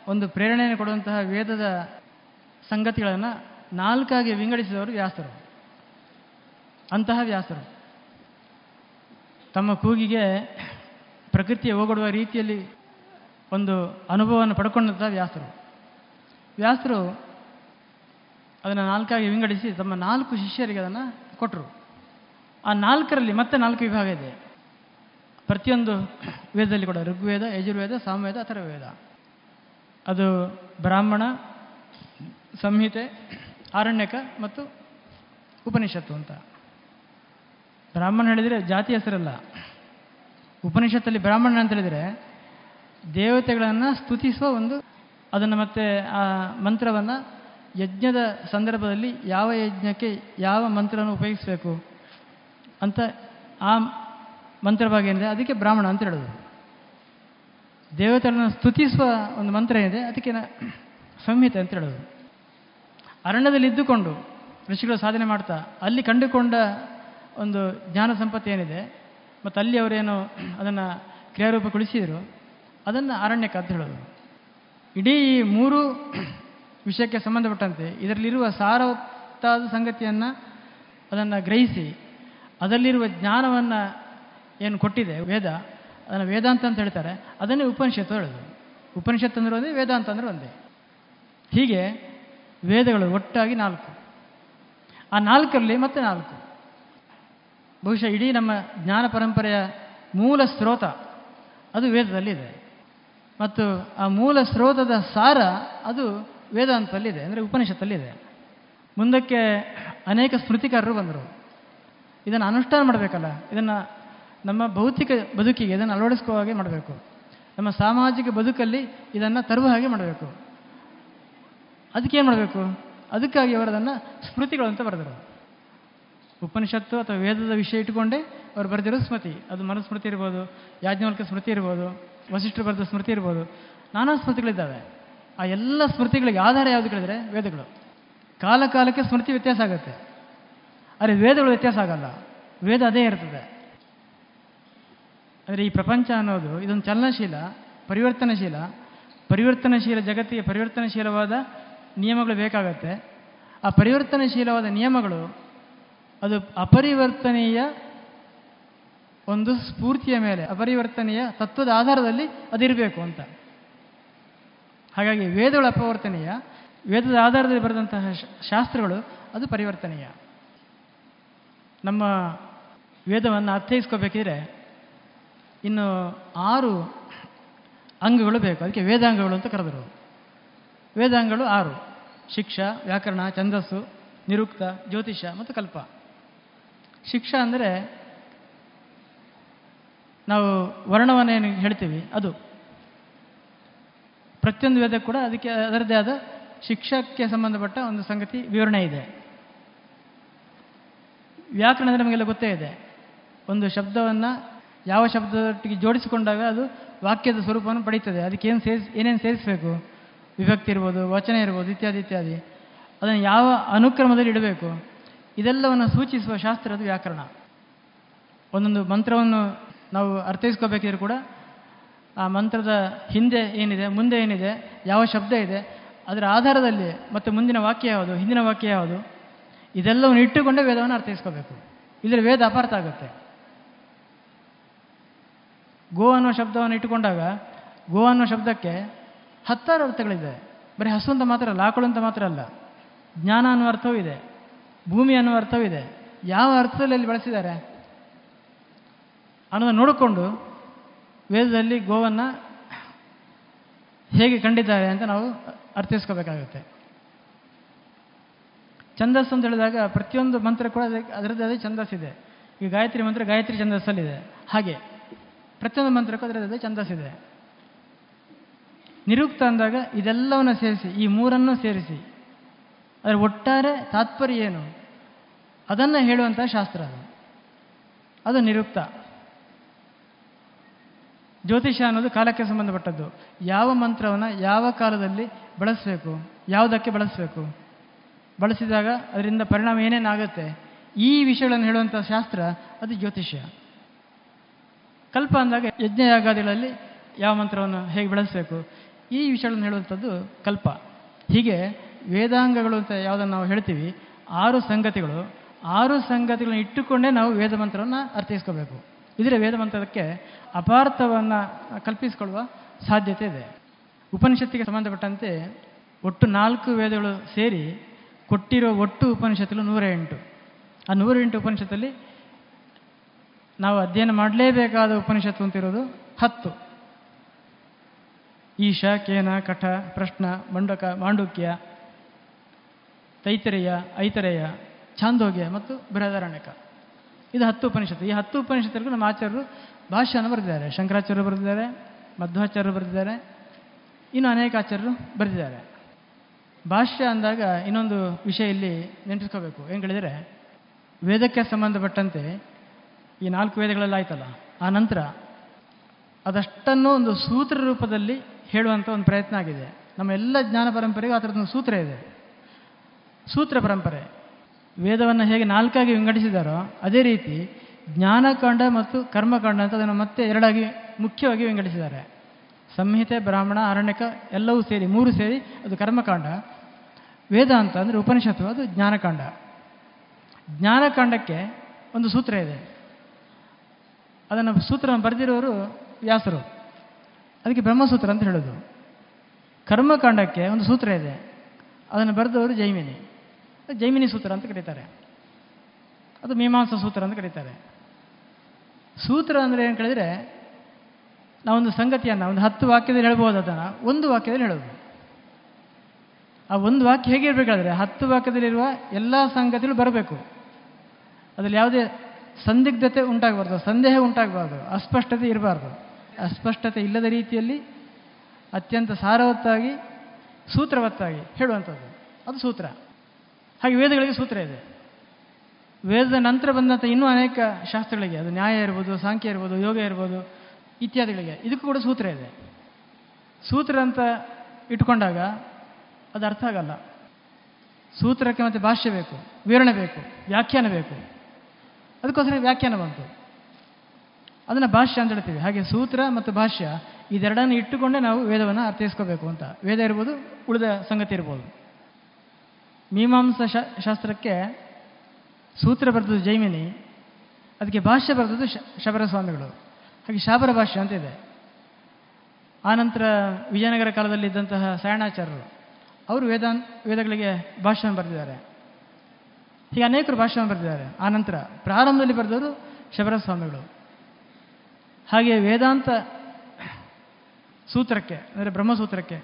ಒಂದು ಪ್ರೇರಣೆಯನ್ನು ಕೊಡುವಂತಹ ವೇದದ ಸಂಗತಿಗಳನ್ನು ನಾಲ್ಕಾಗಿ ವಿಂಗಡಿಸಿದವರು ವ್ಯಾಸರು. ಅಂತಹ ವ್ಯಾಸರು. ತಮ್ಮ ಕೂಗಿಗೆ ಪ್ರಕೃತಿಯ ಹೋಗಡುವ ರೀತಿಯಲ್ಲಿ ಒಂದು ಅನುಭವವನ್ನು ಪಡ್ಕೊಂಡಂತಹ ವ್ಯಾಸರು. ವ್ಯಾಸರು ಅದನ್ನು ನಾಲ್ಕಾಗಿ ವಿಂಗಡಿಸಿ, ತಮ್ಮ ನಾಲ್ಕು ಶಿಷ್ಯರಿಗೆ ಅದನ್ನು ಕೊಟ್ಟರು ಆ ನಾಲ್ಕರಲ್ಲಿ ಮತ್ತೆ ನಾಲ್ಕು ವಿಭಾಗ ಇದೆ. ಪ್ರತಿಯೊಂದು ವೇದದಲ್ಲಿ ಕೂಡ, ಋಗ್ವೇದ, ಯಜುರ್ವೇದ, ಸಾಮವೇದ ಅಥರ್ವೇದ ಅದು ಬ್ರಾಹ್ಮಣ, ಸಂಹಿತೆ, ಆರಣ್ಯಕ ಮತ್ತು ಉಪನಿಷತ್ತು ಅಂತ. ಬ್ರಾಹ್ಮಣ ಹೇಳಿದರೆ ಜಾತಿ ಹೆಸರಲ್ಲ. ಉಪನಿಷತ್ತಲ್ಲಿ ಬ್ರಾಹ್ಮಣ ಅಂತ ಹೇಳಿದರೆ ದೇವತೆಗಳನ್ನು ಸ್ತುತಿಸುವ ಒಂದು ಅದನ್ನು ಮತ್ತೆ ಆ ಮಂತ್ರವನ್ನು ಯಜ್ಞದ ಸಂದರ್ಭದಲ್ಲಿ ಯಾವ ಯಜ್ಞಕ್ಕೆ ಯಾವ ಮಂತ್ರವನ್ನು ಉಪಯೋಗಿಸಬೇಕು ಅಂತ ಆ ಮಂತ್ರ ಭಾಗ ಏನಿದೆ, ಅದಕ್ಕೆ ಬ್ರಾಹ್ಮಣ ಅಂತ ಹೇಳೋದು. ದೇವತೆಗಳನ್ನು ಸ್ತುತಿಸುವ ಒಂದು ಮಂತ್ರ ಏನಿದೆ, ಅದಕ್ಕೆ ಸಂಹಿತೆ ಅಂತ ಹೇಳೋದು. ಅರಣ್ಯದಲ್ಲಿ ಇದ್ದುಕೊಂಡು ಋಷಿಗಳು ಸಾಧನೆ ಮಾಡ್ತಾ, ಅಲ್ಲಿ ಕಂಡುಕೊಂಡ ಒಂದು ಜ್ಞಾನ ಸಂಪತ್ತು ಏನಿದೆ, ಮತ್ತು ಅಲ್ಲಿ ಅವರೇನು ಅದನ್ನು ಕ್ರಿಯಾರೂಪಗೊಳಿಸಿದರು, ಅದನ್ನು ಅರಣ್ಯಕ್ಕೆ ಅಂತ ಹೇಳೋದು. ಇಡೀ ಈ ಮೂರು ವಿಷಯಕ್ಕೆ ಸಂಬಂಧಪಟ್ಟಂತೆ ಇದರಲ್ಲಿರುವ ಸಾರವತ್ತಾದ ಸಂಗತಿಯನ್ನು ಅದನ್ನು ಗ್ರಹಿಸಿ, ಅದರಲ್ಲಿರುವ ಜ್ಞಾನವನ್ನು ಏನು ಕೊಟ್ಟಿದೆ, ವೇದ, ಅದನ್ನು ವೇದಾಂತ ಅಂತ ಹೇಳ್ತಾರೆ, ಅದನ್ನೇ ಉಪನಿಷತ್ತು ಹೇಳೋದು. ಉಪನಿಷತ್ತು ಅಂದರೆ ಒಂದೇ, ವೇದಾಂತ ಅಂದರೆ ಒಂದೇ. ಹೀಗೆ ವೇದಗಳು ಒಟ್ಟಾಗಿ ನಾಲ್ಕು. ಆ ನಾಲ್ಕರಲ್ಲಿ ಮತ್ತೆ ನಾಲ್ಕು. ಬಹುಶಃ ಇಡೀ ನಮ್ಮ ಜ್ಞಾನ ಪರಂಪರೆಯ ಮೂಲ ಸ್ರೋತ ಅದು ವೇದದಲ್ಲಿದೆ. ಮತ್ತು ಆ ಮೂಲ ಸ್ರೋತದ ಸಾರ ಅದು ವೇದಾಂತದಲ್ಲಿದೆ, ಅಂದರೆ ಉಪನಿಷತ್ತಲ್ಲಿದೆ. ಮುಂದಕ್ಕೆ ಅನೇಕ ಸ್ಮೃತಿಕಾರರು ಬಂದರು. ಇದನ್ನು ಅನುಷ್ಠಾನ ಮಾಡಬೇಕಲ್ಲ, ಇದನ್ನು ನಮ್ಮ ಭೌತಿಕ ಬದುಕಿಗೆ, ಇದನ್ನು ಅಳವಡಿಸ್ಕೋ ಹಾಗೆ ಮಾಡಬೇಕು. ನಮ್ಮ ಸಾಮಾಜಿಕ ಬದುಕಲ್ಲಿ ಇದನ್ನು ತರುವ ಹಾಗೆ ಮಾಡಬೇಕು. ಅದಕ್ಕೇನು ಮಾಡಬೇಕು? ಅದಕ್ಕಾಗಿ ಅವರು ಅದನ್ನು ಸ್ಮೃತಿಗಳು ಅಂತ ಬರೆದರು. ಉಪನಿಷತ್ತು ಅಥವಾ ವೇದದ ವಿಷಯ ಇಟ್ಟುಕೊಂಡೇ ಅವರು ಬರೆದಿರೋ ಸ್ಮೃತಿ. ಅದು ಮನುಸ್ಮೃತಿ ಇರ್ಬೋದು, ಯಾಜ್ಞವಲ್ಕ ಸ್ಮೃತಿ ಇರ್ಬೋದು ವಸಿಷ್ಠರು ಬರೆದ ಸ್ಮೃತಿ ಇರ್ಬೋದು, ನಾನಾ ಸ್ಮೃತಿಗಳಿದ್ದಾವೆ. ಆ ಎಲ್ಲ ಸ್ಮೃತಿಗಳಿಗೆ ಆಧಾರ ಯಾವುದು ಕೇಳಿದರೆ ವೇದಗಳು. ಕಾಲ ಕಾಲಕ್ಕೆ ಸ್ಮೃತಿ ವ್ಯತ್ಯಾಸ ಆಗುತ್ತೆ. ಆದರೆ ವೇದಗಳು ವ್ಯತ್ಯಾಸ ಆಗಲ್ಲ. ವೇದ ಅದೇ ಇರ್ತದೆ. ಆದರೆ ಈ ಪ್ರಪಂಚ ಅನ್ನೋದು ಇದೊಂದು ಚಲನಶೀಲ, ಪರಿವರ್ತನಶೀಲ. ಪರಿವರ್ತನಶೀಲ ಜಗತ್ತಿಗೆ ಪರಿವರ್ತನಶೀಲವಾದ ನಿಯಮಗಳು ಬೇಕಾಗತ್ತೆ. ಆ ಪರಿವರ್ತನಶೀಲವಾದ ನಿಯಮಗಳು ಅದು ಅಪರಿವರ್ತನೀಯ ಒಂದು ಸ್ಫೂರ್ತಿಯ ಮೇಲೆ, ಅಪರಿವರ್ತನೀಯ ತತ್ವದ ಆಧಾರದಲ್ಲಿ ಅದಿರಬೇಕು ಅಂತ. ಹಾಗಾಗಿ ವೇದಗಳ ಅಪವರ್ತನೀಯ ವೇದದ ಆಧಾರದಲ್ಲಿ ಬರೆದಂತಹ ಶಾಸ್ತ್ರಗಳು ಅದು ಪರಿವರ್ತನೀಯ. ನಮ್ಮ ವೇದವನ್ನು ಅರ್ಥೈಸ್ಕೋಬೇಕಿದ್ರೆ ಇನ್ನು ಆರು ಅಂಗಗಳು ಬೇಕು. ಅದಕ್ಕೆ ವೇದಾಂಗಗಳು ಅಂತ ಕರೆದರು ವೇದಾಂಗಗಳು ಆರು. ಶಿಕ್ಷಾ, ವ್ಯಾಕರಣ, ಛಂದಸ್ಸು, ನಿರುಕ್ತ, ಜ್ಯೋತಿಷ ಮತ್ತು ಕಲ್ಪ. ಶಿಕ್ಷಾ ಅಂದರೆ ನಾವು ವರ್ಣವನ್ನೇನು ಹೇಳ್ತೀವಿ? ಅದು. ಪ್ರತಿಯೊಂದು ವೇದ ಕೂಡ ಅದಕ್ಕೆ ಅದರದೇ ಆದ ಶಿಕ್ಷಕ್ಕೆ ಸಂಬಂಧಪಟ್ಟ ಒಂದು ಸಂಗತಿ ವಿವರಣೆ ಇದೆ. ವ್ಯಾಕರಣ ಅಂದರೆ ನಮಗೆಲ್ಲ ಗೊತ್ತೇ ಇದೆ. ಒಂದು ಶಬ್ದವನ್ನು ಯಾವ ಶಬ್ದದೊಟ್ಟಿಗೆ ಜೋಡಿಸಿಕೊಂಡಾಗ ಅದು ವಾಕ್ಯದ ಸ್ವರೂಪವನ್ನು ಪಡೀತದೆ ಅದಕ್ಕೆ ಏನು ಸೇರಿಸ್, ಏನೇನು ಸೇರಿಸಬೇಕು? ವಿಭಕ್ತಿ ಇರ್ಬೋದು, ವಚನ ಇರ್ಬೋದು, ಇತ್ಯಾದಿ ಇತ್ಯಾದಿ. ಅದನ್ನು ಯಾವ ಅನುಕ್ರಮದಲ್ಲಿ ಇಡಬೇಕು? ಇದೆಲ್ಲವನ್ನು ಸೂಚಿಸುವ ಶಾಸ್ತ್ರ ಅದು ವ್ಯಾಕರಣ. ಒಂದೊಂದು ಮಂತ್ರವನ್ನು ನಾವು ಅರ್ಥೈಸ್ಕೋಬೇಕಿದ್ರು ಕೂಡ ಆ ಮಂತ್ರದ ಹಿಂದೆ ಏನಿದೆ, ಮುಂದೆ ಏನಿದೆ, ಯಾವ ಶಬ್ದ ಇದೆ, ಅದರ ಆಧಾರದಲ್ಲಿ ಮತ್ತು ಮುಂದಿನ ವಾಕ್ಯ ಯಾವುದು, ಹಿಂದಿನ ವಾಕ್ಯ ಯಾವುದು, ಇದೆಲ್ಲವನ್ನು ಇಟ್ಟುಕೊಂಡೇ ವೇದವನ್ನು ಅರ್ಥೈಸ್ಕೋಬೇಕು. ಇದರ ವೇದ ಅಪಾರ್ಥ ಆಗುತ್ತೆ. ಗೋ ಅನ್ನೋ ಶಬ್ದವನ್ನು ಇಟ್ಟುಕೊಂಡಾಗ, ಗೋ ಅನ್ನೋ ಶಬ್ದಕ್ಕೆ ಹತ್ತಾರು ಅರ್ಥಗಳಿದೆ. ಬರೀ ಹಸು ಅಂತ ಮಾತ್ರ ಅಲ್ಲ, ಆಕಳು ಅಂತ ಮಾತ್ರ ಅಲ್ಲ. ಜ್ಞಾನ ಅನ್ನೋ ಅರ್ಥವೂ ಇದೆ. ಭೂಮಿ ಅನ್ನೋ ಅರ್ಥವೂ ಇದೆ. ಯಾವ ಅರ್ಥದಲ್ಲಿ ಅಲ್ಲಿ ಬಳಸಿದ್ದಾರೆ ಅನ್ನೋದನ್ನು ನೋಡಿಕೊಂಡು ವೇದದಲ್ಲಿ ಗೋವನ್ನು ಹೇಗೆ ಕಂಡಿದ್ದಾರೆ ಅಂತ ನಾವು ಅರ್ಥೈಸ್ಕೋಬೇಕಾಗುತ್ತೆ. ಛಂದಸ್ ಅಂತ ಹೇಳಿದಾಗ ಪ್ರತಿಯೊಂದು ಮಂತ್ರ ಕೂಡ ಅದಕ್ಕೆ ಅದರದ್ದೇ ಅದೇ ಛಂದಸ್ಸಿದೆ ಈ ಗಾಯತ್ರಿ ಮಂತ್ರ ಗಾಯತ್ರಿ ಛಂದಸ್ಸಲ್ಲಿದೆ ಹಾಗೆ ಪ್ರತಿಯೊಂದು ಮಂತ್ರಕ್ಕೂ ಅದರದ್ದೇ ಇದೆ. ನಿರುಕ್ತ ಅಂದಾಗ ಇದೆಲ್ಲವನ್ನು ಸೇರಿಸಿ, ಈ ಮೂರನ್ನು ಸೇರಿಸಿ, ಅದರ ಒಟ್ಟಾರೆ ತಾತ್ಪರ್ಯ ಏನು? ಅದನ್ನು ಹೇಳುವಂಥ ಶಾಸ್ತ್ರ ಅದು. ಅದು ನಿರುಕ್ತ. ಜ್ಯೋತಿಷ ಅನ್ನೋದು ಕಾಲಕ್ಕೆ ಸಂಬಂಧಪಟ್ಟದ್ದು. ಯಾವ ಮಂತ್ರವನ್ನು ಯಾವ ಕಾಲದಲ್ಲಿ ಬಳಸಬೇಕು? ಯಾವುದಕ್ಕೆ ಬಳಸಬೇಕು? ಬಳಸಿದಾಗ ಅದರಿಂದ ಪರಿಣಾಮ ಏನೇನಾಗುತ್ತೆ ಈ ವಿಷಯಗಳನ್ನು ಹೇಳುವಂಥ ಶಾಸ್ತ್ರ ಅದು ಜ್ಯೋತಿಷ್ಯ ಕಲ್ಪ ಅಂದಾಗ ಯಜ್ಞಯಾಗಾದಿಗಳಲ್ಲಿ ಯಾವ ಮಂತ್ರವನ್ನು ಹೇಗೆ ಬಳಸಬೇಕು? ಈ ವಿಷಯಗಳನ್ನು ಹೇಳುವಂಥದ್ದು ಕಲ್ಪ. ಹೀಗೆ ವೇದಾಂಗಗಳು ಅಂತ ಯಾವುದನ್ನು ನಾವು ಹೇಳ್ತೀವಿ, ಆರು ಸಂಗತಿಗಳು. ಆರು ಸಂಗತಿಗಳನ್ನು ಇಟ್ಟುಕೊಂಡೇ ನಾವು ವೇದ ಮಂತ್ರವನ್ನು ಅರ್ಥೈಸ್ಕೋಬೇಕು. ಇದರ ವೇದ ಮಂತ್ರಕ್ಕೆ ಅಪಾರ್ಥವನ್ನು ಕಲ್ಪಿಸಿಕೊಳ್ಳುವ ಸಾಧ್ಯತೆ ಇದೆ. ಉಪನಿಷತ್ತಿಗೆ ಸಂಬಂಧಪಟ್ಟಂತೆ ಒಟ್ಟು ನಾಲ್ಕು ವೇದಗಳು ಸೇರಿ ಕೊಟ್ಟಿರೋ ಒಟ್ಟು ಉಪನಿಷತ್ತುಗಳು ನೂರ ಎಂಟು ಆ ನೂರ ಎಂಟು ಉಪನಿಷತ್ತಲ್ಲಿ ನಾವು ಅಧ್ಯಯನ ಮಾಡಲೇಬೇಕಾದ ಉಪನಿಷತ್ತು ಅಂತಿರೋದು ಹತ್ತು. ಈಶ, ಕೇನ, ಕಠ, ಪ್ರಶ್ನ, ಮಂಡಕ, ಮಾಂಡುಕ್ಯ, ತೈತರೇಯ, ಐತರೇಯ, ಛಾಂದೋಗ್ಯ ಮತ್ತು ಬೃಹದಾರಣ್ಯಕ. ಇದು ಹತ್ತು ಉಪನಿಷತ್ತು. ಈ ಹತ್ತು ಉಪನಿಷತ್ತರಿಗೂ ನಮ್ಮ ಆಚಾರ್ಯರು ಭಾಷ್ಯವನ್ನು ಬರೆದಿದ್ದಾರೆ. ಶಂಕರಾಚಾರ್ಯರು ಬರೆದಿದ್ದಾರೆ, ಮಧ್ವಾಚಾರ್ಯರು ಬರೆದಿದ್ದಾರೆ, ಇನ್ನು ಅನೇಕ ಆಚಾರ್ಯರು ಬರೆದಿದ್ದಾರೆ. ಭಾಷ್ಯ ಅಂದಾಗ ಇನ್ನೊಂದು ವಿಷಯ ಇಲ್ಲಿ ನೆನಪಿಸ್ಕೋಬೇಕು. ಏನು ಹೇಳಿದರೆ ವೇದಕ್ಕೆ ಸಂಬಂಧಪಟ್ಟಂತೆ ಈ ನಾಲ್ಕು ವೇದಗಳೆಲ್ಲ ಆಯ್ತಲ್ಲ, ಆ ನಂತರ ಅದಷ್ಟನ್ನು ಒಂದು ಸೂತ್ರ ರೂಪದಲ್ಲಿ ಹೇಳುವಂಥ ಒಂದು ಪ್ರಯತ್ನ ಆಗಿದೆ. ನಮ್ಮ ಎಲ್ಲ ಜ್ಞಾನ ಪರಂಪರೆಗೂ ಆ ಥರದೊಂದು ಸೂತ್ರ ಇದೆ. ಸೂತ್ರ ಪರಂಪರೆ. ವೇದವನ್ನು ಹೇಗೆ ನಾಲ್ಕಾಗಿ ವಿಂಗಡಿಸಿದಾರೋ ಅದೇ ರೀತಿ ಜ್ಞಾನಕಾಂಡ ಮತ್ತು ಕರ್ಮಕಾಂಡ ಅಂತ ಅದನ್ನು ಮತ್ತೆ ಎರಡಾಗಿ ಮುಖ್ಯವಾಗಿ ವಿಂಗಡಿಸಿದ್ದಾರೆ. ಸಂಹಿತೆ, ಬ್ರಾಹ್ಮಣ, ಅರಣ್ಯಕ ಎಲ್ಲವೂ ಸೇರಿ, ಮೂರು ಸೇರಿ ಅದು ಕರ್ಮಕಾಂಡ. ವೇದಾಂತ ಅಂದರೆ ಉಪನಿಷತ್ತು, ಅದು ಜ್ಞಾನಕಾಂಡ. ಜ್ಞಾನಕಾಂಡಕ್ಕೆ ಒಂದು ಸೂತ್ರ ಇದೆ. ಅದನ್ನು ಸೂತ್ರವನ್ನು ಬರೆದಿರೋರು ವ್ಯಾಸರು. ಅದಕ್ಕೆ ಬ್ರಹ್ಮಸೂತ್ರ ಅಂತ ಹೇಳೋದು. ಕರ್ಮಕಾಂಡಕ್ಕೆ ಒಂದು ಸೂತ್ರ ಇದೆ. ಅದನ್ನು ಬರೆದವರು ಜೈಮಿನಿ. ಜೈಮಿನಿ ಸೂತ್ರ ಅಂತ ಕರೀತಾರೆ. ಅದು ಮೀಮಾಂಸಾ ಸೂತ್ರ ಅಂತ ಕರೀತಾರೆ. ಸೂತ್ರ ಅಂದರೆ ಏನು ಕೇಳಿದರೆ ನಾವೊಂದು ಸಂಗತಿಯನ್ನು, ಒಂದು ಹತ್ತು ವಾಕ್ಯದಲ್ಲಿ ಹೇಳ್ಬೋದು ಅದನ್ನು. ಒಂದು ವಾಕ್ಯದಲ್ಲಿ ಹೇಳೋದು. ಆ ಒಂದು ವಾಕ್ಯ ಹೇಗೆ ಇರಬೇಕಾದ್ರೆ, ಹತ್ತು ವಾಕ್ಯದಲ್ಲಿರುವ ಎಲ್ಲ ಸಂಗತಿಗಳು ಬರಬೇಕು. ಅದರಲ್ಲಿ ಯಾವುದೇ ಸಂದಿಗ್ಧತೆ ಉಂಟಾಗಬಾರ್ದು, ಸಂದೇಹ ಉಂಟಾಗಬಾರ್ದು, ಅಸ್ಪಷ್ಟತೆ ಇರಬಾರ್ದು. ಅಸ್ಪಷ್ಟತೆ ಇಲ್ಲದ ರೀತಿಯಲ್ಲಿ, ಅತ್ಯಂತ ಸಾರವತ್ತಾಗಿ, ಸೂತ್ರವತ್ತಾಗಿ ಹೇಳುವಂಥದ್ದು. ಅದು ಸೂತ್ರ. ಹಾಗೆ ವೇದಗಳಿಗೆ ಸೂತ್ರ ಇದೆ. ವೇದದ ನಂತರ ಬಂದಂಥ ಇನ್ನೂ ಅನೇಕ ಶಾಸ್ತ್ರಗಳಿಗೆ, ಅದು ನ್ಯಾಯ ಇರ್ಬೋದು, ಸಾಂಖ್ಯ ಇರ್ಬೋದು, ಯೋಗ ಇರ್ಬೋದು, ಇತ್ಯಾದಿಗಳಿಗೆ ಇದಕ್ಕೂ ಕೂಡ ಸೂತ್ರ ಇದೆ. ಸೂತ್ರ ಅಂತ ಇಟ್ಕೊಂಡಾಗ ಅದು ಅರ್ಥ ಆಗಲ್ಲ. ಸೂತ್ರಕ್ಕೆ ಮತ್ತೆ ಭಾಷ್ಯ ಬೇಕು, ವಿವರಣೆ ಬೇಕು, ವ್ಯಾಖ್ಯಾನ ಬೇಕು. ಅದಕ್ಕೋಸ್ಕರ ವ್ಯಾಖ್ಯಾನ ಬಂತು. ಅದನ್ನು ಭಾಷ್ಯ ಅಂತ ಹೇಳ್ತೀವಿ. ಹಾಗೆ ಸೂತ್ರ ಮತ್ತು ಭಾಷ್ಯ ಇದೆರಡನ್ನು ಇಟ್ಟುಕೊಂಡೇ ನಾವು ವೇದವನ್ನು ಅರ್ಥೈಸ್ಕೋಬೇಕು ಅಂತ. ವೇದ ಇರ್ಬೋದು, ಉಳಿದ ಸಂಗತಿ ಇರ್ಬೋದು. ಮೀಮಾಂಸಾ ಶಾಸ್ತ್ರಕ್ಕೆ ಸೂತ್ರ ಬರೆದದ್ದು ಜೈಮಿನಿ, ಅದಕ್ಕೆ ಭಾಷ್ಯ ಬರೆದದ್ದು ಶಬರ ಸ್ವಾಮಿಗಳು ಹಾಗೆ ಶಾಬರ ಭಾಷ್ಯ ಅಂತ ಇದೆ. ಆನಂತರ ವಿಜಯನಗರ ಕಾಲದಲ್ಲಿದ್ದಂತಹ ಸಾಯಣಾಚಾರ್ಯರು ಅವರು ವೇದಾನ್ ವೇದಗಳಿಗೆ ಭಾಷ್ಯವನ್ನು ಬರೆದಿದ್ದಾರೆ. ಹೀಗೆ ಅನೇಕರು ಭಾಷ್ಯವನ್ನು ಬರೆದಿದ್ದಾರೆ. ಆನಂತರ ಪ್ರಾರಂಭದಲ್ಲಿ ಬರೆದವರು ಶಬರ ಸ್ವಾಮಿಗಳು ಹಾಗೆ ವೇದಾಂತ ಸೂತ್ರಕ್ಕೆ, ಅಂದರೆ ಬ್ರಹ್ಮಸೂತ್ರಕ್ಕೆ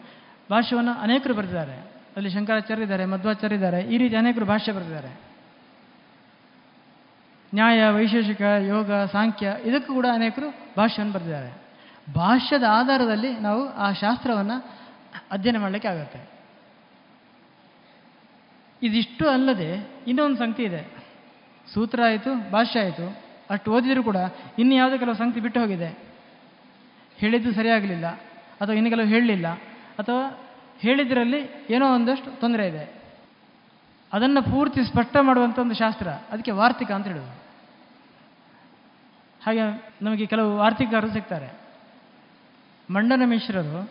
ಭಾಷ್ಯವನ್ನು ಅನೇಕರು ಬರೆದಿದ್ದಾರೆ. ಅಲ್ಲಿ ಶಂಕರಾಚಾರ್ಯ ಇದ್ದಾರೆ ಮಧ್ವಾಚಾರ್ಯ ಇದ್ದಾರೆ ಈ ರೀತಿ ಅನೇಕರು ಭಾಷ್ಯ ಬರೆದಿದ್ದಾರೆ. ನ್ಯಾಯ, ವೈಶೇಷಿಕ, ಯೋಗ, ಸಾಂಖ್ಯ, ಇದಕ್ಕೂ ಕೂಡ ಅನೇಕರು ಭಾಷ್ಯವನ್ನು ಬರೆದಿದ್ದಾರೆ. ಭಾಷ್ಯದ ಆಧಾರದಲ್ಲಿ ನಾವು ಆ ಶಾಸ್ತ್ರವನ್ನು ಅಧ್ಯಯನ ಮಾಡಲಿಕ್ಕೆ ಆಗುತ್ತೆ. ಇದಿಷ್ಟು ಅಲ್ಲದೆ ಇನ್ನೊಂದು ಸಂಗತಿ ಇದೆ. ಸೂತ್ರ ಆಯಿತು, ಭಾಷ್ಯ ಆಯಿತು, ಅಷ್ಟು ಓದಿದರೂ ಕೂಡ ಇನ್ನು ಯಾವುದೋ ಕೆಲವು ಸಂಗತಿ ಬಿಟ್ಟು ಹೋಗಿದೆ. ಹೇಳಿದ್ದು ಸರಿಯಾಗಲಿಲ್ಲ, ಅಥವಾ ಇನ್ನು ಕೆಲವು ಹೇಳಲಿಲ್ಲ, ಅಥವಾ ಹೇಳಿದ್ರಲ್ಲಿ ಏನೋ ಒಂದಷ್ಟು ತೊಂದರೆ ಇದೆ. ಅದನ್ನು ಪೂರ್ತಿ ಸ್ಪಷ್ಟ ಮಾಡುವಂಥ ಒಂದು ಶಾಸ್ತ್ರ. ಅದಕ್ಕೆ ವಾರ್ತಿಕ ಅಂತ ಹೇಳೋದು. ಹಾಗೆ ನಮಗೆ ಕೆಲವು ವಾರ್ತಿಕರು ಸಿಗ್ತಾರೆ. ಮಂಡನ ಮಿಶ್ರರು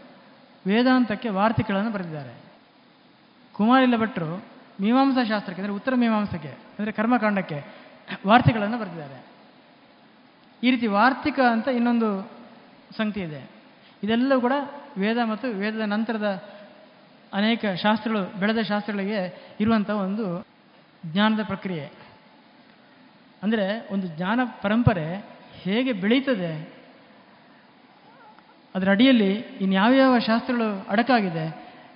ವೇದಾಂತಕ್ಕೆ ವಾರ್ತಿಕಗಳನ್ನು ಬರೆದಿದ್ದಾರೆ. ಕುಮಾರಿಲ ಭಟ್ರು ಮೀಮಾಂಸಾ ಶಾಸ್ತ್ರಕ್ಕೆ, ಅಂದರೆ ಉತ್ತರ ಮೀಮಾಂಸಕ್ಕೆ, ಅಂದರೆ ಕರ್ಮಕಾಂಡಕ್ಕೆ ವಾರ್ತಿಗಳನ್ನು ಬರೆದಿದ್ದಾರೆ. ಈ ರೀತಿ ವಾರ್ತಿಕ ಅಂತ ಇನ್ನೊಂದು ಸಂಗತಿ ಇದೆ. ಇದೆಲ್ಲವೂ ಕೂಡ ವೇದ ಮತ್ತು ವೇದದ ನಂತರದ ಅನೇಕ ಶಾಸ್ತ್ರಗಳು, ಬೆಳೆದ ಶಾಸ್ತ್ರಗಳಿಗೆ ಇರುವಂಥ ಒಂದು ಜ್ಞಾನದ ಪ್ರಕ್ರಿಯೆ. ಅಂದರೆ ಒಂದು ಜ್ಞಾನ ಪರಂಪರೆ ಹೇಗೆ ಬೆಳೀತದೆ, ಅದರ ಅಡಿಯಲ್ಲಿ ಇನ್ಯಾವ್ಯಾವ ಶಾಸ್ತ್ರಗಳು ಅಡಕಾಗಿದೆ,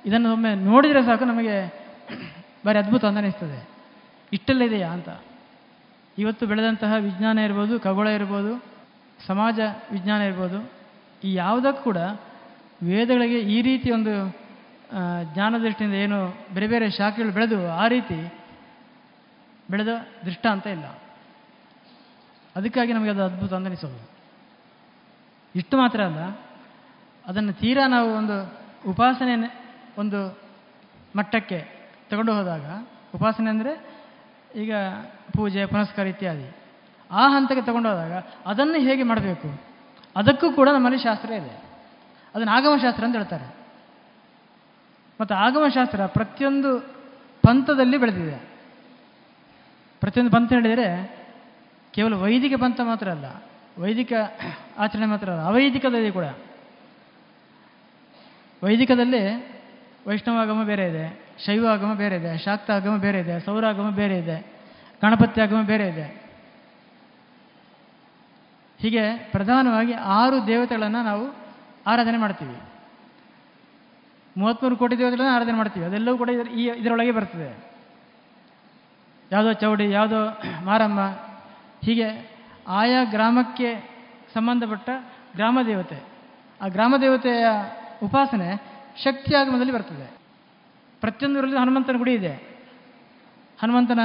ಇದನ್ನು ಒಮ್ಮೆ ನೋಡಿದರೆ ಸಾಕು ನಮಗೆ ಭಾರಿ ಅದ್ಭುತ ಅಂತ ಅನಿಸ್ತದೆ. ಇಷ್ಟೆಲ್ಲ ಇದೆಯಾ ಅಂತ. ಇವತ್ತು ಬೆಳೆದಂತಹ ವಿಜ್ಞಾನ ಇರ್ಬೋದು, ಖಗೋಳ ಇರ್ಬೋದು, ಸಮಾಜ ವಿಜ್ಞಾನ ಇರ್ಬೋದು, ಈ ಯಾವುದಕ್ಕೂ ಕೂಡ ವೇದಗಳಿಗೆ ಈ ರೀತಿ ಒಂದು ಜ್ಞಾನ ದೃಷ್ಟಿಯಿಂದ ಏನು ಬೇರೆ ಬೇರೆ ಶಾಖೆಗಳು ಬೆಳೆದು ಆ ರೀತಿ ಬೆಳೆದ ದೃಷ್ಟಾಂತ ಇಲ್ಲ. ಅದಕ್ಕಾಗಿ ನಮಗೆ ಅದು ಅದ್ಭುತ ಅಂತ ಅನಿಸೋದು. ಇಷ್ಟು ಮಾತ್ರ ಅಲ್ಲ, ಅದನ್ನು ತೀರಾ ನಾವು ಒಂದು ಉಪಾಸನೆ ಒಂದು ಮಟ್ಟಕ್ಕೆ ತಗೊಂಡು ಹೋದಾಗ, ಉಪಾಸನೆ ಅಂದರೆ ಈಗ ಪೂಜೆ, ಪುನಸ್ಕಾರ ಇತ್ಯಾದಿ, ಆ ಹಂತಕ್ಕೆ ತಗೊಂಡು ಹೋದಾಗ ಅದನ್ನು ಹೇಗೆ ಮಾಡಬೇಕು? ಅದಕ್ಕೂ ಕೂಡ ನಮ್ಮಲ್ಲಿ ಶಾಸ್ತ್ರ ಇದೆ. ಅದನ್ನು ಆಗಮಶಾಸ್ತ್ರ ಅಂತ ಹೇಳ್ತಾರೆ. ಮತ್ತು ಆಗಮಶಾಸ್ತ್ರ ಪ್ರತಿಯೊಂದು ಪಂಥದಲ್ಲಿ ಬೆಳೆದಿದೆ. ಪ್ರತಿಯೊಂದು ಪಂಥ ಹೇಳಿದರೆ, ಕೇವಲ ವೈದಿಕ ಪಂಥ ಮಾತ್ರ ಅಲ್ಲ, ವೈದಿಕ ಆಚರಣೆ ಮಾತ್ರ ಅಲ್ಲ, ಅವೈದಿಕದಲ್ಲಿ ಕೂಡ. ವೈದಿಕದಲ್ಲಿ ವೈಷ್ಣವಾಗಮ ಬೇರೆ ಇದೆ, ಶೈವ ಆಗಮ ಬೇರೆ ಇದೆ, ಶಾಕ್ತ ಆಗಮ ಬೇರೆ ಇದೆ ಸೌರಾಗಮ ಬೇರೆ ಇದೆ, ಗಣಪತಿ ಆಗಮ ಬೇರೆ ಇದೆ. ಹೀಗೆ ಪ್ರಧಾನವಾಗಿ ಆರು ದೇವತೆಗಳನ್ನು ನಾವು ಆರಾಧನೆ ಮಾಡ್ತೀವಿ. ಮೂವತ್ತ್ಮೂರು ಕೋಟಿ ದೇವತೆಗಳನ್ನ ಆರಾಧನೆ ಮಾಡ್ತೀವಿ. ಅದೆಲ್ಲವೂ ಕೂಡ ಇದರ, ಈ, ಇದರೊಳಗೆ ಬರ್ತದೆ. ಯಾವುದೋ ಚೌಡಿ, ಯಾವುದೋ ಮಾರಮ್ಮ, ಹೀಗೆ ಆಯಾ ಗ್ರಾಮಕ್ಕೆ ಸಂಬಂಧಪಟ್ಟ ಗ್ರಾಮ ದೇವತೆ. ಆ ಗ್ರಾಮ ದೇವತೆಯ ಉಪಾಸನೆ ಶಕ್ತಿ ಆಗಮದಲ್ಲಿ ಬರ್ತದೆ. ಪ್ರತಿಯೊಂದರಲ್ಲೂ ಹನುಮಂತನ ಗುಡಿ ಇದೆ. ಹನುಮಂತನ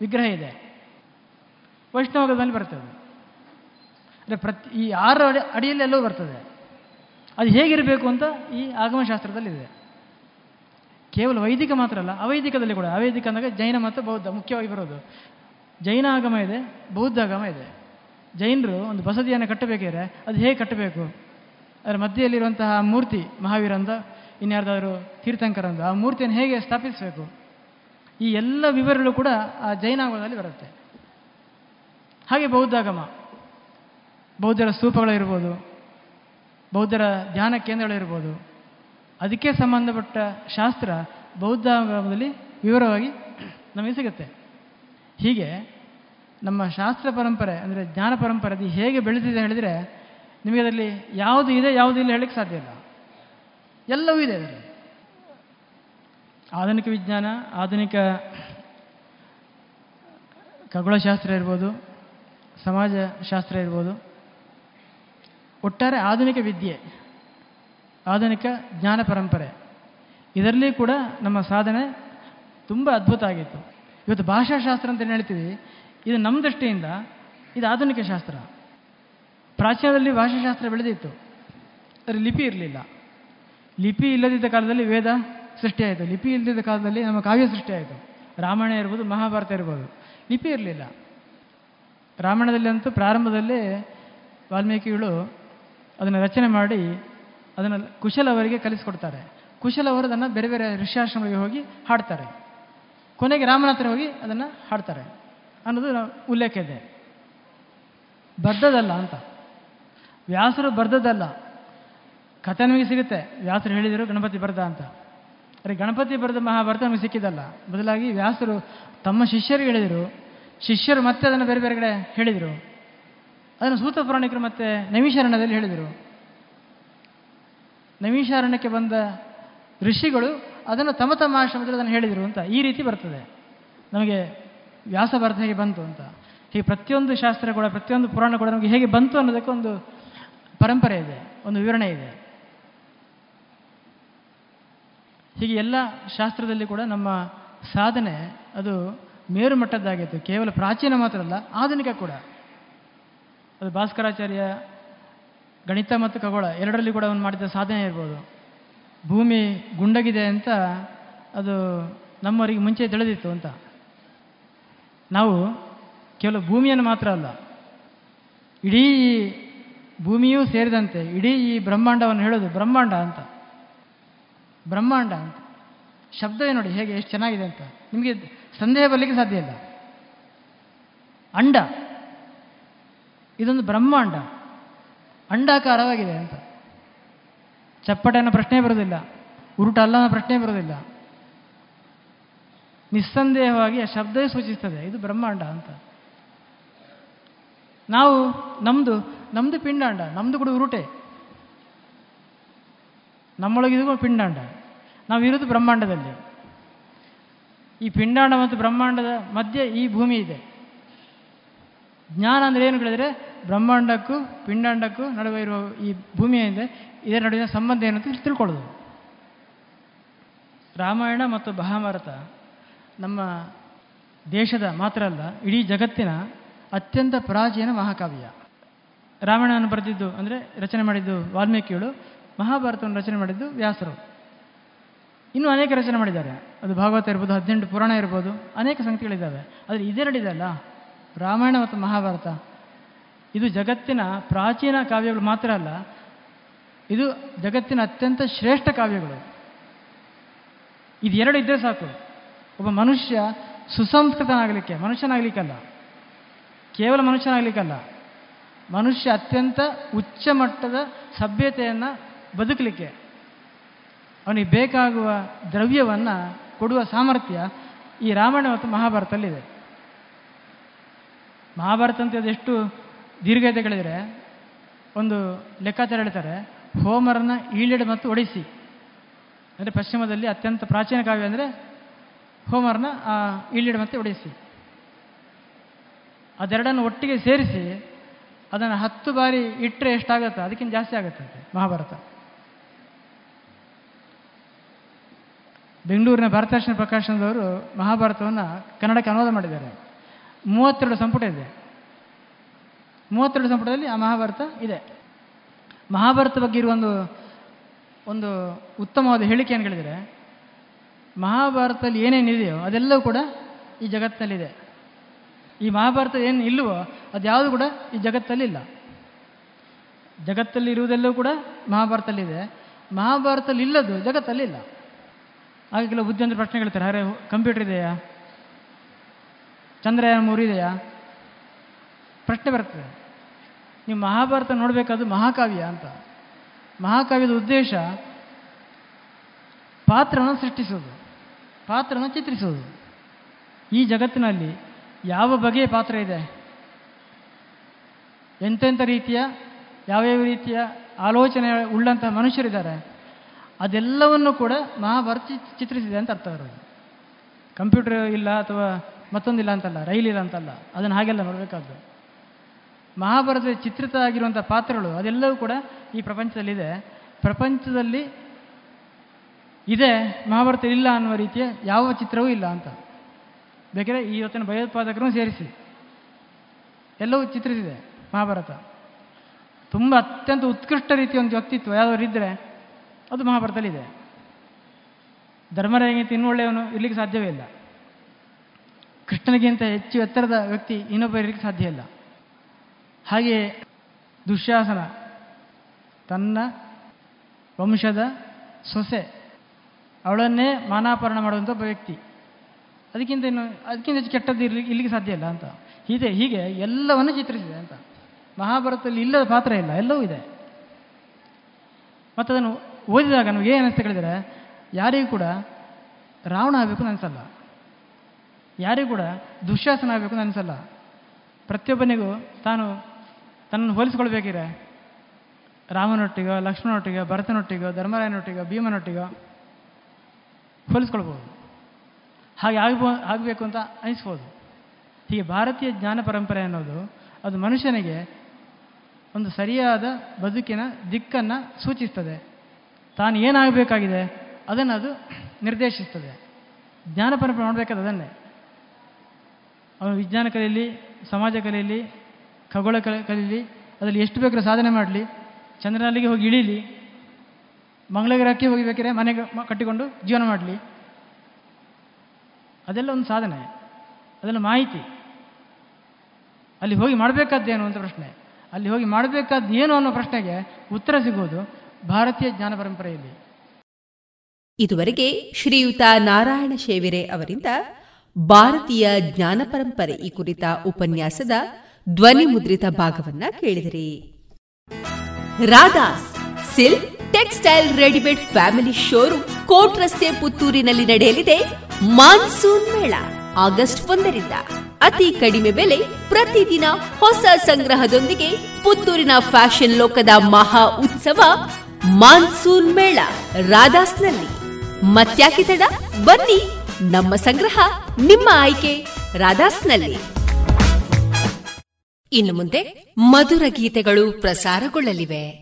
ವಿಗ್ರಹ ಇದೆ. ವೈಷ್ಣವದಲ್ಲಿ ಬರ್ತದೆ. ಅಂದರೆ ಪ್ರತಿ, ಈ ಆರು ಅಡಿ, ಅಡಿಯಲ್ಲಿ ಎಲ್ಲವೂ ಬರ್ತದೆ. ಅದು ಹೇಗಿರಬೇಕು ಅಂತ ಈ ಆಗಮಶಾಸ್ತ್ರದಲ್ಲಿದೆ. ಕೇವಲ ವೈದಿಕ ಮಾತ್ರ ಅಲ್ಲ, ಅವೈದಿಕದಲ್ಲಿ ಕೂಡ, ಅವೈದಿಕ ಅಂದಾಗ ಜೈನ ಮತ್ತು ಬೌದ್ಧ ಮುಖ್ಯವಾಗಿ ಬರೋದು. ಜೈನ ಆಗಮ ಇದೆ, ಬೌದ್ಧ ಆಗಮ ಇದೆ. ಜೈನರು ಒಂದು ಬಸದಿಯನ್ನು ಕಟ್ಟಬೇಕಿದ್ರೆ ಅದು ಹೇಗೆ ಕಟ್ಟಬೇಕು? ಅದರ ಮಧ್ಯೆಯಲ್ಲಿರುವಂತಹ ಮೂರ್ತಿ, ಮಹಾವೀರಂದ, ಇನ್ಯಾರ್ದಾದ್ರು ತೀರ್ಥಂಕರಂದ, ಆ ಮೂರ್ತಿಯನ್ನು ಹೇಗೆ ಸ್ಥಾಪಿಸಬೇಕು? ಈ ಎಲ್ಲ ವಿವರಗಳು ಕೂಡ ಆ ಜೈನ ಆಗಮದಲ್ಲಿ ಬರುತ್ತೆ. ಹಾಗೆ ಬೌದ್ಧಾಗಮ. ಬೌದ್ಧರ ಸ್ತೂಪಗಳಿರ್ಬೋದು ಬೌದ್ಧರ ಧ್ಯಾನ ಕೇಂದ್ರಗಳಿರ್ಬೋದು ಅದಕ್ಕೆ ಸಂಬಂಧಪಟ್ಟ ಶಾಸ್ತ್ರ ಬೌದ್ಧ ವಿವರವಾಗಿ ನಮಗೆ ಸಿಗುತ್ತೆ. ಹೀಗೆ ನಮ್ಮ ಶಾಸ್ತ್ರ ಪರಂಪರೆ ಅಂದರೆ ಜ್ಞಾನ ಪರಂಪರೆ ಅದು ಹೇಗೆ ಬೆಳೆದಿದೆ ಹೇಳಿದರೆ ನಿಮಗೆ ಅದರಲ್ಲಿ ಯಾವುದು ಇದೆ, ಯಾವುದು ಇಲ್ಲ ಹೇಳಕ್ಕೆ ಸಾಧ್ಯ ಇಲ್ಲ. ಎಲ್ಲವೂ ಇದೆ ಅದರಲ್ಲಿ. ಆಧುನಿಕ ವಿಜ್ಞಾನ, ಆಧುನಿಕ ಖಗೋಳಶಾಸ್ತ್ರ ಇರ್ಬೋದು, ಸಮಾಜ ಶಾಸ್ತ್ರ ಇರ್ಬೋದು. ಒಟ್ಟಾರೆ ಆಧುನಿಕ ವಿದ್ಯೆ, ಆಧುನಿಕ ಜ್ಞಾನ ಪರಂಪರೆ, ಇದರಲ್ಲಿ ಕೂಡ ನಮ್ಮ ಸಾಧನೆ ತುಂಬ ಅದ್ಭುತ ಆಗಿತ್ತು. ಇವತ್ತು ಭಾಷಾಶಾಸ್ತ್ರ ಅಂತ ಹೇಳ್ತೀವಿ, ಇದು ನಮ್ಮ ದೃಷ್ಟಿಯಿಂದ ಇದು ಆಧುನಿಕ ಶಾಸ್ತ್ರ. ಪ್ರಾಚೀನದಲ್ಲಿ ಭಾಷಾಶಾಸ್ತ್ರ ಬೆಳೆದಿತ್ತು ಅದರ ಲಿಪಿ ಇರಲಿಲ್ಲ. ಲಿಪಿ ಇಲ್ಲದಿದ್ದ ಕಾಲದಲ್ಲಿ ವೇದ ಸೃಷ್ಟಿಯಾಯಿತು ಲಿಪಿ ಇಲ್ಲದಿದ್ದ ಕಾಲದಲ್ಲಿ ನಮ್ಮ ಕಾವ್ಯ ಸೃಷ್ಟಿಯಾಯಿತು ರಾಮಾಯಣ ಇರ್ಬೋದು, ಮಹಾಭಾರತ ಇರ್ಬೋದು, ಲಿಪಿ ಇರಲಿಲ್ಲ. ರಾಮಾಯಣದಲ್ಲಿ ಅಂತೂ ಪ್ರಾರಂಭದಲ್ಲಿ ವಾಲ್ಮೀಕಿಗಳು ಅದನ್ನು ರಚನೆ ಮಾಡಿ ಅದನ್ನು ಕುಶಲವರಿಗೆ ಕಲಿಸ್ಕೊಡ್ತಾರೆ. ಕುಶಲವರು ಅದನ್ನು ಬೇರೆ ಬೇರೆ ಋಷಾಶ್ರಮಗಳಿಗೆ ಹೋಗಿ ಹಾಡ್ತಾರೆ. ಕೊನೆಗೆ ರಾಮನಾಥರ ಹೋಗಿ ಅದನ್ನು ಹಾಡ್ತಾರೆ. ಅನ್ನೋದು ಉಲ್ಲೇಖ ಇದೆ. ಬರ್ದದಲ್ಲ ಅಂತ. ವ್ಯಾಸರು ಬರ್ದದಲ್ಲ ಕಥೆ ನಮಗೆ ಸಿಗುತ್ತೆ. ವ್ಯಾಸರು ಹೇಳಿದರು, ಗಣಪತಿ ಬರ್ದ ಅಂತ. ಅರೆ, ಗಣಪತಿ ಬರೆದ ಮಹಾಭಾರತ ನಮಗೆ ಸಿಕ್ಕಿದ್ದಲ್ಲ. ಬದಲಾಗಿ ವ್ಯಾಸರು ತಮ್ಮ ಶಿಷ್ಯರಿಗೆ ಹೇಳಿದರು. ಶಿಷ್ಯರು ಮತ್ತೆ ಅದನ್ನು ಬೇರೆ ಬೇರೆ ಕಡೆ ಹೇಳಿದರು. ಅದನ್ನು ಸೂತ ಪುರಾಣಿಕರು ಮತ್ತೆ ನವೀಶರಣದಲ್ಲಿ ಹೇಳಿದರು. ನವೀಶಾರಣಕ್ಕೆ ಬಂದ ಋಷಿಗಳು ಅದನ್ನು ತಮ ತಮ್ಮ ಆಶ್ರಮದಲ್ಲಿ ಅದನ್ನು ಹೇಳಿದರು ಅಂತ ಈ ರೀತಿ ಬರ್ತದೆ. ನಮಗೆ ವ್ಯಾಸ ಹೇಗೆ ಬಂತು ಅಂತ. ಹೀಗೆ ಪ್ರತಿಯೊಂದು ಶಾಸ್ತ್ರ ಕೂಡ, ಪ್ರತಿಯೊಂದು ಪುರಾಣ ಕೂಡ ನಮಗೆ ಹೇಗೆ ಬಂತು ಅನ್ನೋದಕ್ಕೆ ಒಂದು ಪರಂಪರೆ ಇದೆ, ಒಂದು ವಿವರಣೆ ಇದೆ. ಹೀಗೆ ಎಲ್ಲ ಶಾಸ್ತ್ರದಲ್ಲಿ ಕೂಡ ನಮ್ಮ ಸಾಧನೆ ಅದು ಮೇರುಮಟ್ಟದ್ದಾಗಿತ್ತು. ಕೇವಲ ಪ್ರಾಚೀನ ಮಾತ್ರ ಅಲ್ಲ ಆಧುನಿಕ ಕೂಡ. ಅದು ಭಾಸ್ಕರಾಚಾರ್ಯ ಗಣಿತ ಮತ್ತು ಖಗೋಳ ಎರಡರಲ್ಲಿ ಕೂಡ ಅವನು ಮಾಡಿದ ಸಾಧನೆ ಇರ್ಬೋದು. ಭೂಮಿ ಗುಂಡಗಿದೆ ಅಂತ ಅದು ನಮ್ಮವರಿಗೆ ಮುಂಚೆ ತಿಳಿದಿತ್ತು ಅಂತ. ನಾವು ಕೇವಲ ಭೂಮಿಯನ್ನು ಮಾತ್ರ ಅಲ್ಲ, ಇಡೀ ಭೂಮಿಯೂ ಸೇರಿದಂತೆ ಇಡೀ ಈ ಬ್ರಹ್ಮಾಂಡವನ್ನು ಹೇಳೋದು ಬ್ರಹ್ಮಾಂಡ ಅಂತ. ಬ್ರಹ್ಮಾಂಡ ಅಂತ. ಶಬ್ದವೇ ನೋಡಿ ಹೇಗೆ ಎಷ್ಟು ಚೆನ್ನಾಗಿದೆ ಅಂತ. ನಿಮಗೆ ಸಂದೇಹ ಬರಲಿಕ್ಕೆ ಸಾಧ್ಯ ಇಲ್ಲ. ಅಂಡ. ಇದೊಂದು ಬ್ರಹ್ಮಾಂಡ. ಅಂಡಾಕಾರವಾಗಿದೆ ಅಂತ. ಚಪ್ಪಟೆ ಅನ್ನೋ ಪ್ರಶ್ನೆ ಬರೋದಿಲ್ಲ. ಉರುಟ ಅಲ್ಲ ಅನ್ನೋ ಪ್ರಶ್ನೆ ಬರೋದಿಲ್ಲ. ನಿಸ್ಸಂದೇಹವಾಗಿ ಆ ಶಬ್ದವೇ ಸೂಚಿಸ್ತದೆ. ಇದು ಬ್ರಹ್ಮಾಂಡ ಅಂತ. ನಾವು ನಮ್ಮದು ನಮ್ಮದು ಪಿಂಡಾಂಡ ನಮ್ಮದು ಕೂಡ ಉರುಟೆ. ನಮ್ಮೊಳಗಿದು ಪಿಂಡಾಂಡ. ನಾವು ಇರೋದು ಬ್ರಹ್ಮಾಂಡದಲ್ಲಿ. ಈ ಪಿಂಡಾಂಡ ಮತ್ತು ಬ್ರಹ್ಮಾಂಡದ ಮಧ್ಯೆ ಈ ಭೂಮಿ ಇದೆ. ಜ್ಞಾನ ಅಂದರೆ ಏನು ಹೇಳಿದರೆ ಬ್ರಹ್ಮಾಂಡಕ್ಕೂ ಪಿಂಡಾಂಡಕ್ಕೂ ನಡುವೆ ಇರುವ ಈ ಭೂಮಿ ಇದೆ ಇದರ ನಡುವಿನ ಸಂಬಂಧ ಏನು ಅಂತ ತಿಳ್ಕೊಳ್ಳೋದು. ರಾಮಾಯಣ ಮತ್ತು ಮಹಾಭಾರತ ನಮ್ಮ ದೇಶದ ಮಾತ್ರ ಅಲ್ಲ, ಇಡೀ ಜಗತ್ತಿನ ಅತ್ಯಂತ ಪ್ರಾಚೀನ ಮಹಾಕಾವ್ಯ. ರಾಮಾಯಣವನ್ನು ಬರೆದಿದ್ದು ಅಂದರೆ ರಚನೆ ಮಾಡಿದ್ದು ವಾಲ್ಮೀಕಿಗಳು, ಮಹಾಭಾರತವನ್ನು ರಚನೆ ಮಾಡಿದ್ದು ವ್ಯಾಸರು. ಇನ್ನೂ ಅನೇಕ ರಚನೆ ಮಾಡಿದ್ದಾರೆ. ಅದು ಭಾಗವತ ಇರ್ಬೋದು, ಹದಿನೆಂಟು ಪುರಾಣ ಇರ್ಬೋದು, ಅನೇಕ ಸಂಗತಿಗಳಿದ್ದಾವೆ ಆದರೆ ಇದೇ ಅಲ್ಲ, ರಾಮಾಯಣ ಮತ್ತು ಮಹಾಭಾರತ. ಇದು ಜಗತ್ತಿನ ಪ್ರಾಚೀನ ಕಾವ್ಯಗಳು ಮಾತ್ರ ಅಲ್ಲ, ಇದು ಜಗತ್ತಿನ ಅತ್ಯಂತ ಶ್ರೇಷ್ಠ ಕಾವ್ಯಗಳು. ಇದೆರಡು ಇದ್ದರೆ ಸಾಕು. ಒಬ್ಬ ಮನುಷ್ಯ ಸುಸಂಸ್ಕೃತನಾಗಲಿಕ್ಕೆ, ಮನುಷ್ಯನಾಗಲಿಕ್ಕಲ್ಲ, ಕೇವಲ ಮನುಷ್ಯನಾಗಲಿಕ್ಕಲ್ಲ, ಮನುಷ್ಯ ಅತ್ಯಂತ ಉಚ್ಚ ಮಟ್ಟದ ಸಭ್ಯತೆಯನ್ನು ಬದುಕಲಿಕ್ಕೆ, ಅವನಿಗೆ ಬೇಕಾಗುವ ದ್ರವ್ಯವನ್ನು ಕೊಡುವ ಸಾಮರ್ಥ್ಯ ಈ ರಾಮಾಯಣ ಮತ್ತು ಮಹಾಭಾರತದಲ್ಲಿದೆ. ಮಹಾಭಾರತ ಅಂತ ಅದೆಷ್ಟು ದೀರ್ಘತೆಗಳಿದ್ರೆ ಒಂದು ಲೆಕ್ಕಾಚಾರ ಹೇಳ್ತಾರೆ ಹೋಮರ್ನ ಈಳೆಡ್ ಮತ್ತು ಒಡಿಸಿ. ಅಂದರೆ ಪಶ್ಚಿಮದಲ್ಲಿ ಅತ್ಯಂತ ಪ್ರಾಚೀನ ಕಾವ್ಯ ಅಂದರೆ ಹೋಮರ್ನ ಈಳೆಡ್ ಮತ್ತು ಒಡಿಸಿ. ಅದೆರಡನ್ನು ಒಟ್ಟಿಗೆ ಸೇರಿಸಿ ಅದನ್ನು ಹತ್ತು ಬಾರಿ ಇಟ್ಟರೆ ಎಷ್ಟಾಗುತ್ತೆ? ಅದಕ್ಕಿಂತ ಜಾಸ್ತಿ ಆಗುತ್ತೆ ಮಹಾಭಾರತ. ಬೆಂಗಳೂರಿನ ಭಾರತಾರ್ಷಣ ಪ್ರಕಾಶನದವರು ಮಹಾಭಾರತವನ್ನು ಕನ್ನಡಕ್ಕೆ ಅನುವಾದ ಮಾಡಿದ್ದಾರೆ. ಮೂವತ್ತೆರಡು ಸಂಪುಟ ಇದೆ. ಮೂವತ್ತೆರಡು ಸಂಪುಟದಲ್ಲಿ ಆ ಮಹಾಭಾರತ ಇದೆ. ಮಹಾಭಾರತ ಬಗ್ಗೆ ಇರುವ ಒಂದು ಒಂದು ಉತ್ತಮವಾದ ಹೇಳಿಕೆ ಏನು ಹೇಳಿದರೆ ಮಹಾಭಾರತದಲ್ಲಿ ಏನೇನಿದೆಯೋ ಅದೆಲ್ಲವೂ ಕೂಡ ಈ ಜಗತ್ತಿನಲ್ಲಿದೆ. ಈ ಮಹಾಭಾರತ ಏನು ಇಲ್ಲವೋ ಅದು ಯಾವುದು ಕೂಡ ಈ ಜಗತ್ತಲ್ಲಿ ಇಲ್ಲ. ಜಗತ್ತಲ್ಲಿ ಇರುವುದೆಲ್ಲವೂ ಕೂಡ ಮಹಾಭಾರತದಲ್ಲಿದೆ ಮಹಾಭಾರತದಲ್ಲಿ ಜಗತ್ತಲ್ಲಿ ಇಲ್ಲ. ಹಾಗೆ ಕೆಲವು ಬುದ್ಧಿವಂತರ ಪ್ರಶ್ನೆ ಕೇಳ್ತಾರೆ, ಅರೆ, ಕಂಪ್ಯೂಟರ್ ಇದೆಯಾ? ಚಂದ್ರಯಾನ ಮೂರು ಇದೆಯಾ? ಪ್ರಶ್ನೆ ಬರ್ತದೆ. ನೀವು ಮಹಾಭಾರತ ನೋಡಬೇಕಾದ್ರೆ ಮಹಾಕಾವ್ಯ ಅಂತ. ಮಹಾಕಾವ್ಯದ ಉದ್ದೇಶ ಪಾತ್ರನ ಸೃಷ್ಟಿಸೋದು ಪಾತ್ರನ ಚಿತ್ರಿಸೋದು ಈ ಜಗತ್ತಿನಲ್ಲಿ ಯಾವ ಬಗೆಯ ಪಾತ್ರ ಇದೆ? ಎಂತೆಂಥ ರೀತಿಯ, ಯಾವ್ಯಾವ ರೀತಿಯ ಆಲೋಚನೆ ಉಳ್ಳಂತಹ ಮನುಷ್ಯರಿದ್ದಾರೆ? ಅದೆಲ್ಲವನ್ನು ಕೂಡ ಮಹಾಭಾರತ ಚಿತ್ರಿಸಿದೆ ಅಂತ ಅರ್ಥ ಇರೋದು. ಕಂಪ್ಯೂಟರ್ ಇಲ್ಲ ಅಥವಾ ಮತ್ತೊಂದಿಲ್ಲ ಅಂತಲ್ಲ, ರೈಲ್ ಇಲ್ಲ ಅಂತಲ್ಲ, ಅದನ್ನು ಹಾಗೆಲ್ಲ ನೋಡಬೇಕಾದ್ದು. ಮಹಾಭಾರತದ ಚಿತ್ರಿತ ಆಗಿರುವಂಥ ಪಾತ್ರಗಳು ಅದೆಲ್ಲವೂ ಕೂಡ ಈ ಪ್ರಪಂಚದಲ್ಲಿದೆ. ಪ್ರಪಂಚದಲ್ಲಿ ಇದೆ, ಮಹಾಭಾರತ ಇಲ್ಲ ಅನ್ನುವ ರೀತಿಯ ಯಾವ ಚಿತ್ರವೂ ಇಲ್ಲ ಅಂತ. ಬೇಕಾದ್ರೆ ಇವತ್ತಿನ ಭಯೋತ್ಪಾದಕರೂ ಸೇರಿಸಿ. ಎಲ್ಲವೂ ಚಿತ್ರಿಸಿದೆ ಮಹಾಭಾರತ. ತುಂಬ ಅತ್ಯಂತ ಉತ್ಕೃಷ್ಟ ರೀತಿಯ ಒಂದು ವ್ಯಕ್ತಿತ್ವ ಯಾವ್ದಾದ್ರು ಇದ್ದರೆ ಅದು ಮಹಾಭಾರತದಲ್ಲಿದೆ. ಧರ್ಮರಾಯಗಿಂತ ಇನ್ನೊಳ್ಳೆಯವನು ಇರಲಿಕ್ಕೆ ಸಾಧ್ಯವೇ ಇಲ್ಲ. ಕೃಷ್ಣನಿಗಿಂತ ಹೆಚ್ಚು ಎತ್ತರದ ವ್ಯಕ್ತಿ ಇನ್ನೊಬ್ಬ ಇರಲಿಕ್ಕೆ ಸಾಧ್ಯ ಇಲ್ಲ. ಹಾಗೆ ದುಶ್ಯಾಸನ ತನ್ನ ವಂಶದ ಸೊಸೆ, ಅವಳನ್ನೇ ಮಾನಾಪರಣ ಮಾಡುವಂಥ ಒಬ್ಬ ವ್ಯಕ್ತಿ. ಅದಕ್ಕಿಂತ ಇನ್ನು, ಅದಕ್ಕಿಂತ ಹೆಚ್ಚು ಕೆಟ್ಟದ್ದು ಇರಲಿ, ಇಲ್ಲಿಗೆ ಸಾಧ್ಯ ಇಲ್ಲ ಅಂತ. ಹೀಗೆ ಹೀಗೆ ಎಲ್ಲವನ್ನು ಚಿತ್ರಿಸಿದೆ ಅಂತ. ಮಹಾಭಾರತದಲ್ಲಿ ಇಲ್ಲದ ಪಾತ್ರ ಇಲ್ಲ, ಎಲ್ಲವೂ ಇದೆ. ಮತ್ತು ಅದನ್ನು ಓದಿದಾಗ ನಮಗೆ ಏನು ಅನಿಸ್ತಾ ಕೇಳಿದರೆ, ಯಾರಿಗೂ ಕೂಡ ರಾವಣ ಆಗಬೇಕು ಅನಿಸಲ್ಲ. ಯಾರಿಗೂ ಕೂಡ ದುಶ್ಯಾಸನ ಆಗಬೇಕು ಅನಿಸಲ್ಲ. ಪ್ರತಿಯೊಬ್ಬನಿಗೂ ತಾನು ತನ್ನನ್ನು ಹೋಲಿಸ್ಕೊಳ್ಬೇಕಿದೆ. ರಾಮನೊಟ್ಟಿಗೋ, ಲಕ್ಷ್ಮಣನೊಟ್ಟಿಗೋ, ಭರತನೊಟ್ಟಿಗೋ, ಧರ್ಮರಾಯನೊಟ್ಟಿಗೋ, ಭೀಮನೊಟ್ಟಿಗೋ ಹೋಲಿಸ್ಕೊಳ್ಬೋದು ಹಾಗೆ ಆಗ್ಬೋ, ಆಗಬೇಕು ಅಂತ ಅನಿಸ್ಬೋದು. ಹೀಗೆ ಭಾರತೀಯ ಜ್ಞಾನ ಪರಂಪರೆ ಅನ್ನೋದು ಅದು ಮನುಷ್ಯನಿಗೆ ಒಂದು ಸರಿಯಾದ ಬದುಕಿನ ದಿಕ್ಕನ್ನು ಸೂಚಿಸ್ತದೆ. ತಾನು ಏನಾಗಬೇಕಾಗಿದೆ ಅದನ್ನು ಅದು ನಿರ್ದೇಶಿಸ್ತದೆ. ಜ್ಞಾನ ಪರಂಪರೆ ಮಾಡಬೇಕಾದ ಅದನ್ನೇ. ಅವನು ವಿಜ್ಞಾನ ಕಲೆಯಲ್ಲಿ, ಸಮಾಜ ಕಲಿಯಲಿ ಖಗೋಳ ಕಲೆ ಕಲೀಲಿ, ಅದರಲ್ಲಿ ಎಷ್ಟು ಬೇಕಾದ್ರೂ ಸಾಧನೆ ಮಾಡಲಿ. ಚಂದ್ರನಲ್ಲಿಗೆ ಹೋಗಿ ಇಳೀಲಿ. ಮಂಗಳಗ್ರಹಕ್ಕೆ ಹೋಗಿಬೇಕಾದ್ರೆ ಮನೆಗೆ ಕಟ್ಟಿಕೊಂಡು ಜೀವನ ಮಾಡಲಿ. ಅದೆಲ್ಲ ಒಂದು ಸಾಧನೆ. ಅದೆಲ್ಲ ಮಾಹಿತಿ. ಅಲ್ಲಿ ಹೋಗಿ ಮಾಡಬೇಕಾದ್ದೇನು ಅಂತ ಪ್ರಶ್ನೆ. ಅಲ್ಲಿ ಹೋಗಿ ಮಾಡಬೇಕಾದ್ದು ಏನು ಅನ್ನೋ ಪ್ರಶ್ನೆಗೆ ಉತ್ತರ ಸಿಗುವುದು ಭಾರತೀಯ ಜ್ಞಾನ ಪರಂಪರೆಯಲ್ಲಿ. ಇದುವರೆಗೆ ಶ್ರೀಯುತ ನಾರಾಯಣ ಶೇವಿರೆ ಅವರಿಂದ ಭಾರತೀಯ ಜ್ಞಾನ ಪರಂಪರೆ ಈ ಕುರಿತ ಉಪನ್ಯಾಸದ ಧ್ವನಿ ಮುದ್ರಿತ ಭಾಗವನ್ನ ಕೇಳಿದಿರಿ. Radhas silk textile readymade family showroom court ರಸ್ತೆ ಪುತ್ತೂರಿನಲ್ಲಿ ನಡೆಯಲಿದೆ. ಮಾನ್ಸೂನ್ ಮೇಳ, ಆಗಸ್ಟ್ ಒಂದರಿಂದ. ಅತಿ ಕಡಿಮೆ ಬೆಲೆ ಪ್ರತಿದಿನ ಹೊಸ ಸಂಗ್ರಹದೊಂದಿಗೆ ಪುತ್ತೂರಿನ ಫ್ಯಾಷನ್ ಲೋಕದ ಮಹಾ ಉತ್ಸವ ಮಾನ್ಸೂನ್ ಮೇಳ, ರಾಧಾಸ್ನಲ್ಲಿ. ಮತ್ಯಾಕೆ ತಡ? ಬನ್ನಿ, ನಮ್ಮ ಸಂಗ್ರಹ, ನಿಮ್ಮ ಆಯ್ಕೆ, ರಾಧಾಸ್ನಲ್ಲಿ. ಇನ್ನು ಮುಂದೆ ಮಧುರ ಗೀತೆಗಳು ಪ್ರಸಾರಗೊಳ್ಳಲಿವೆ.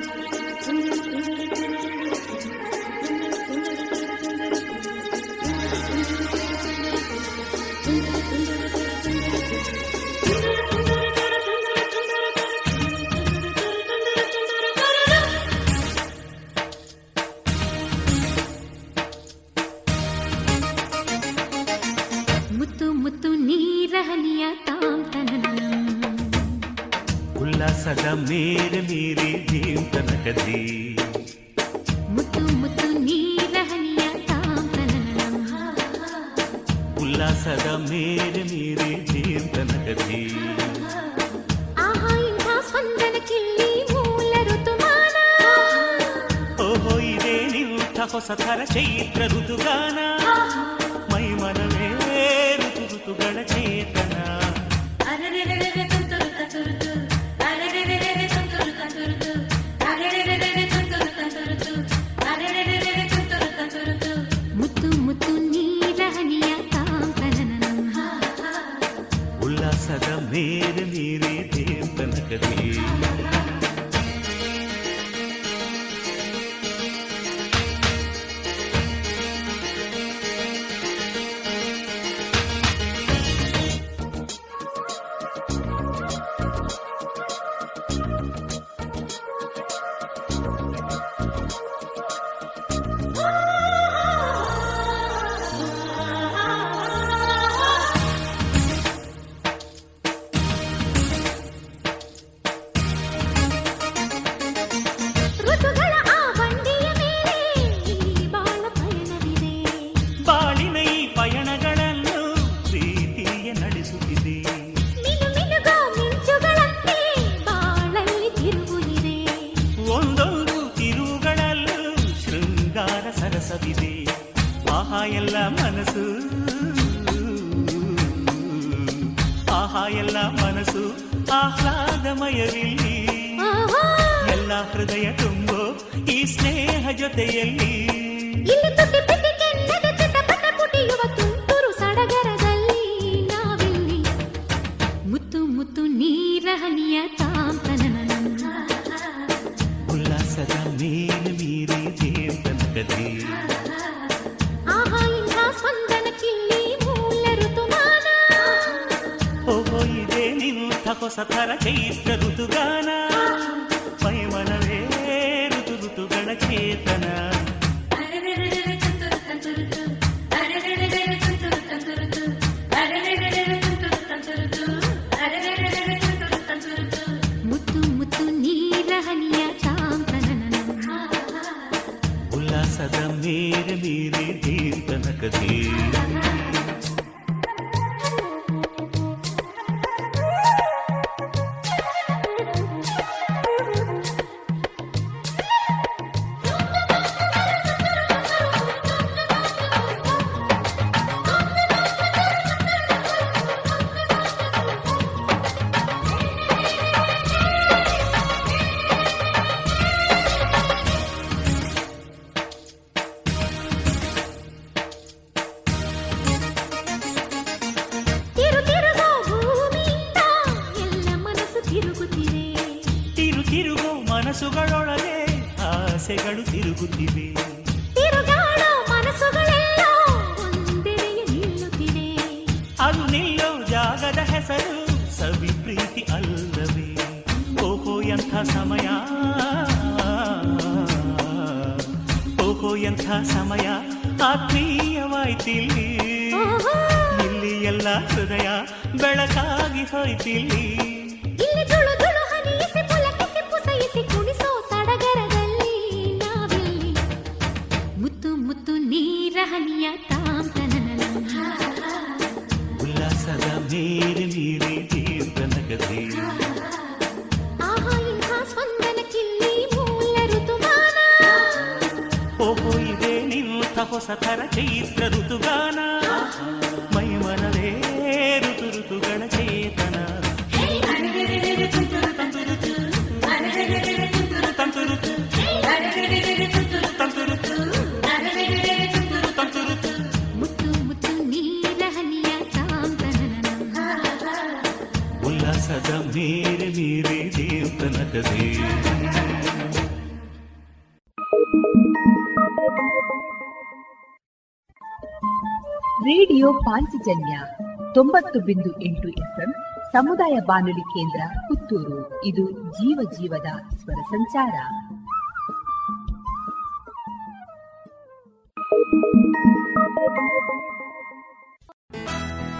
ಬಿಂದು ಎಂಟು ಎಫ್ಎಂ ಸಮುದಾಯ ಬಾನುಲಿ ಕೇಂದ್ರ ಪುತ್ತೂರು ಇದು ಜೀವ ಜೀವದ ಸ್ವರ ಸಂಚಾರ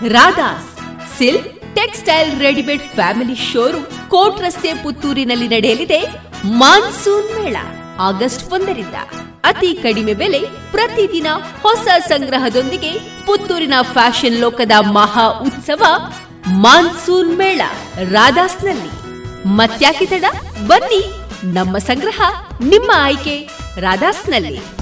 Radhas silk textile readymade family showroom court ರಸ್ತೆ ಪುತ್ತೂರಿನಲ್ಲಿ ನಡೆಯಲಿದೆ ಮಾನ್ಸೂನ್ ಮೇಳ ಆಗಸ್ಟ್ ಒಂದರಿಂದ ಅತಿ ಕಡಿಮೆ ಬೆಲೆ ಪ್ರತಿದಿನ ಹೊಸ ಸಂಗ್ರಹದೊಂದಿಗೆ ಪುತ್ತೂರಿನ ಫ್ಯಾಷನ್ ಲೋಕದ ಮಹಾ ಉತ್ಸವ ಮಾನ್ಸೂನ್ ಮೇಳ ರಾಧಾಸ್ನಲ್ಲಿ. ಮತ್ಯಾಕಿತಡ ಬನ್ನಿ, ನಮ್ಮ ಸಂಗ್ರಹ ನಿಮ್ಮ ಆಯ್ಕೆ ರಾಧಾಸ್ನಲ್ಲಿ.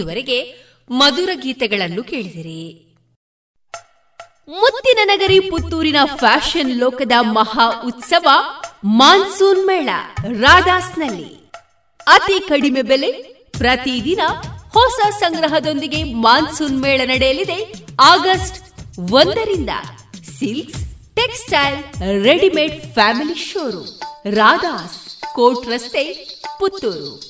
ಇದುವರೆಗೆ ಮಧುರ ಗೀತೆಗಳನ್ನು ಕೇಳಿದಿರಿ. ಮುತ್ತಿನ ನಗರಿ ಪುತ್ತೂರಿನ ಫ್ಯಾಷನ್ ಲೋಕದ ಮಹಾ ಉತ್ಸವ ಮಾನ್ಸೂನ್ ಮೇಳ, ರಾಧಾಸ್ನಲ್ಲಿ. ಅತಿ ಕಡಿಮೆ ಬೆಲೆ, ಪ್ರತಿದಿನ ಹೊಸ ಸಂಗ್ರಹದೊಂದಿಗೆ ಮಾನ್ಸೂನ್ ಮೇಳ ನಡೆಯಲಿದೆ ಆಗಸ್ಟ್ ಒಂದರಿಂದ. Silks, textile, readymade family showroom, Radhas, court ರಸ್ತೆ, ಪುತ್ತೂರು.